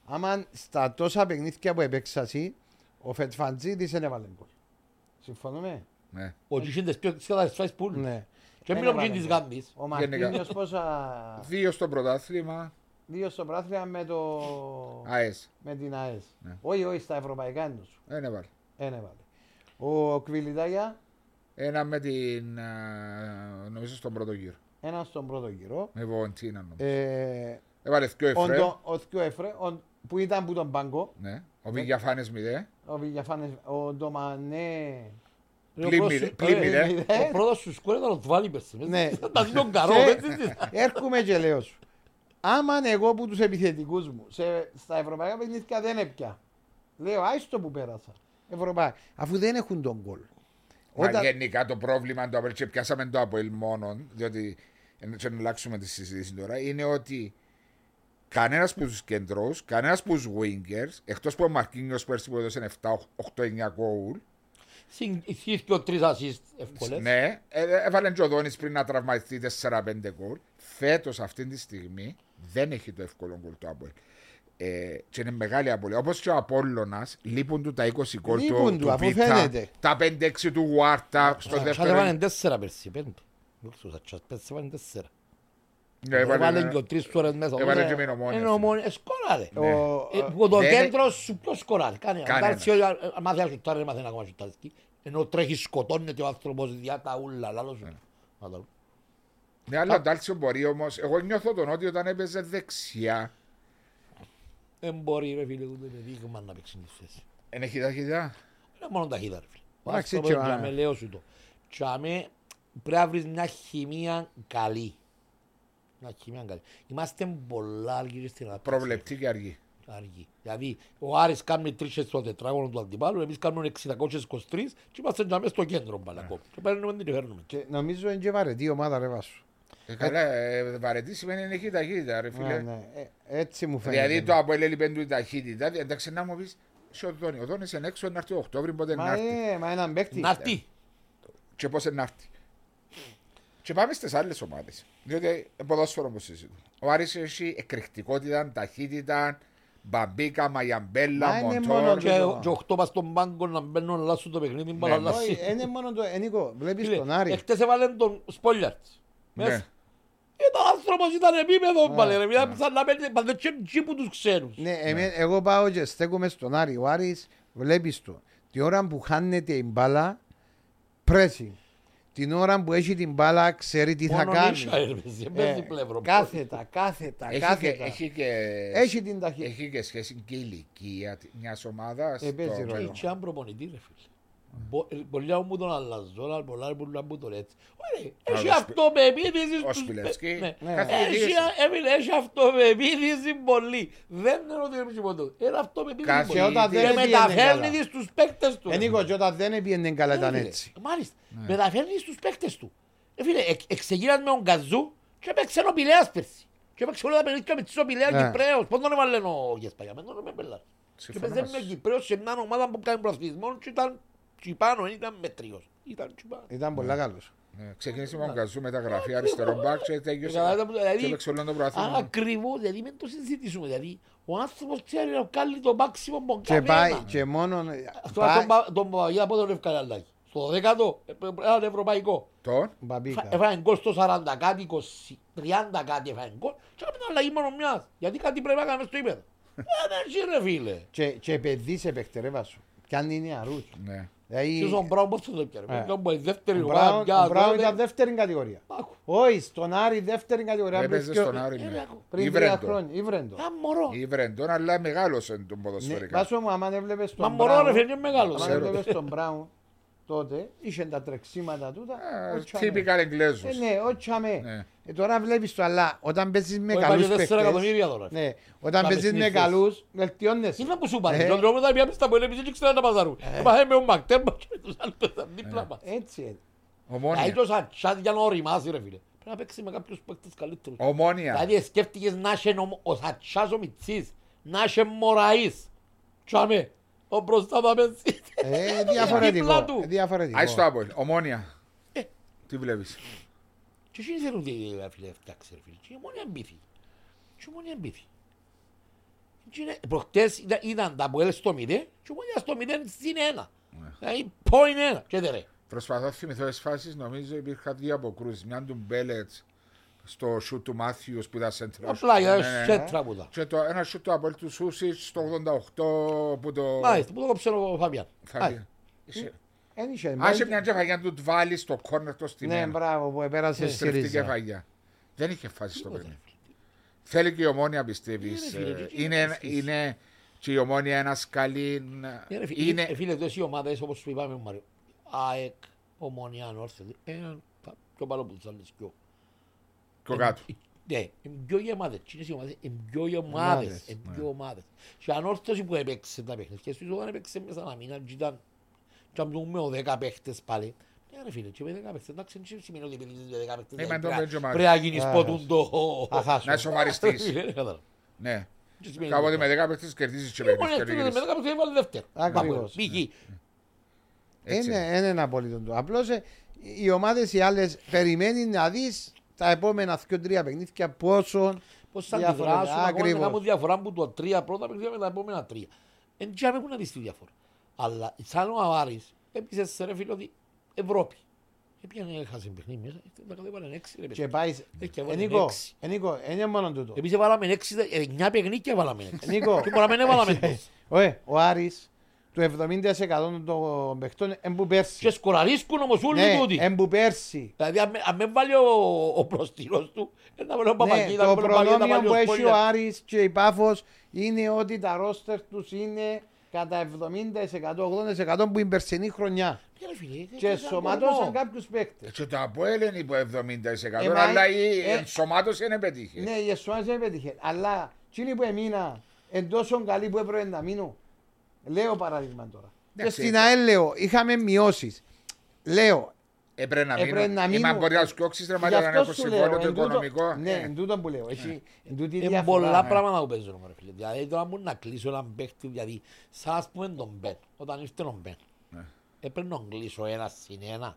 Άμα στα τόσα παιχνίδια που έπαιξα εσύ, ο Φετφαντζίδης δεν έβαλε γκολ. Συμφωνούμε; Ναι. Ο Τζίσιν πιο τις φάσεις πουλ. Ναι. Και Δεν μιλώ που έβαλε είναι της γκολ. Γάμπης. Ο Γενικά. Μαρτίνιος πόσα... Δύο στο πρωτάθλημα, Δύο στο πράθυμα με, το... ΑΕΣ. με την ΑΕΣ. Ναι. Όχι, όχι, στα ευρωπαϊκά είναι σου. Δεν έβαλε. Δεν έβαλε. Ο Κβιλιτάγια, Ένα με την, α, νομίζω στον πρώτο γύρο. ένα στον πρώτο γύρο. Με Βοντίνα νομίζω. Ε, Έβαλε δύο ο, εφρέ. Ντο- ο Θκιο Εφρέ, ο- που ήταν που τον πάγκο. Ναι. Ο Βηγιαφάνες μηδέ. Ο Βηγιαφάνες, ο Ντομανέ. Πλήμμυρε- Ο πλήμμυρε. Ε, Ο πρώτος σου σκόρ ήταν ο Τβάλι πέρσι. Ναι. Τα δει τον καρό. Και- έτσι, έτσι. Έρχομαι και λέω σου. Άμα εγώ που τους επιθετικούς μου σε, στα ευρωπαϊκά παιχνίδια δεν έπια. Λέω, άιστο που πέρασα. Ευρωπαϊκά. Αφού δεν έχουν τον γκολ. Μα Όταν- γενικά το πρόβλημα του Αποέλ και πιάσαμε το Αποέλ μόνο, διότι ενώ και να αλλάξουμε τη συζήτηση τώρα, είναι ότι κανένας από τους κεντρούς, κανένας από τους wingers, εκτός από ο Μαρκίνιος πέρσι που έδωσε 7-8-9 γκολ, Συγχύθηκε ο τρεις ασίστ εύκολες. Ναι, ε, ε, έβαλε και ο Δόνης πριν να τραυματιστεί 4-5 γκολ. Φέτος αυτή τη στιγμή δεν έχει το εύκολο γκολ το Αποέλ. Ε, και είναι μεγάλη απολύτω. Όπως και ο Απόλλωνας, λείπουν του τα 20 γκολ του, Λείπουν του Πίτα, τα 5-6 του Γουάρτα στο δεύτερο. Θα 4 πέρσι, 5. Δεν ξέρω, 4. Ναι, ε, βάλε και τρεις φορές μέσα. Ε, Έβαλε και με νομόνια. Σκόραρε. Το κέντρο σου ποιος σκόραρε. Κανένας. Ε, μάθει να σουτάρει, μάθει ακόμα σουτάρει. Ενώ τρέχει σκοτώνεται ο άνθρωπος διά τα ούλα. Σου. Ναι, ναι αλλά ο μπορεί όμως. Εγώ νιώθω τον ότι όταν έπαιζε δεξιά. Δεν μπορεί ρε φίλε, ούτε με δείγμα να παίξει τη θέση. Είναι ταχύτητα. Είναι μόνο ταχύτητα ρε φίλε. Εντάξει, τσιάμε. Τσιάμε, πρέπει να βρεις μια χημεία καλή. Μια χημεία καλή. Είμαστε πολλά αργοί στην ανάπτυξη. Προβλεπτή και αργή. Αργή. Δηλαδή, ο Άρης κάνει τρίχες στο τετράγωνο του αντιπάλου, εμείς κάνουμε 623 και είμαστε τζάμε στο κέντρο πάλι ακόμα. Και παίρνουμε την φέρνουμε. Και νομίζω είναι και βαρετή η ομάδα ρε βάσου. Ε, καλά, ε, βαρετή σημαίνει δεν έχει ταχύτητα, ρε Ναι, φίλε. ναι. Ε, Έτσι μου φαίνεται. Δηλαδή το Αποέλ έλειπε του η ταχύτητα. Εντάξει, να μου πεις. Σε ο Δόνη. Ο Δόνη είναι έξω να έρθει ο Οκτώβρη, πότε να Μα, έρθει. ε, μα έναν παίκτη. Να έρθει. Και πώς να έρθει. Και πάμε στις άλλες ομάδες. Διότι ε, ποδόσφαιρο που συζητούν. Ο Άρης έχει εκρηκτικότητα, ταχύτητα, μπαμπίκα, μαγιαμπέλα, Μα είναι μοντόρ. μόνο Και το- και οχτώ πας στον πάγκο να μπαίνουν να αλλάσουν το παιχνίδι, μπαλά ναι. αλλάσει. Όχι, είναι μόνο το. Ε, Νίκο, βλέπεις Φίλε, τον Άρη. Εχθές έβαλαν τον Σπόλιαρτς. Ναι. Μέσα. Ήταν άνθρωπος, ήταν επίπεδο πάλι ρε. Ήταν σαν να παίρνει παντετσί που τους ξένους. Ναι, εμέ- εγώ πάω και στέκομαι στον Άρη. Ο Άρης βλέπεις το. Την ώρα που χάνεται η μπάλα, pressing. Την ώρα που έχει την μπάλα, ξέρει τι θα Μόνο κάνει. νύχια, ρε, παίζει, παίζει πλευρό. κάθετα, κάθετα, Έχει και, κάθετα. έχει, και, Έχει την ταχύτητα. έχει και σχέση και η ηλικία μια ομάδα. Ε, παίζει ρόλο. Και έναν προπονητή ρε φίλε. Μπο- ε, Πολλοί μου τον αλλάζω, αλλά πολλά που μου τον έτσι. Ωραία, Έχει ο Σπι- αυτοπεποίθηση ο στους- Σπιλεύσκι, ε, ναι. ναι. καθηγητής. Έχει, έμεινε, έχει αυτοπεποίθηση πολύ. Δεν είναι ότι είναι τίποτα. Είναι αυτοπεποίθηση Καθηγητής. πολύ. Και όταν δεν Και έπιανε μεταφέρνεις καλά. τη στους παίκτες του. Ε, Νίκο, και όταν δεν έπιανε καλά ήταν Ναι, φίλε. έτσι. Μάλιστα. Μεταφέρνεις στους παίκτες του. Ε, φίλε, εξ- εξεγίνας με τον Καζού και έπαιξε ο Πηλέας πέρσι. Και έπαιξε όλα τα παιχνίδια με ο Πηλέας Ναι. Κυπρέος. Πώς τον έβαλε ο Γεσπαγιά, με τον Μεμπελάρ. Και Συμφωνώ παίζε μαζί με σου. Κυπρέος σε μια ομάδα που κάνει προαθλισμό και ήταν τσιπάνω, δεν ήταν μετρίος. Ήταν τσιπάνω. Ήταν πολλά καλός. Ναι, Ξεκίνησε με τον Καζού μεταγραφή αριστερό μπακ και τέλειωσε. Καταλάβατε που- δηλαδή- Και έπαιξε όλο το προαθλήμα. Ακριβώς, δηλαδή μην το συζητήσουμε. Δηλαδή, ο άνθρωπος ξέρει να βγάλει το μάξιμο από Και κανένα. πάει και μόνο. Αυτό πάει- τον Πα- τον Παπαγιά πότε τον έφκανε αλλάγει. Στο δέκατο, ε, ε, έναν ευρωπαϊκό. Τον; Μπαμπίκα. Έφαγε γκολ στο 40 κάτι, 20, 30 κάτι έφαγε γκολ και έπρεπε να αλλαγή μόνο μιας. Γιατί κάτι πρέπει να κάνουμε στο ύπεδο. Ε, δεν ρε φίλε. Και, και παιδί σε παιχτερεύα σου. Κι αν είναι αρούς. Ναι. Δηλαδή, Ποιος ο Μπράουν πώς το έπιανε. Ε. Ήταν η δεύτερη ο ομάδα Μπράουν- πια, ο Μπράουν τότε. ήταν δεύτερη κατηγορία. Άκου. Όχι, στον Άρη δεύτερη κατηγορία. Έπαιζε πριν στον πιο- Άρη. Ε, ναι. άκου. Πριν τρία Ήβρεντο. χρόνια. Ήβρεντο. Α, μωρό. Ήβρεντον, αλλά μεγάλωσε τον Ναι, ποδοσφαιρικά. Βάσο μου, άμα έβλεπες Μα τον μωρό ρε Μπράουν, φίλε, είναι μεγάλος. άμα Ξέρω. έβλεπες τον Μπράουν τότε, είχε τα τρεξίματα τούτα. Ε, ο Τσάμε. Τύπικα Εγγλέζους. Ε, ναι, ο Τσάμε. Ναι. Ε, τώρα βλέπεις το, αλλά όταν παίζεις με Ο καλούς έπαγε 4 παίχτες, εκατομμύρια τώρα. ναι, όταν Τα παίζεις με παιχνίδια. καλούς, βελτιώνεσαι. Είναι που σου είπα. Ε. Τον δρόμο ήταν πια στα που είναι και ξέρουν να παζαρούν. Έπαγε με ο Μακτέμπα και με τους άλλους ήταν δίπλα μας. Έτσι, έτσι. Ομόνια. Δηλαδή το σαν τσάτ για να οριμάσει ρε φίλε. Πρέπει να παίξει με κάποιους παίκτες καλύτερους. Ομόνια. Δηλαδή σκέφτηκες να είσαι ο- ο Σατσάς ο Μιτσής, να είσαι Μωραής. Τσάμε, ο μπροστά θα παίζει. Ε, διαφορετικό. Δίπλα του. ε, διαφορετικό. Άι στο Άπολ. Ομόνια. Ε. Τι βλέπεις; Και εκείνοι θέλουν ότι ρε φίλε φτιάξει ρε φίλε. Και μόνο εμπίθη. Και μόνο εμπίθη. Και είναι- Προχτές ήταν- ήταν τα Αποέλ στο 0 και μόνο στο 0 στην 1. Δηλαδή point 1 και δεν ρε. Προσπαθώ να θυμηθώ τις φάσεις. Νομίζω υπήρχαν δύο αποκρούσεις. Μια του Μπέλετς στο σούτ του Μάθιους που ήταν σέντρα. Απλά για Ναι, ναι. σέντρα που ήταν. Και το ένα σούτ του Απόλ του Σούσιτς στο 88 που το... Μάλιστα, που το κόψε ο Φαβιάν. Φαβία. Είσαι- Εν είχε, Άσε μια κεφαγιά του βάλει στο κόρνερ το Ναι, στημένο. μπράβο, που επέρασε στη Στρεφτή ρίζα. κεφαγιά. Δεν είχε φάση στο Τίποτα, παιδί. Θέλει και η ομόνια πιστεύεις. Ναι, ρε φίλε, τι- τι Είναι, πιστεύεις. είναι και η ομόνια ένας καλή. Ναι, ρε φίλε, Είναι. ε, Φίλε, τόσες οι ομάδες όπως σου είπαμε Μάριο. ΑΕΚ, Ομονία, Ανόρθωση. Ε, τα πιο πάνω από τους άλλους δυο. Το κάτω. Ε, Ναι, είναι πιο γεμάτες. Εκείνες οι ομάδες είναι πιο γεμάτες. Ομάδες, Είναι πιο ομάδες. Και η Ανόρθωση που έπαιξε τα παιχνίδια. Και στους όταν έπαιξε μέσα να μήνα και ήταν και αν πούμε ο 10 παίχτες πάλι. Ναι ρε φίλε, και με 10 παίχτες, εντάξει, δεν σημαίνει ότι επειδή είσαι 10 παίχτες, Ναι, μα δηλαδή το πρέπει- πέτζο μάλλον. πρέπει να γίνεις Α, ποτούν το... Αχάσω. Να σοβαριστείς. Ε, κατάλαβα. Ναι. Τι σημαίνει Κάποτε αυτό. με 10 παίχτες κερδίζεις και Λοιπόν, παιχνίδια έτσι, και με γυρίσεις. 10 παίχτες έβαλε δεύτερο. Ακριβώς. Π.χ. Έτσι. Είναι, είναι ένα απόλυτο του. Απλώ οι ομάδες οι άλλες περιμένει να δεις τα επόμενα 2-3 παιχνίδια πόσο. Πώς θα Διαφορετικά, αντιδράσουν ακόμα να ακριβώς. κάνουν διαφορά από το τρία πρώτα παιχνίδια με τα επόμενα τρία. Εν τζάμε έχουν να δεις τη διαφορά. Αλλά σαν ο Αβάρης έπεισε σε ρε φίλε ότι Ευρώπη. Έπιανε έχασε παιχνίδι μέσα, τα κατέβαλαν έξι ρε Και παιδιά. πάει. Έχει και Ε, βάλει Νίκο, έξι. ε, Νίκο, είναι μόνο τούτο. Εμείς έβαλαμε έξι, ε, εννιά παιχνίδια βάλαμε έξι. Νίκο. Και μπορεί να μην έβαλαμε τόσο. Ωε, ο Άρης το 70% των παιχτών εμπού Και πέρσι. σκοραρίσκουν όμως όλοι Ναι, τούτοι. εμπού πέρσι. Δηλαδή αν με- αν με βάλει ο- ο προστήρος του, ε, να βάλει ο Ναι, Παπαγίδα, το να βάλει ο Παπαγίδα, να προνόμιο βάλει που ο έχει ο Σπόλιας. Άρης και η Πάφος είναι ότι τα ρόστερ τους είναι κατά 70%-80% που είναι περσινή χρονιά. Ναι, ρε φίλε, Και ε, σαν σωματώσαν κορμό. κάποιους παίκτες. Και το Αποέλ είναι υπό 70% Ε, μα, αλλά η ε, ενσωμάτωση δεν πετύχε. Ναι, η Εσουάνς δεν πέτυχε. Αλλά εκείνοι που έμεινα εν τόσο καλοί που έπρεπε να μείνουν. Λέω παράδειγμα τώρα. Και Εντάξει, στην ΑΕΛ λέω, είχαμε μειώσεις. Λέω, Έπρεπε να έπρεπε μείνω. να Ή μα μείνουν. μπορεί να σκόξεις ρε Γι' μάλλον να αυτό έχω σου συμβόλαιο λέω, το εν τούτο- οικονομικό. Ναι, Ε, εν τούτο που λέω. Έχει εν τούτη Είναι διαφορά. πολλά ναι. πράγματα που παίζουν ρε φίλε. Δηλαδή τώρα μου να κλείσω έναν παίχτη, δηλαδή σαν ας πούμε τον Μπεν, όταν ήρθε ο Μπεν. Ναι. Έπρεπε να τον κλείσω ένα συν ένα.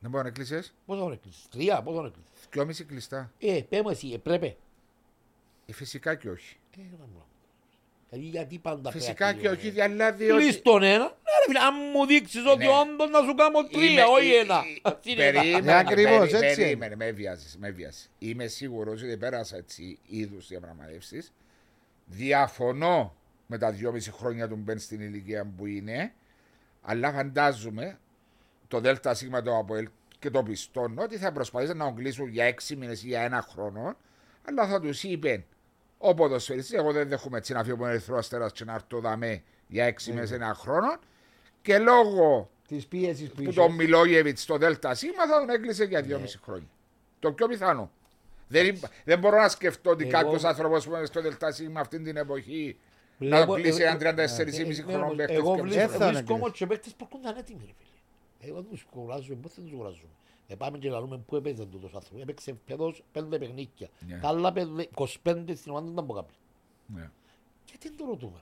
Δεν μπορεί να κλείσεις. Πόσο τον έκλεισες, τρία, πόσο τον έκλεισες. Δυόμιση κλειστά. Ε, πέ μου εσύ, έπρεπε. Ε, Φυσικά και όχι. Ε, να μου. Δηλαδή γιατί πάντα Φυσικά πρέπει και να όχι, κλείω, ε. αλλά διότι... Κλείς τον ένα, ναι ρε φίλε, αν μου δείξεις ότι Ναι. όντως να σου κάνω Είμαι- τρία, όχι ε, ένα. ε, Συν ένα. Περίμενε, Ε, ακριβώς, περί- έτσι Περίμενε, με βιάζεις, με βιάζεις. Είμαι σίγουρος ότι πέρασα έτσι είδους διαπραγματεύσεις. Διαφωνώ με τα δυόμιση χρόνια του Μπεν στην ηλικία που είναι, αλλά φαντάζομαι το ΔΣ το ΑΠΟΕΛ και το πιστώνω ότι θα προσπαθήσουν να τον κλείσουν για έξι μήνες ή για ένα χρόνο, αλλά θα τους είπε ο ποδοσφαιριστής, εγώ δεν δέχομαι έτσι να φύγω από τον Ερυθρό Αστέρας και να έρθω δαμέ για έξι μήνες ένα χρόνο και λόγω Της πίεσης που που είχε. τον Μιλόγεβιτς στο ΔΣ θα τον έκλεισε για Ναι. δυόμιση χρόνια. Το πιο πιθανό. Δεν, υπ- δεν μπορώ να σκεφτώ ότι Εγώ- κάποιος άνθρωπος που είναι στο ΔΣ αυτή την εποχή να Βλέπω- τον κλείσει ε, έναν ε, 34,5 ε, χρονών όμως, παίχτη. Εγώ και βρίσκω Δεν θα είναι βρίσκω όμως κλείσει. και παίκτες που έρχονταν έτοιμοι ρε φίλε. Εγώ τους κουράζουμε, πώς δεν τους κουράζουμε. Ε, πάμε και λαλούμε πού έπαιζε τούτος άνθρωπος; Έπαιξε παιδός πέντε παιχνίκια. Ναι. Τα άλλα πέντε- 25 στην ομάδα δεν ήταν από κάποιοι. Ναι. Γιατί δεν το ρωτούμε.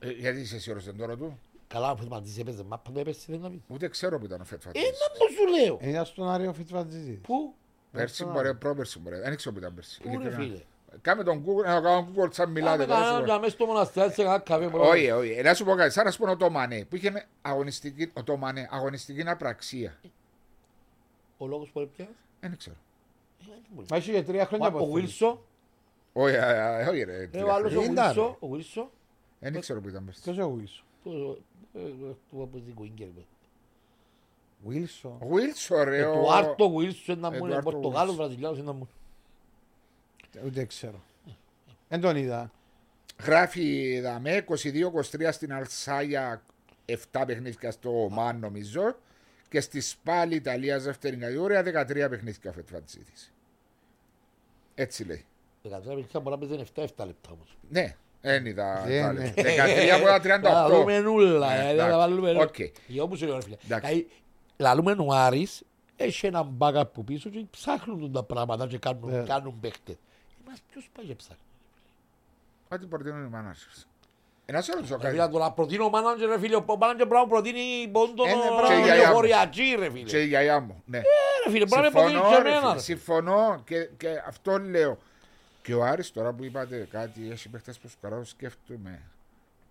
ρε φίλε. Ε, γιατί είσαι σίγουρο δεν τώρα του; Καλά, ο Φετματής έπαιζε μάπα, δεν έπαιζε δεν να Ούτε ξέρω που ήταν ο Ε, Φετφατή. να μου σου λέω. Είναι στον Άριο Φιτσβατζίδη. Πού, Πέρσι μπορεί, πρόπερσι μπορεί. Δεν ξέρω που ήταν πέρσι. πού ρε Ειλικρινά. φίλε; Κάμε τον Google, να κάνω Google σαν μιλάτε. Κάμε τώρα σου κανέναν πω. για μέσα στο μοναστήρι, σε κανένα καφέ. μπρο. Όχι, όχι. Ε, Να σου πω κάτι. Σαν να σου πω ο Τόμανε που είχε αγωνιστική, ο Τόμανε, αγωνιστική απραξία. Ο λόγος που έπιασε. Δεν ξέρω. ε, δεν μπορεί. Μα έχει για τρία χρόνια Ο από Βίλσο, Όχι, ε, ε, όχι ρε. ε, ο άλλος ο Ήταν, Βίλσο, ρε. ο Βίλσο, Δεν ξέρω που ήταν πέρσι. Ποιος ο Βίλσο. το- ε, ε, του από την Κουίνγκερ. Βίλσο. Ο Βίλσο ρε. ο- Του Άρτο Βίλσο, ένα μου είναι Εντουάρτο Πορτογάλος, Βίλσο. Βραζιλιάνος, ένα μου. Ούτε ξέρω. Δεν τον είδα. Γράφει δαμέ 22-23 στην Αλσάγια 7 παιχνίδια στο Ομάν νομίζω και στη Σπάλη Ιταλίας δεύτερη κατηγορία 13 παιχνίδια φετφατζίδης. Έτσι λέει. 13 παιχνίδια μπορεί να παίζει 7-7 λεπτά όμως. Ναι, δεν είδα. Ναι, τα ναι. λεπτά. 13 από τα Θα 38. δούμε νουλα, Ναι, ε, δεν εντάξει. θα βάλουμε Οκ. Για όπου σου λέω ρε φίλε. Εντάξει. Δηλαδή, Λαλούμε ο Άρης, έχει έναν backup πίσω και ψάχνουν τα πράγματα και κάνουν, Ναι. κάνουν παίχτες. Εμάς ποιος πάει και ψάχνει. Ό,τι προτείνουν οι managers. Ε, να σε ρωτήσω Δηλαδή κάτι. να τον προτείνω ο μάναντζερ ρε φίλε, ο μάναντζερ μπορεί να προτείνει πόντον Ε, ναι, ο μπράβο. Και η γιαγιά μου. χωριατζή ρε φίλε. Και η γιαγιά μου. Ναι. Ε, ρε φίλε, μπορεί να με προτείνει Συμφωνώ, και ρε εμένα. φίλε, ρε. συμφωνώ και, και αυτό λέω. Και ο Άρης τώρα που είπατε κάτι, έχει παίχτες που σκοράρω σκέφτομαι.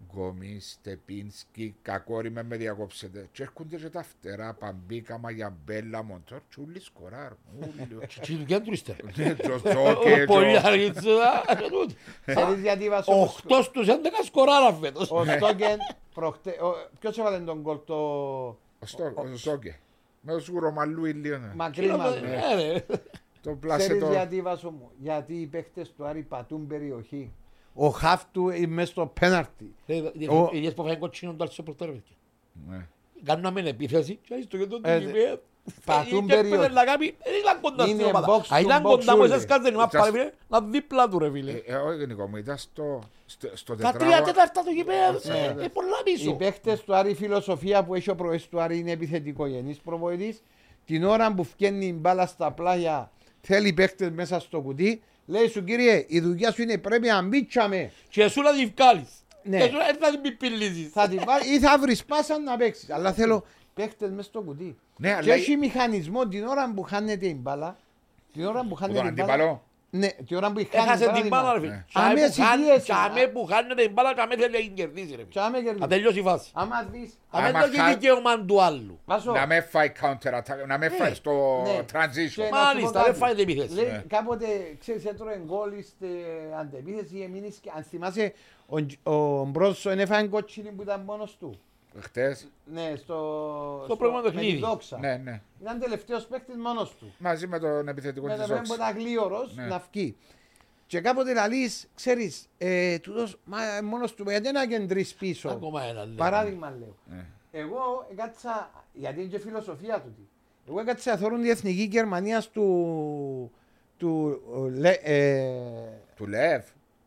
Γκόμι, Στεπίνσκι, κακόρι με διακόψετε. Και έρχονται και τα φτερά, Παμπίκα, Μαγιαμπέλα, Μοντόρ, τσούλοι σκοράρουν. Ούλοι. Τι δουλειά του είστε; Ναι, τζο- τζόκε, Ο πολύ τζο- αργίτσα. Ξέρεις γιατί βάζω το σκο- Οχτώ στους 11 σκοράρα φέτος. Ο Στόκεν προχτε... ο- Ποιος έβαλε τον κόλ το Ο Στό- ο Στόκε. Με το σούρο μαλλού ηλίον. μακρύ μας. Ε, ρε. Το Ξέρεις πλάσετο. γιατί βάζω μου. Γιατί οι παίχτες του Άρη πατούν περιοχή. Ο χαφ του είναι μέσα στο πέναρτι. Ρε, Ο- Οι ίδιες που φάνε κοτσίνον το άλλο στο πρωτό ρε παιδιά. Ναι. Κάναμε επίθεση και στο κέντρο του Ε, γηπέδου. πατούν Και περιοχή. έπαιρνε να κάνει, δεν ήταν κοντά στην Είναι ομάδα. box Αν to ήταν box κοντά μου, όλοι. εσάς κάνετε νημά Just- πάλι, φίλε, να δίπλα του ρε φίλε. Ε, ε, όχι Νικό μου, ήταν στο, στο, στο Τα τρία τετράγωνο. τέταρτα του γηπέδου, Ναι. ε, πολλά Οι πίσω. παίχτε του Άρη, η φιλοσοφία που έχει ο προέστης του Άρη είναι επιθετικογενή προβοητή. Την ώρα που φτιάχνει η μπάλα στα πλάγια, θέλει παίχτε μέσα στο κουτί. Λέει σου κύριε, η δουλειά σου είναι πρέπει να μπήτσαμε. Και εσύ να τη βγάλεις. Ναι. Και εσύ να- να την πιπιλίζεις. Θα τη βάλεις ή θα βρεις πάσα να παίξεις. Αλλά θέλω παίχτες μέσα στο κουτί. Ναι, και αλλά έχει μηχανισμό την ώρα που χάνεται η μπάλα. Την ώρα που που χάνεται τον η μπάλα. Αντίπαλο. Ναι, την ώρα που χάνει Έχασε η την μπάλα ρε Ναι. φίλε. Αμέ Τσάμε που χάνει- συγκρίεσαι. τσάμε που χάνεται η μπάλα, τσάμε θέλει να την κερδίσει ρε φίλε. Τσάμε Να κερδίζει. τελειώσει η φάση. Άμα δεις, Αν Άμα δεν το χα- έχει δικαίωμα του άλλου. Βάσο, Να με φάει counter attack, να με φάει στο ναι. transition. Και- να σου Μάλιστα, πω δεν κάτι. φάει την επίθεση. Λέει, Ναι. κάποτε, ξέρεις, έτρωε γκολ στην αντεπίθεση, εμείνεις και αν θυμάσαι, ο, ο Μπρόσο έφαγε κότσινη που ήταν μόνος του. Χτες, Ναι, στο, Στο προηγούμενο με παιχνίδι. τη δόξα. ναι, ναι. Ήταν τελευταίος παίκτης μόνος του. Μαζί με τον επιθετικό Με της το που Όξ. ήταν γλίωρος Ναι. να βγει. Και κάποτε λαλείς, ξέρεις, ε, τούτος, μα, ε, μόνος του, γιατί να κεντρείς πίσω; Ακόμα ένα. λέει. Παράδειγμα λέω. Ναι. Εγώ έκατσα, γιατί είναι και φιλοσοφία του. Εγώ έκατσα να θεωρούν η εθνική Γερμανία του, του ε, Λε, ε, Του Λεύ.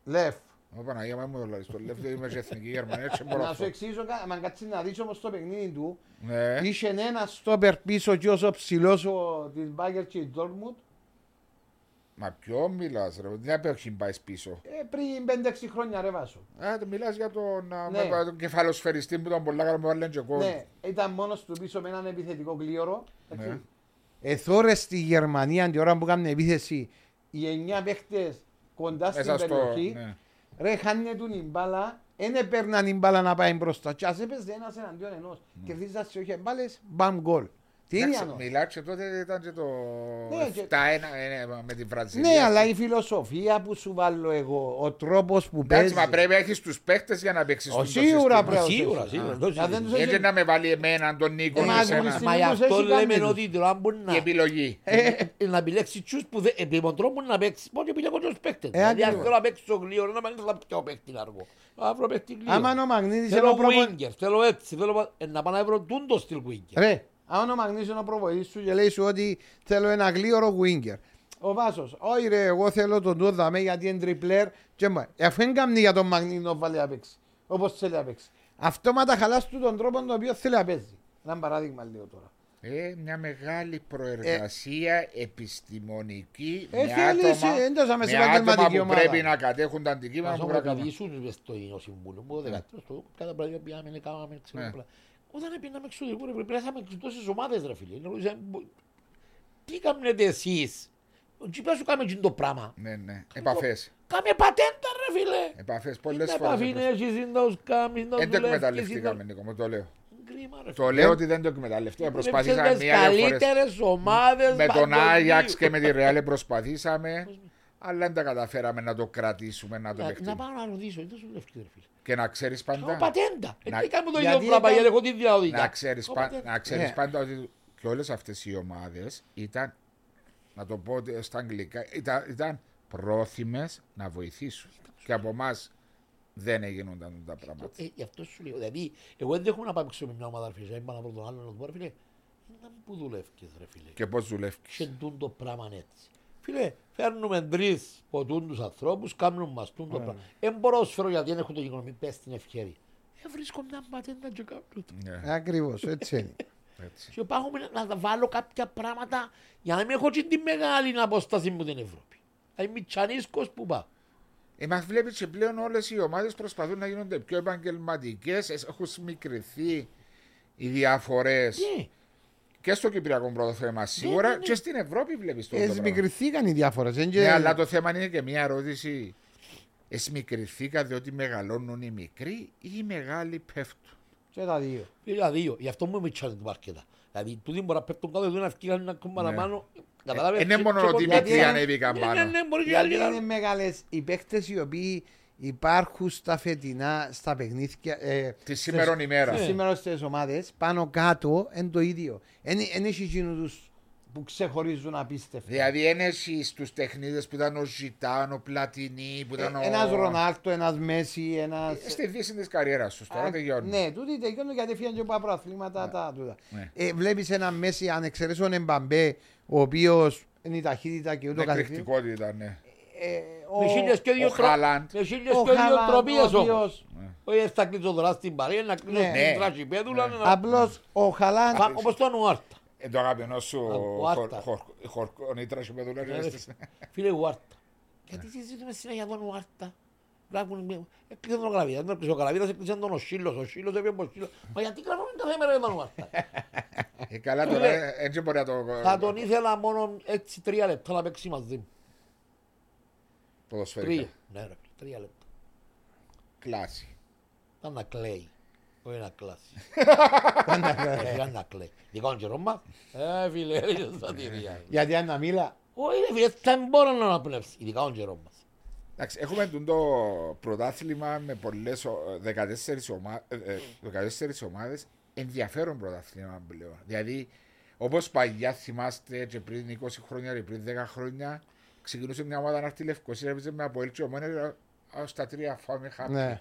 Λεφ. Ω Παναγία μου, μου το Λεύ δεν είμαι σε εθνική Γερμανία, έτσι μπορώ Να να σου πω. εξηγήσω, κα- αν κάτσεις να δεις όμως το παιχνίδι του, Ναι. είχε ένα στόπερ πίσω και όσο ψηλός ο, της Μπάγκερ και η Dortmund, Μα ποιο μιλάς ρε, δεν απέχει πάει πίσω. ε, πριν 5-6 χρόνια ρε βάσο. Α, το μιλάς για τον, α, Ναι. με τον κεφαλοσφαιριστή που ήταν πολλά καλά με βάλει και γκολ. Ναι, ήταν μόνος του πίσω με έναν επιθετικό γλίωρο. Ναι. Εθώρε στη Γερμανία την ώρα που κάνουν επίθεση οι 9 παίχτες κοντά στην Μέσα στο... περιοχή. ναι. Ρε, χάνει του την μπάλα, δεν έπαιρναν την μπάλα να πάει μπροστά. Και ας έπαιζε ένας εναντίον ενός. Κερδίζας σε όχι μπάλες, μπαμ γκολ. Τι είναι Εντάξει, αυτό. Μιλάς και τότε ήταν και το Ναι, και- 7-1 ε, με την Βραζιλία. Ναι, αλλά η φιλοσοφία που σου βάλω εγώ, ο τρόπος που Εντάξει, παίζει. μα πρέπει να έχεις τους παίχτες για να παίξεις Ο, το σίγουρα σύστημα. πρέπει. Μα Πρέπει Σίγουρα, να σίγουρα. Α, το αν δεν συζητώ. τους Γιατί έχει- να με βάλει εμένα, τον Νίκο, Ε, μα εσένα. τους- Μα γι' Συνήθως αυτό έχει λέμε κάνει ότι τώρα μπορεί να... Η επιλογή. Ε, ε, να επιλέξει τσούς που δεν... Επί τον τρόπο να παίξει, πώς επιλέγω τους παίκτες. Ε, Δηλαδή αν ακριβώς. θέλω να παίξω γλύωρο, να μην θα πιω παίκτης αργό. Να βρω παίκτης γλύωρο. Άμα ο Μαγνήτης είναι Θέλω ο προπο... winger, θέλω έτσι, θέλω ε, να πάω να βρω τούντο στυλ winger. Ρε, άμα ο Μαγνήτης είναι ο προβοητής σου και λέει σου ότι θέλω ένα γλίωρο winger. Ο Βάσος, όχι ρε, εγώ θέλω τον τούτο δαμέ γιατί είναι τριπλέρ και μου, ε, αφού δεν κάνει για τον Μαγνήτη να βάλει να παίξει, όπως θέλει να παίξει. Αυτόματα χαλάς του τον τρόπο τον οποίο θέλει να παίζει. Ένα παράδειγμα λέω τώρα. Ε, μια μεγάλη προεργασία επιστημονική Ε, με θέλεις, άτομα, εσύ, δεν το ζάμε σε με άτομα επαγγελματική που ομάδα. πρέπει να κατέχουν τα αντικείμενα Μας που πρέπει να κάνουν. ομοκαδίσουν μες στο Ινό Συμβούλιο που Ναι. 13 στο cada πράγμα πήγαμε, κάναμε, ξέρω Ναι. Απλά. Όταν πήγαμε εξωτερικό, ρε, πρέπει να είχαμε τόσες ομάδες ρε φίλε. Νομίζω, μπο- Τι κάνετε εσείς; Τι πες σου κάμε το πράγμα. Ναι, ναι. Επαφές. Κάμε πατέντα ρε φίλε. Επαφές Τι πολλές τα φορές. επαφή είναι, έχεις να τους κάνεις, να Δεν το δουλεύεις, εκμεταλλευτήκαμε, είναι- Νίκο, μου το λέω. Κρίμα, ρε Το φίλε. λέω ότι δεν το εκμεταλλευτήκαμε. Βλέπεις Προσπαθήσαμε τις μία-δύο φορές. καλύτερες ομάδες Με τον παγκοσμίως. Άγιαξ και με τη Ρεάλ προσπαθήσαμε. Αλλά δεν τα καταφέραμε να το κρατήσουμε, να το Να- Να δεχτούμε. πάω να ρωτήσω, δεν σου λεύκει ρε φίλε. Και να ξέρεις Κάνω πάντα. πατέντα. Να- Ε, Τι κάνουμε το γιατί ίδιο πράγμα, ήταν- γιατί έχω τη διαδικασία. Να ξέρεις, Κάνω πα- πατέντα. να ξέρεις Ναι. πάντα ότι και όλες αυτές οι ομάδες ήταν, να το πω ότι στα αγγλικά, ήταν, ήταν πρόθυμες να βοηθήσουν. Και από εμάς δεν έγιναν τα πράγματα. Ε, γι' αυτό σου λέω. Δηλαδή, εγώ δεν δέχομαι να πάω έξω με μια ομάδα, ρε φίλε. Δεν πάω να βρω τον άλλον να του πω, ρε φίλε. Να που δουλεύεις, ρε φίλε. Και πώς δουλεύει. Και τούν το πράγμα έτσι. Φίλε, φέρνουμε τρεις ποτούν τους ανθρώπους, κάνουν μας τούν το πράγμα. Εν ποδόσφαιρο γιατί δεν έχω το γεγονό, μην πες στην ευχαίρεια. Ε, βρίσκω μια πατέντα και κάνω το. Ναι, Ακριβώς, έτσι είναι. έτσι. Και πάω με- να τα βάλω κάποια πράγματα για να μην έχω και τη μεγάλη απόσταση μου την Ευρώπη. Δηλαδή μη τσανίσκος που πάω. Ε, μας βλέπεις και πλέον όλες οι ομάδες προσπαθούν να γίνονται πιο επαγγελματικές, ε, έχουν σμικρηθεί οι διαφορές Ναι, και στο Κυπριακό πρωτοθέμα σίγουρα ναι, ναι. και στην Ευρώπη βλέπεις το, το πράγμα. Εσμικριθήκαν οι διάφορες. δεν Ναι, και- αλλά το θέμα είναι και μια ερώτηση. Εσμικριθήκα διότι μεγαλώνουν οι μικροί ή οι μεγάλοι πέφτουν; Και τα δύο. πήγα δύο. Γι' αυτό μου με τσάνε την παρκέτα. Δηλαδή, τούτοι μπορεί να πέφτουν κάτω, δεν να φύγαν ένα κόμμα Ναι. παραπάνω. Καταλάβες, Ε, είναι και- μόνο και ότι οι κοντά- μικροί γιατί- ανέβηκαν Ναι, πάνω. ναι, ναι, μπορεί και Γιατί άλλοι είναι να- μεγάλες οι παίκτες οι οποίοι υπάρχουν στα φετινά, στα παιχνίδια. Ε, Τη σήμερον στις- ημέρα. Ναι. Σήμερα στις ομάδες, πάνω κάτω είναι το ίδιο. Δεν έχει εκείνους τους που ξεχωρίζουν απίστευτα. Δηλαδή είναι εσύ στους τεχνίδες που ήταν ο Ζιντάν, ο Πλατινί, που ήταν ο... Ένας Ρονάλντο, ένας Μέσι, ένα. Ε, Στη δύση της καριέρας τους τώρα τελειώνει. Ναι, τούτοι τελειώνουν γιατί φύγαν και από προαθλήματα τα τούτα. Ναι. Ε, Βλέπεις ένα Μέσι, αν εξαιρέσει τον Εμπαπέ, ο οποίος είναι η ταχύτητα και ούτω Με καθεξής. εκρηκτικότητα, ναι. Ε, Με χίλιες και δύο Ο τρο- Χάλαντ. με χίλιες ο και δύο Χάλαντ, τροπίες ο όμως. οποίος- Όχι θα κλείσω τώρα στην παρέα, να κλείσω Ναι. Ναι. στην τραχυπέδουλα. να- Απλώς ο Χαλάν. Σαν- Όπως το Ανουάρτα. Ε, το αγαπημένο σου Ο Άρτα. χορκονίτρα σου με δουλεύει. Ναι, Φίλε Ουάρτα. Γιατί συζητούμε συνέχεια τον Ουάρτα. Γράφουν με- Έκλεισε τον ο Καλαβίδας. Δεν έκλεισε ο Καλαβίδας, έκλεισε τον ο Σύλλος. Ο Σύλλος έπιε ο Σύλλος. Μα γιατί γράφουν κάθε μέρα για τον Ουάρτα. Ε, Καλά τώρα, ε, έτσι μπορεί να το... Θα τον ήθελα μόνο έτσι τρία λεπτά να παίξει μαζί μου. Ποδοσφαιρικά. Τρία. Ναι ρε, τρία λεπτά. Κλάση. Ήταν να κλαίει. Όχι να κλάσει. Ήταν να κλαίει. Δικό καιρό μας. Ε, φίλε, είσαι στα τυρία. Γιατί αν να μίλα. Όχι ρε φίλε, δεν μπορώ να αναπνεύσει. Ειδικά τον καιρό μας. Εντάξει, έχουμε τον το πρωτάθλημα με πολλές, ο- 14, ομα, ε, ε, 14 ομάδες ενδιαφέρον πρωτάθλημα πλέον. Δηλαδή, όπως παλιά θυμάστε και πριν 20 χρόνια και πριν 10 χρόνια ξεκινούσε μια ομάδα να έρθει η Λευκοσία, έπαιζε με από έλτσιο μόνο στα τρία φάμε χάπη. Ναι.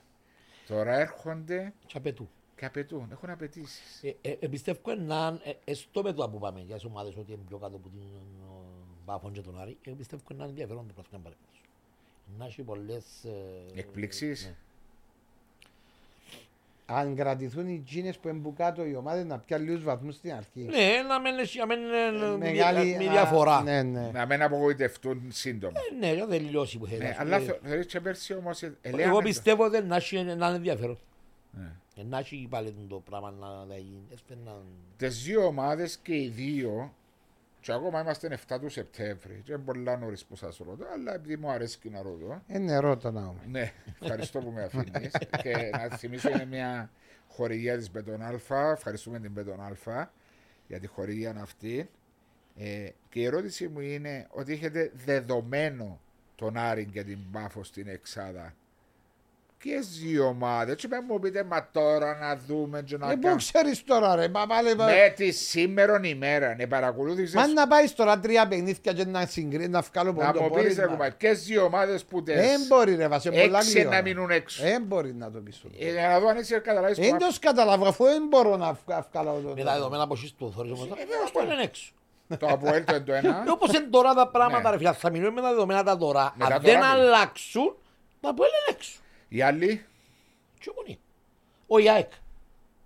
Τώρα έρχονται Και απαιτούν. και απαιτούν, έχουν απαιτήσεις. Ε, ε, ε, πιστεύω να ε, ε, στο μέτωπο που πάμε για τις ομάδες ότι είναι πιο κάτω από την ε, Πάφον και τον Άρη, ε, πιστεύω να είναι ενδιαφέρον το πράγμα παρέμβαση. Να έχει πολλές... ε, Εκπλήξεις. ναι. Αν κρατηθούν οι τζίνες που εμπουκάτω οι ομάδες να πιάνουν λίγους βαθμούς στην αρχή. Ναι, να μην έχει να μην είναι Μεγάλη μη α, διαφορά. Ναι, ναι. Να μην απογοητευτούν σύντομα. Ε, Ναι, δεν τελειώσει που θέλει. Ναι, Ας αλλά πούμε. θε- θεωρείς και πέρσι όμως ε, Εγώ ελέγαμε το- πιστεύω ότι να έχει να είναι ενδιαφέρον. Ναι. Ε, Να έχει πάλι το πράγμα να να γίνει. Έσπε να- τις δύο ομάδες και οι δύο και ακόμα είμαστε 7 του Σεπτέμβρη και είναι πολλά νωρίς που σας ρωτώ αλλά επειδή μου αρέσει και να ρωτώ. Ε, νερό το να έχουμε. ναι, ευχαριστώ που με αφήνεις. Και να θυμίσω είναι μια χορηγία της Μπετον Αλφα. Ευχαριστούμε την Μπετον Αλφα για τη χορηγία αυτή. Ε, και η ερώτηση μου είναι ότι έχετε δεδομένο τον Άρη και την Πάφο στην Εξάδα και δύο ομάδες και μην μου πείτε μα τώρα να δούμε και να Ε, πού κάνουμε ξέρεις τώρα ρε, μα πάλι... με τη σήμερον ημέρα, ναι, παρακολούθησες; Μα να πάεις τώρα τρία παιχνίδια και να συγκρίνει, να βγάλω να μου πεις ρε κουμπάρ, ποιες δύο ομάδες που Δεν τες μπορεί ρε βάσε πολλά έξι να γλυόρα. μείνουν έξω. Δεν μπορεί να το πεις. τούτο. Ε, Για να δω αν είσαι καταλάβεις Δεν που το καταλάβω αφού δεν μπορώ να βγα- βγάλω το... Με τα δεδομένα που έχεις του θόρυβος Ε, μετά, βέβαια, αυτό είναι έξω. το Αποέλ το είναι το ένα. Ε, Όπως είναι τώρα τα πράγματα Ναι. ρε φίλε, θα μείνουμε με τα δεδομένα τα τώρα. Με τα Αν τώρα δεν μιλώ. αλλάξουν, τα πω είναι έξω. Οι άλλοι; Τι ομονία. Ο Ιάεκ.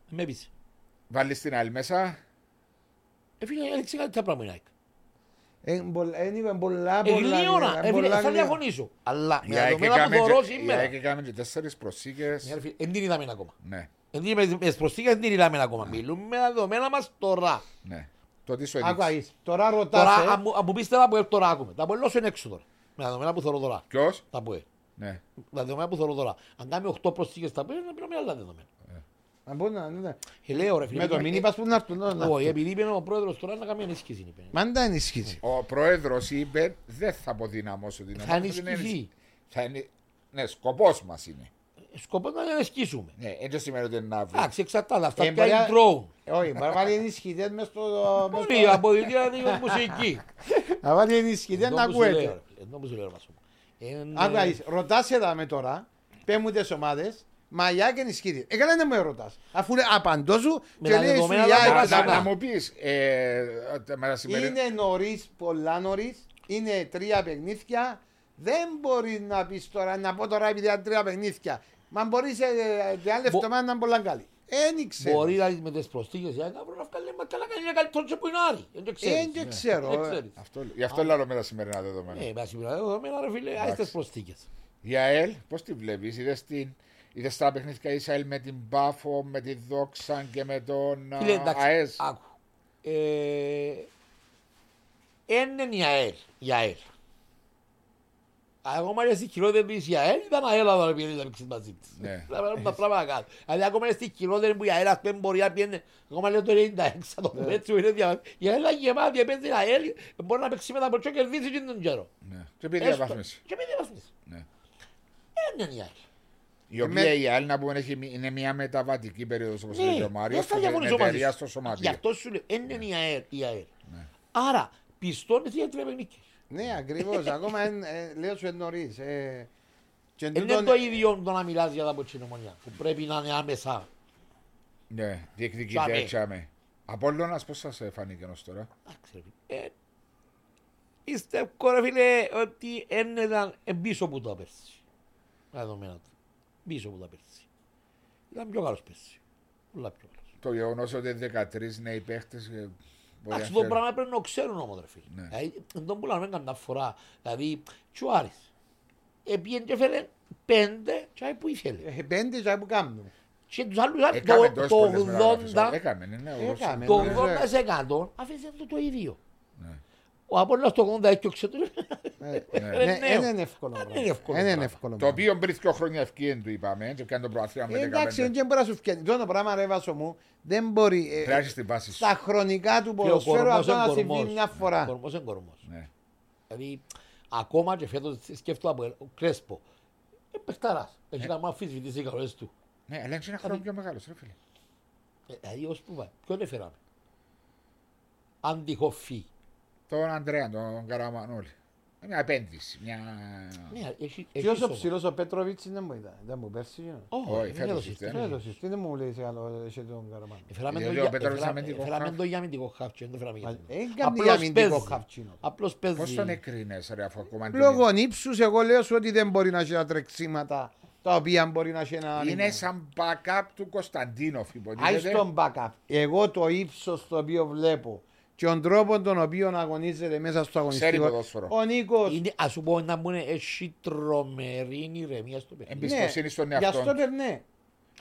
Με πείσει. βάλεις την άλλη μέσα. Ε, φίλε, έδειξε κάτι τα πράγματα η Ιάεκ. Ε, μπολ- ε, είναι πολλά, Ε, πολλά γλύωρα. γλυόρα, Ε, φίλε, πολλά θα γλυόρα. διαφωνήσω. Αλλά με Η τα ΑΕΚ δεδομένα που έκαμε θωρώ και- η σήμερα. ΑΕΚ έκαμε και τέσσερις προσήκες. Ναι, ρε φίλε, Εν την είδαμε ακόμα. Ναι, Εν την- με τις προσθήκες δεν την είδαμε ακόμα. Μιλούμε με τα δεδομένα μας τώρα. ναι. Το τι σου Άκουα, έδειξε. είσαι. Τώρα Τώρα, ρωτάς, ε, αν μου- αν μου πεις τα που τώρα άκουμε. Τα που είναι έξω τώρα. Με τα δεδομένα που θωρώ τώρα. Ποιος; Τα που Ναι. Τα δεδομένα που θωρώ τώρα. Αν κάνουμε 8 προσθήκες τα που είναι, να άλλα δεδομένα. να μπουν να- ναι. Ε, λέω ρε φίλε. με το ε, μήνυμα πας που να έρθουν. να Όχι, έρθουν. επειδή είπε ο πρόεδρος τώρα να κάνει ενίσχυση. είπε. Μα αν τα ενισχύσεις. Ο πρόεδρος είπε δεν θα αποδυναμώσω την Θα ομάδα. ενισχυθεί. Θα ενι- Ναι, σκοπός μας είναι. Σκοπός να ενισχύσουμε. Ναι, έτσι σημαίνει ότι είναι να βρει. Εντάξει, εξαρτάται. Αυτά Ε, πια μπορεί να- είναι drone. Ε, Όχι, μπορεί να βάλει ενισχυτές μες στο... μες στο- Πολύ από τη διαδικασία μουσική. Να βάλει ενισχυτές να Ενώ που σου λέω, ακούεται. ρε. Ενώ που σου λέω, ρε, Βασό. Ε, Άκουα, ε, είσαι. ρωτάς εδώ με τώρα, πέ μου τις ομάδες, μαλλιά και ενισχύτες. Ε, καλά δεν με ρωτάς. Αφού λέει, απαντώ σου Με και τα λέει σου δεδομένα η τα ΑΕΚ, Να, βάζα. να, να. να μου πεις, ε, ότι με τα σημερι- Είναι νωρίς, πολλά νωρίς. Είναι τρία παιχνίδια. Δεν μπορεί να πεις τώρα, να πω τώρα επειδή είναι τρία παιχνίδια. Μα μπορείς σε ε, την άλλη Μπο- εβδομάδα να είναι πολλά καλή. Δεν ξέρω. Μπορεί να με τις προσθήκες για να βρω να βγάλει μα καλά κάνει ένα καλύτερο και που είναι Άρη. Δεν το Ε, ξέρεις. Δεν ξέρω. Δεν ε. ξέρεις. Αυτό, γι' αυτό λέω με τα σημερινά δεδομένα. Ε, με ασυμβραδέ δεδομένα ρε φίλε, άσε τις προσθήκες. Η ΑΕΛ, πώς τη βλέπεις, είδες, την, είδες τα παιχνίδια η ΑΕΛ με την Πάφο, με τη Δόξα και με τον α, Φίλε, εντάξει, ΑΕΣ; άκου. Ε, Είναι η ΑΕΛ, η ΑΕΛ. Ακόμα και στη χειρότερη της η ΑΕΛ ήταν ΑΕΛ αλλά πήγαινε να παίξεις μαζί της. Ναι. Να πάρουμε τα πράγματα κάτω. Δηλαδή ακόμα και στη χειρότερη που η ΑΕΛ ας πούμε μπορεί να πιένει, ακόμα λέω το 96, θα το πούμε έτσι, είναι δια- η ΑΕΛ είναι γεμάτη, παίζει η ΑΕΛ, μπορεί να παίξει με τα ποτσό και κερδίσει και τον καιρό. Ναι. Και επειδή Έστω. διαβάθμιση. Και με διαβαθμίσει. Ναι. Είναι η ΑΕΛ. Η οποία η ΑΕΛ να πούμε έχει, μη- είναι μια μεταβατική περίοδος όπως Ναι, λέει ο δεν Μάριος θα που διαφωνήσω είναι μαζί εταιρεία σου. στο σωματείο. Γι' αυτό σου λέω, είναι η ΑΕΛ. η ΑΕΛ. Ναι. Άρα, πιστώνεις γιατί πρέπει νίκη. Ναι, ακριβώς. Ακόμα εν- ε, λέω σου εν νωρίς. Ε, και εν Δεν είναι τούτον- το ίδιο το να μιλάς για τα ποτσινομονιά, που πρέπει να είναι άμεσα. Ναι, διεκδικείτε Τσάμε. τσάμε. Απόλλωνας πώς σας φάνηκε ως τώρα; Εντάξει, ρε φίλε. Ε, Πιστεύω ρε φίλε ότι δεν ήταν ε, πίσω από τα πέρσι. Τα δεδομένα του. Πίσω από τα πέρσι. Ήταν πιο καλός πέρσι. Πολλά πιο καλός. Το γεγονός ότι είναι 13 νέοι παίχτες ε, μπορεί να Εντάξει, το φέρει. πράγμα πρέπει να το ξέρουν όμως ρε φίλε. Ναι. Δηλαδή, δεν τον πουλάμε καμιά φορά. Δηλαδή, και ο Άρης. Επίεν και φέρε πέντε και που ήθελε. Ε, Πέντε και που κάνουν. Και τους άλλους άλλους, Έκαμε το- τόσες το πολλές μεταγραφές. 80 Έκαμε, ναι, ναι. ο Ρώσος. Έκαμε. το ναι, 80% αφήσαν το το ίδιο. Ναι. Ο Απόλλωνας το 80 έκιοξε το. Ε, Ναι. Ναι, νέο. δεν είναι εύκολο. Δεν πράγμα. είναι εύκολο Δεν είναι πράγμα. εύκολο. Το πράγμα. οποίο πριν δύο χρόνια ευκαιρία του είπαμε και κάνει το προαθλήμα με Ε, Εντάξει, 15. δεν μπορεί να σου φτιάξει. Το πράγμα ρε Βάσο μου δεν μπορεί. ε, Χρειάζεσαι την βάση σου. Στα χρονικά του Και ο ποδοσφαίρου κορμός αυτό είναι να συμβεί κορμός. μια Ο φορά. κορμός είναι κορμός. Ναι. Δηλαδή, ακόμα και φέτος σκέφτομαι από ο Κρέσπο. Ε, παιχταράς. Έχει να μου αμφισβητήσει οι καλές του. Ναι, αλλά είναι ένα χρόνο πιο μεγάλος, ρε φίλε. Ε, Δηλαδή, ως που πάει. Ποιον έφεραμε; Αντιχοφή. Τον Αντρέα, τον Καραμανόλη. Μια επένδυση. Μια... Ναι, έχει... έχει Ποιος ο σώμα. ψηλός ο Πέτροβιτς δεν μου ήταν. Δεν μου πέρσι. ε. Όχι, Όχι, δεν φέτος έδωσε ήρθε, στήρα. ναι. Φέτος, τι δεν μου λέει σε άλλο σε τον Καραμάνο. Έφεραμε Διότι το ο για- Πέτρος έφερα- αμυντικό έφεραμε χαφ. το για αμυντικό χαφ και δεν το έφεραμε για Μα, αμυντικό. ε, κάνει Απλώς αμυντικό παίζει. χαφτσίνο. Απλώς παίζει. Πώς τον έκρινες ρε αφού ακόμα τον Λόγω ύψους εγώ λέω σου ότι δεν μπορεί να έχει τα τρεξίματα τα οποία μπορεί να έχει ένα Είναι σαν backup του Κωνσταντίνοφ, Άι υποτίθεται. στον backup. Εγώ το ύψος το οποίο βλέπω και τον τρόπο τον οποίο αγωνίζεται μέσα στο αγωνιστικό. ποδόσφαιρο. Ο Νίκος Είναι, ας σου πω να μου είναι έχει τρομερή ηρεμία στο παιχνίδι. Εμπιστοσύνη στον για εαυτό αυτό τους. περνέ.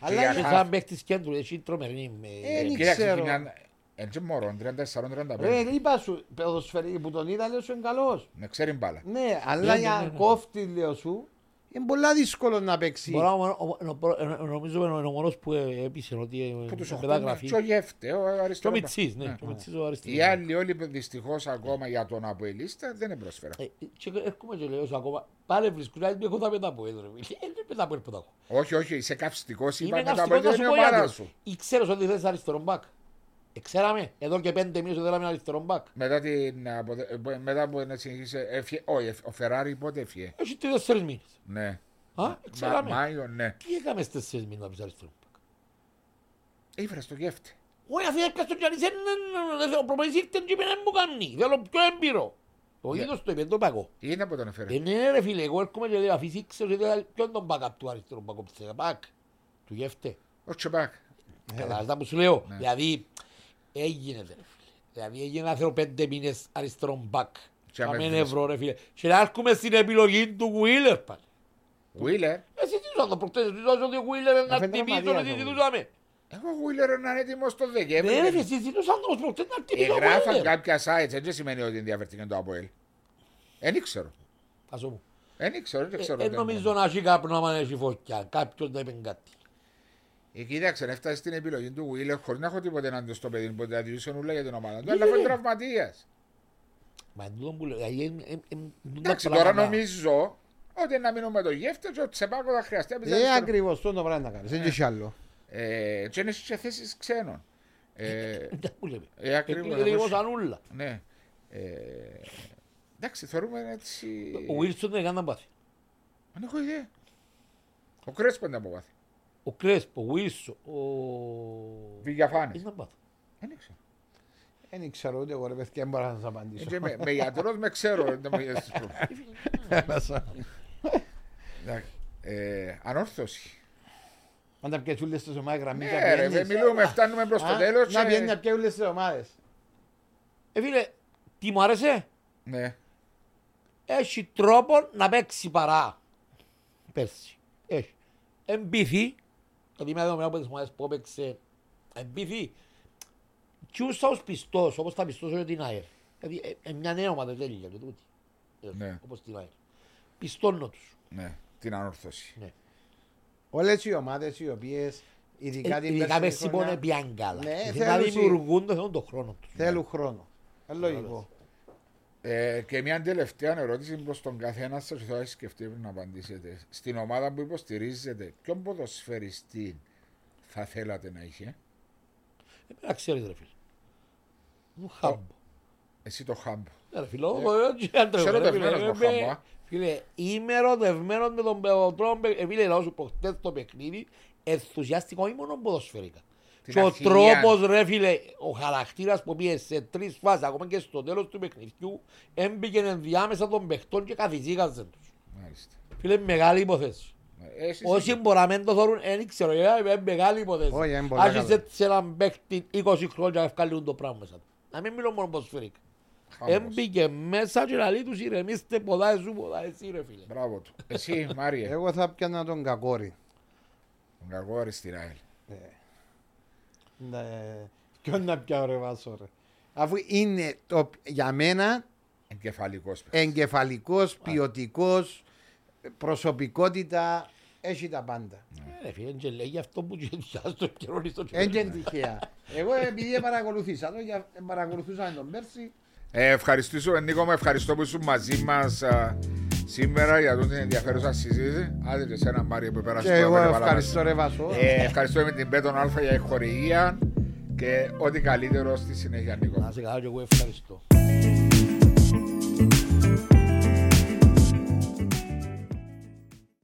Αλλά για Και είναι- χαφ. σαν παίχτης κέντρου έχει τρομερή με... Ε, δεν Κοίταξε, ξέρω. μια- Έτσι μωρό, 34-35. Ρε, είπα σου, ποδοσφαιρί που τον είδα, λέω σου είναι καλός. Ναι, ξέρει μπάλα. Ναι, αλλά Ναι, ναι, για ναι, ναι. κόφτη, λέω σου, είναι πολλά δύσκολο να παίξει. Μπορώ, ο- ο- ο- ο- νομίζω είναι ο μόνος που ε, έπεισε ότι ε, Που τους ε, οχτώ, μεταγραφή. και ο Γεύτε, ο Και ο αριστερό. Μιτσής, ναι. Ναι. και ο Μιτσής ο αριστερός. Οι άλλοι όλοι δυστυχώς ακόμα για τον Αποελίστα δεν προσφέρα. Ε, Και έρχομαι και λέω σου ακόμα, πάλι βρίσκουν, δηλαδή έχω τα πέτα που έδρε. Δεν πέτα που έρχομαι. Όχι, όχι, είσαι καυστικός. Είναι Είπαμε τα καυστικός να παιδιά σου είναι πω ομάδα γιατί. σου. Ή ξέρεις ότι θες αριστερό μπακ. Ε, Ξέραμε, εδώ και πέντε μήνες ότι θέλαμε αριστερό μπακ. Μετά, την, αποδε- ε, μετά που να συνεχίσει, έφυγε, όχι, ο Φεράρι πότε έφυγε; Έχει τρεις τέσσερις μήνες. Ναι. Α, Μα- ξέραμε. Μάιο, ναι. Τι έκαμε στις τέσσερις μήνες να πεις αριστερό μπακ; Ήφερε στο Γεύτε. Όχι, αφού έπιασε τον Γιάννης, ο προπονητής ήρθε και είπε να μου κάνει. Θέλω πιο έμπειρο. Ο Ναι. ίδιος το είπε, δεν το παγώ. Είναι από τον έφερε. Ε, ναι ρε φίλε, εγώ έρχομαι και λέω, αφήσεις ξέρω ότι ήταν- ποιον τον backup του αριστερού μπακ, ο μπακ, του γεύτε. Ο Τσεπάκ. Καταλάβεις τα που σου λέω. Ναι. Δηλαδή, έγινε ρε φίλε. Δηλαδή έγινε να θέλω πέντε μήνες αριστερό μπακ. Και άμα Κάμε έβρες. ευρώ ρε φίλε. Και να έρχομαι στην επιλογή του Βουίλερ πάλι. Βίλερ. Εσύ τι σου το προχτές, συζητούσαμε ότι ο Βουίλερ είναι να φαίνεται τιμήσω, Μαρία ότι το συζητούσαμε. Εγώ Βίλερ να είναι έτοιμο το Ναι ρε φίλε, Δεκέμβρη. συζητούσαμε όμως προχτές να τιμήσω ο Εγγράφαν Βουίλερ. κάποια sites, δεν σημαίνει ότι ενδιαφέρθηκε το Αποέλ. Δεν ήξερα. Ας το πω. Δεν ήξερα, δεν Ε, ξέρω. ε, δεν νομίζω μόνο. να έχει κάπου να μην έχει φωτιά. Κάποιος να είπε κάτι. Ε, Κοίταξε, έφτασε στην επιλογή του Βίλερ χωρίς να έχω τίποτε εναντίον στο παιδί που τα διούσαν όλα για την ομάδα του. Ναι, Αλλά ναι. foi τραυματίας. Μα εν τούτο που λέω, δηλαδή, εν- εν- εν- τούτα Εντάξει, τώρα πράγματα- νομίζω ότι να μείνουμε το γεύτε και ο Τσεπάκο θα χρειαστεί να παίζει Ε, αριστερό. ακριβώς, το πράγμα να κάνεις, δεν έχει άλλο. Ε, Και είναι σε θέσεις ξένων. Ε, Δεν που λέμε. ε, ακριβώς, Εκλείγεται λίγο ακριβώς. σαν ούλα. Ναι. Ε, εντάξει, θεωρούμε έτσι... Ο Βίλσον δεν έκανε να πάθει. Δεν έχω ιδέα. Ο Κρέσπο δεν αποβάθει. Ο Κρέσπο, ο Βίλσον, ο... Βηγιαφάνης. Είναι να πάθει. Δεν ήξερα. Δεν ξέρω ούτε εγώ ρε παιδιά, δεν μπορώ να σας Ε, απαντήσω. και με, με γιατρός με ξέρω. δεν μου είδες τις προβλήσεις. Εντάξει, ε, Ανόρθωση. Πάντα πιέσεις όλες τις ομάδες γραμμή και Ναι, ρε, πιένεις. με μιλούμε, φτάνουμε προς το Α, τέλος. Να και- πιένεις να πιέσεις όλες τις ομάδες. Ε, φίλε, τι μου άρεσε, Ναι. έχει τρόπο να παίξει παρά. Πέρσι. Έχει. Εμπίθη, γιατί είμαι εδώ με από τις ομάδες που έπαιξε, εμπίθη. Τσούσα ως πιστός, όπως τα πιστός είναι την ΑΕΡ. Δηλαδή, ε, ε, μια νέα ομάδα τέλεια και τούτη. Ε, Ναι. Όπως την ΑΕΡ. Πιστώνω τους. Ναι, την ανόρθωση. Όλες οι ομάδες οι οποίες ειδικά Ε, την Ειδικά περσινή πέρσι που είναι χρονιά, πιαν καλά. Ναι, Γιατί θέλουν να σι- δημιουργούν το θέλουν τον χρόνο τους. θέλουν χρόνο. Ε, λογικό. Ε, και μια τελευταία ερώτηση προς τον καθένα σας θα έχει σκεφτεί πριν να απαντήσετε. Στην ομάδα που υποστηρίζετε, ποιον ποδοσφαιριστή θα θέλατε να είχε; Εμένα ξέρεις ρε φίλε. Μου χάμπο. Εσύ το χάμπ. Ε, ρε φίλε, εγώ δεν ξέρω, Ξέρω ρε, ερωτευμένος φίλε, με είμαι- χάμπα. Φίλε, είμαι ερωτευμένος με τον τρόπο παι- ε, φίλε, λέω σου προχτές το παιχνίδι, ενθουσιάστηκα όχι μόνο ποδοσφαιρικά. Την Και ο αρχηγία. τρόπος ρε φίλε, ο χαρακτήρας που πήγε σε τρεις φάσεις, ακόμα και στο τέλος του παιχνιδιού, έμπηκε ενδιάμεσα των παιχτών και καθησύχαζε τους. Μάλιστα. Φίλε, μεγάλη υπόθεση. Ε, εσείς Όσοι μπορεί να μην το θεωρούν, δεν ξέρω, ε, είναι μεγάλη υπόθεση. Όχι, είναι πολλά Αν είσαι καλά. σε έναν παίχτη 20 χρόνια να βγάλουν το πράγμα μέσα του. Να μην μιλώ μόνο ποδοσφαιρικά. χάμπος. Έμπηκε μέσα και να λέει τους ηρεμήστε ποδά εσύ ποδά εσύ ρε φίλε. Μπράβο του. Εσύ, Μάριε, Εγώ θα πιάνα τον κακόρι. τον κακόρι στην ΑΕΛ. Ναι. Ποιον να πιάω ρε Βάσο ρε. Αφού είναι το, για μένα Εγκεφαλικός Ε, παίκτης. εγκεφαλικός, ποιοτικός, προσωπικότητα, έχει τα πάντα. Ε, Ρε φίλε, και λέγει αυτό που και διάς το επικαιρώνει στο Δεν είναι τυχαία. Εγώ επειδή παρακολουθήσα το, για- παρακολουθούσα τον πέρσι, Ε, ευχαριστήσω, Νίκο, με ευχαριστώ που ήσουν μαζί μας α, σήμερα για αυτή την ενδιαφέρουσα συζήτηση. Άντε και εσένα, Μάριε, που πέρασε και το εγώ έβαλα ευχαριστώ μαζί. ρε Βάσο. Ε, ευχαριστώ με την Πέτον Α για η χορηγία και ό,τι καλύτερο στη συνέχεια, Νίκο. Να σε καλά και εγώ ευχαριστώ.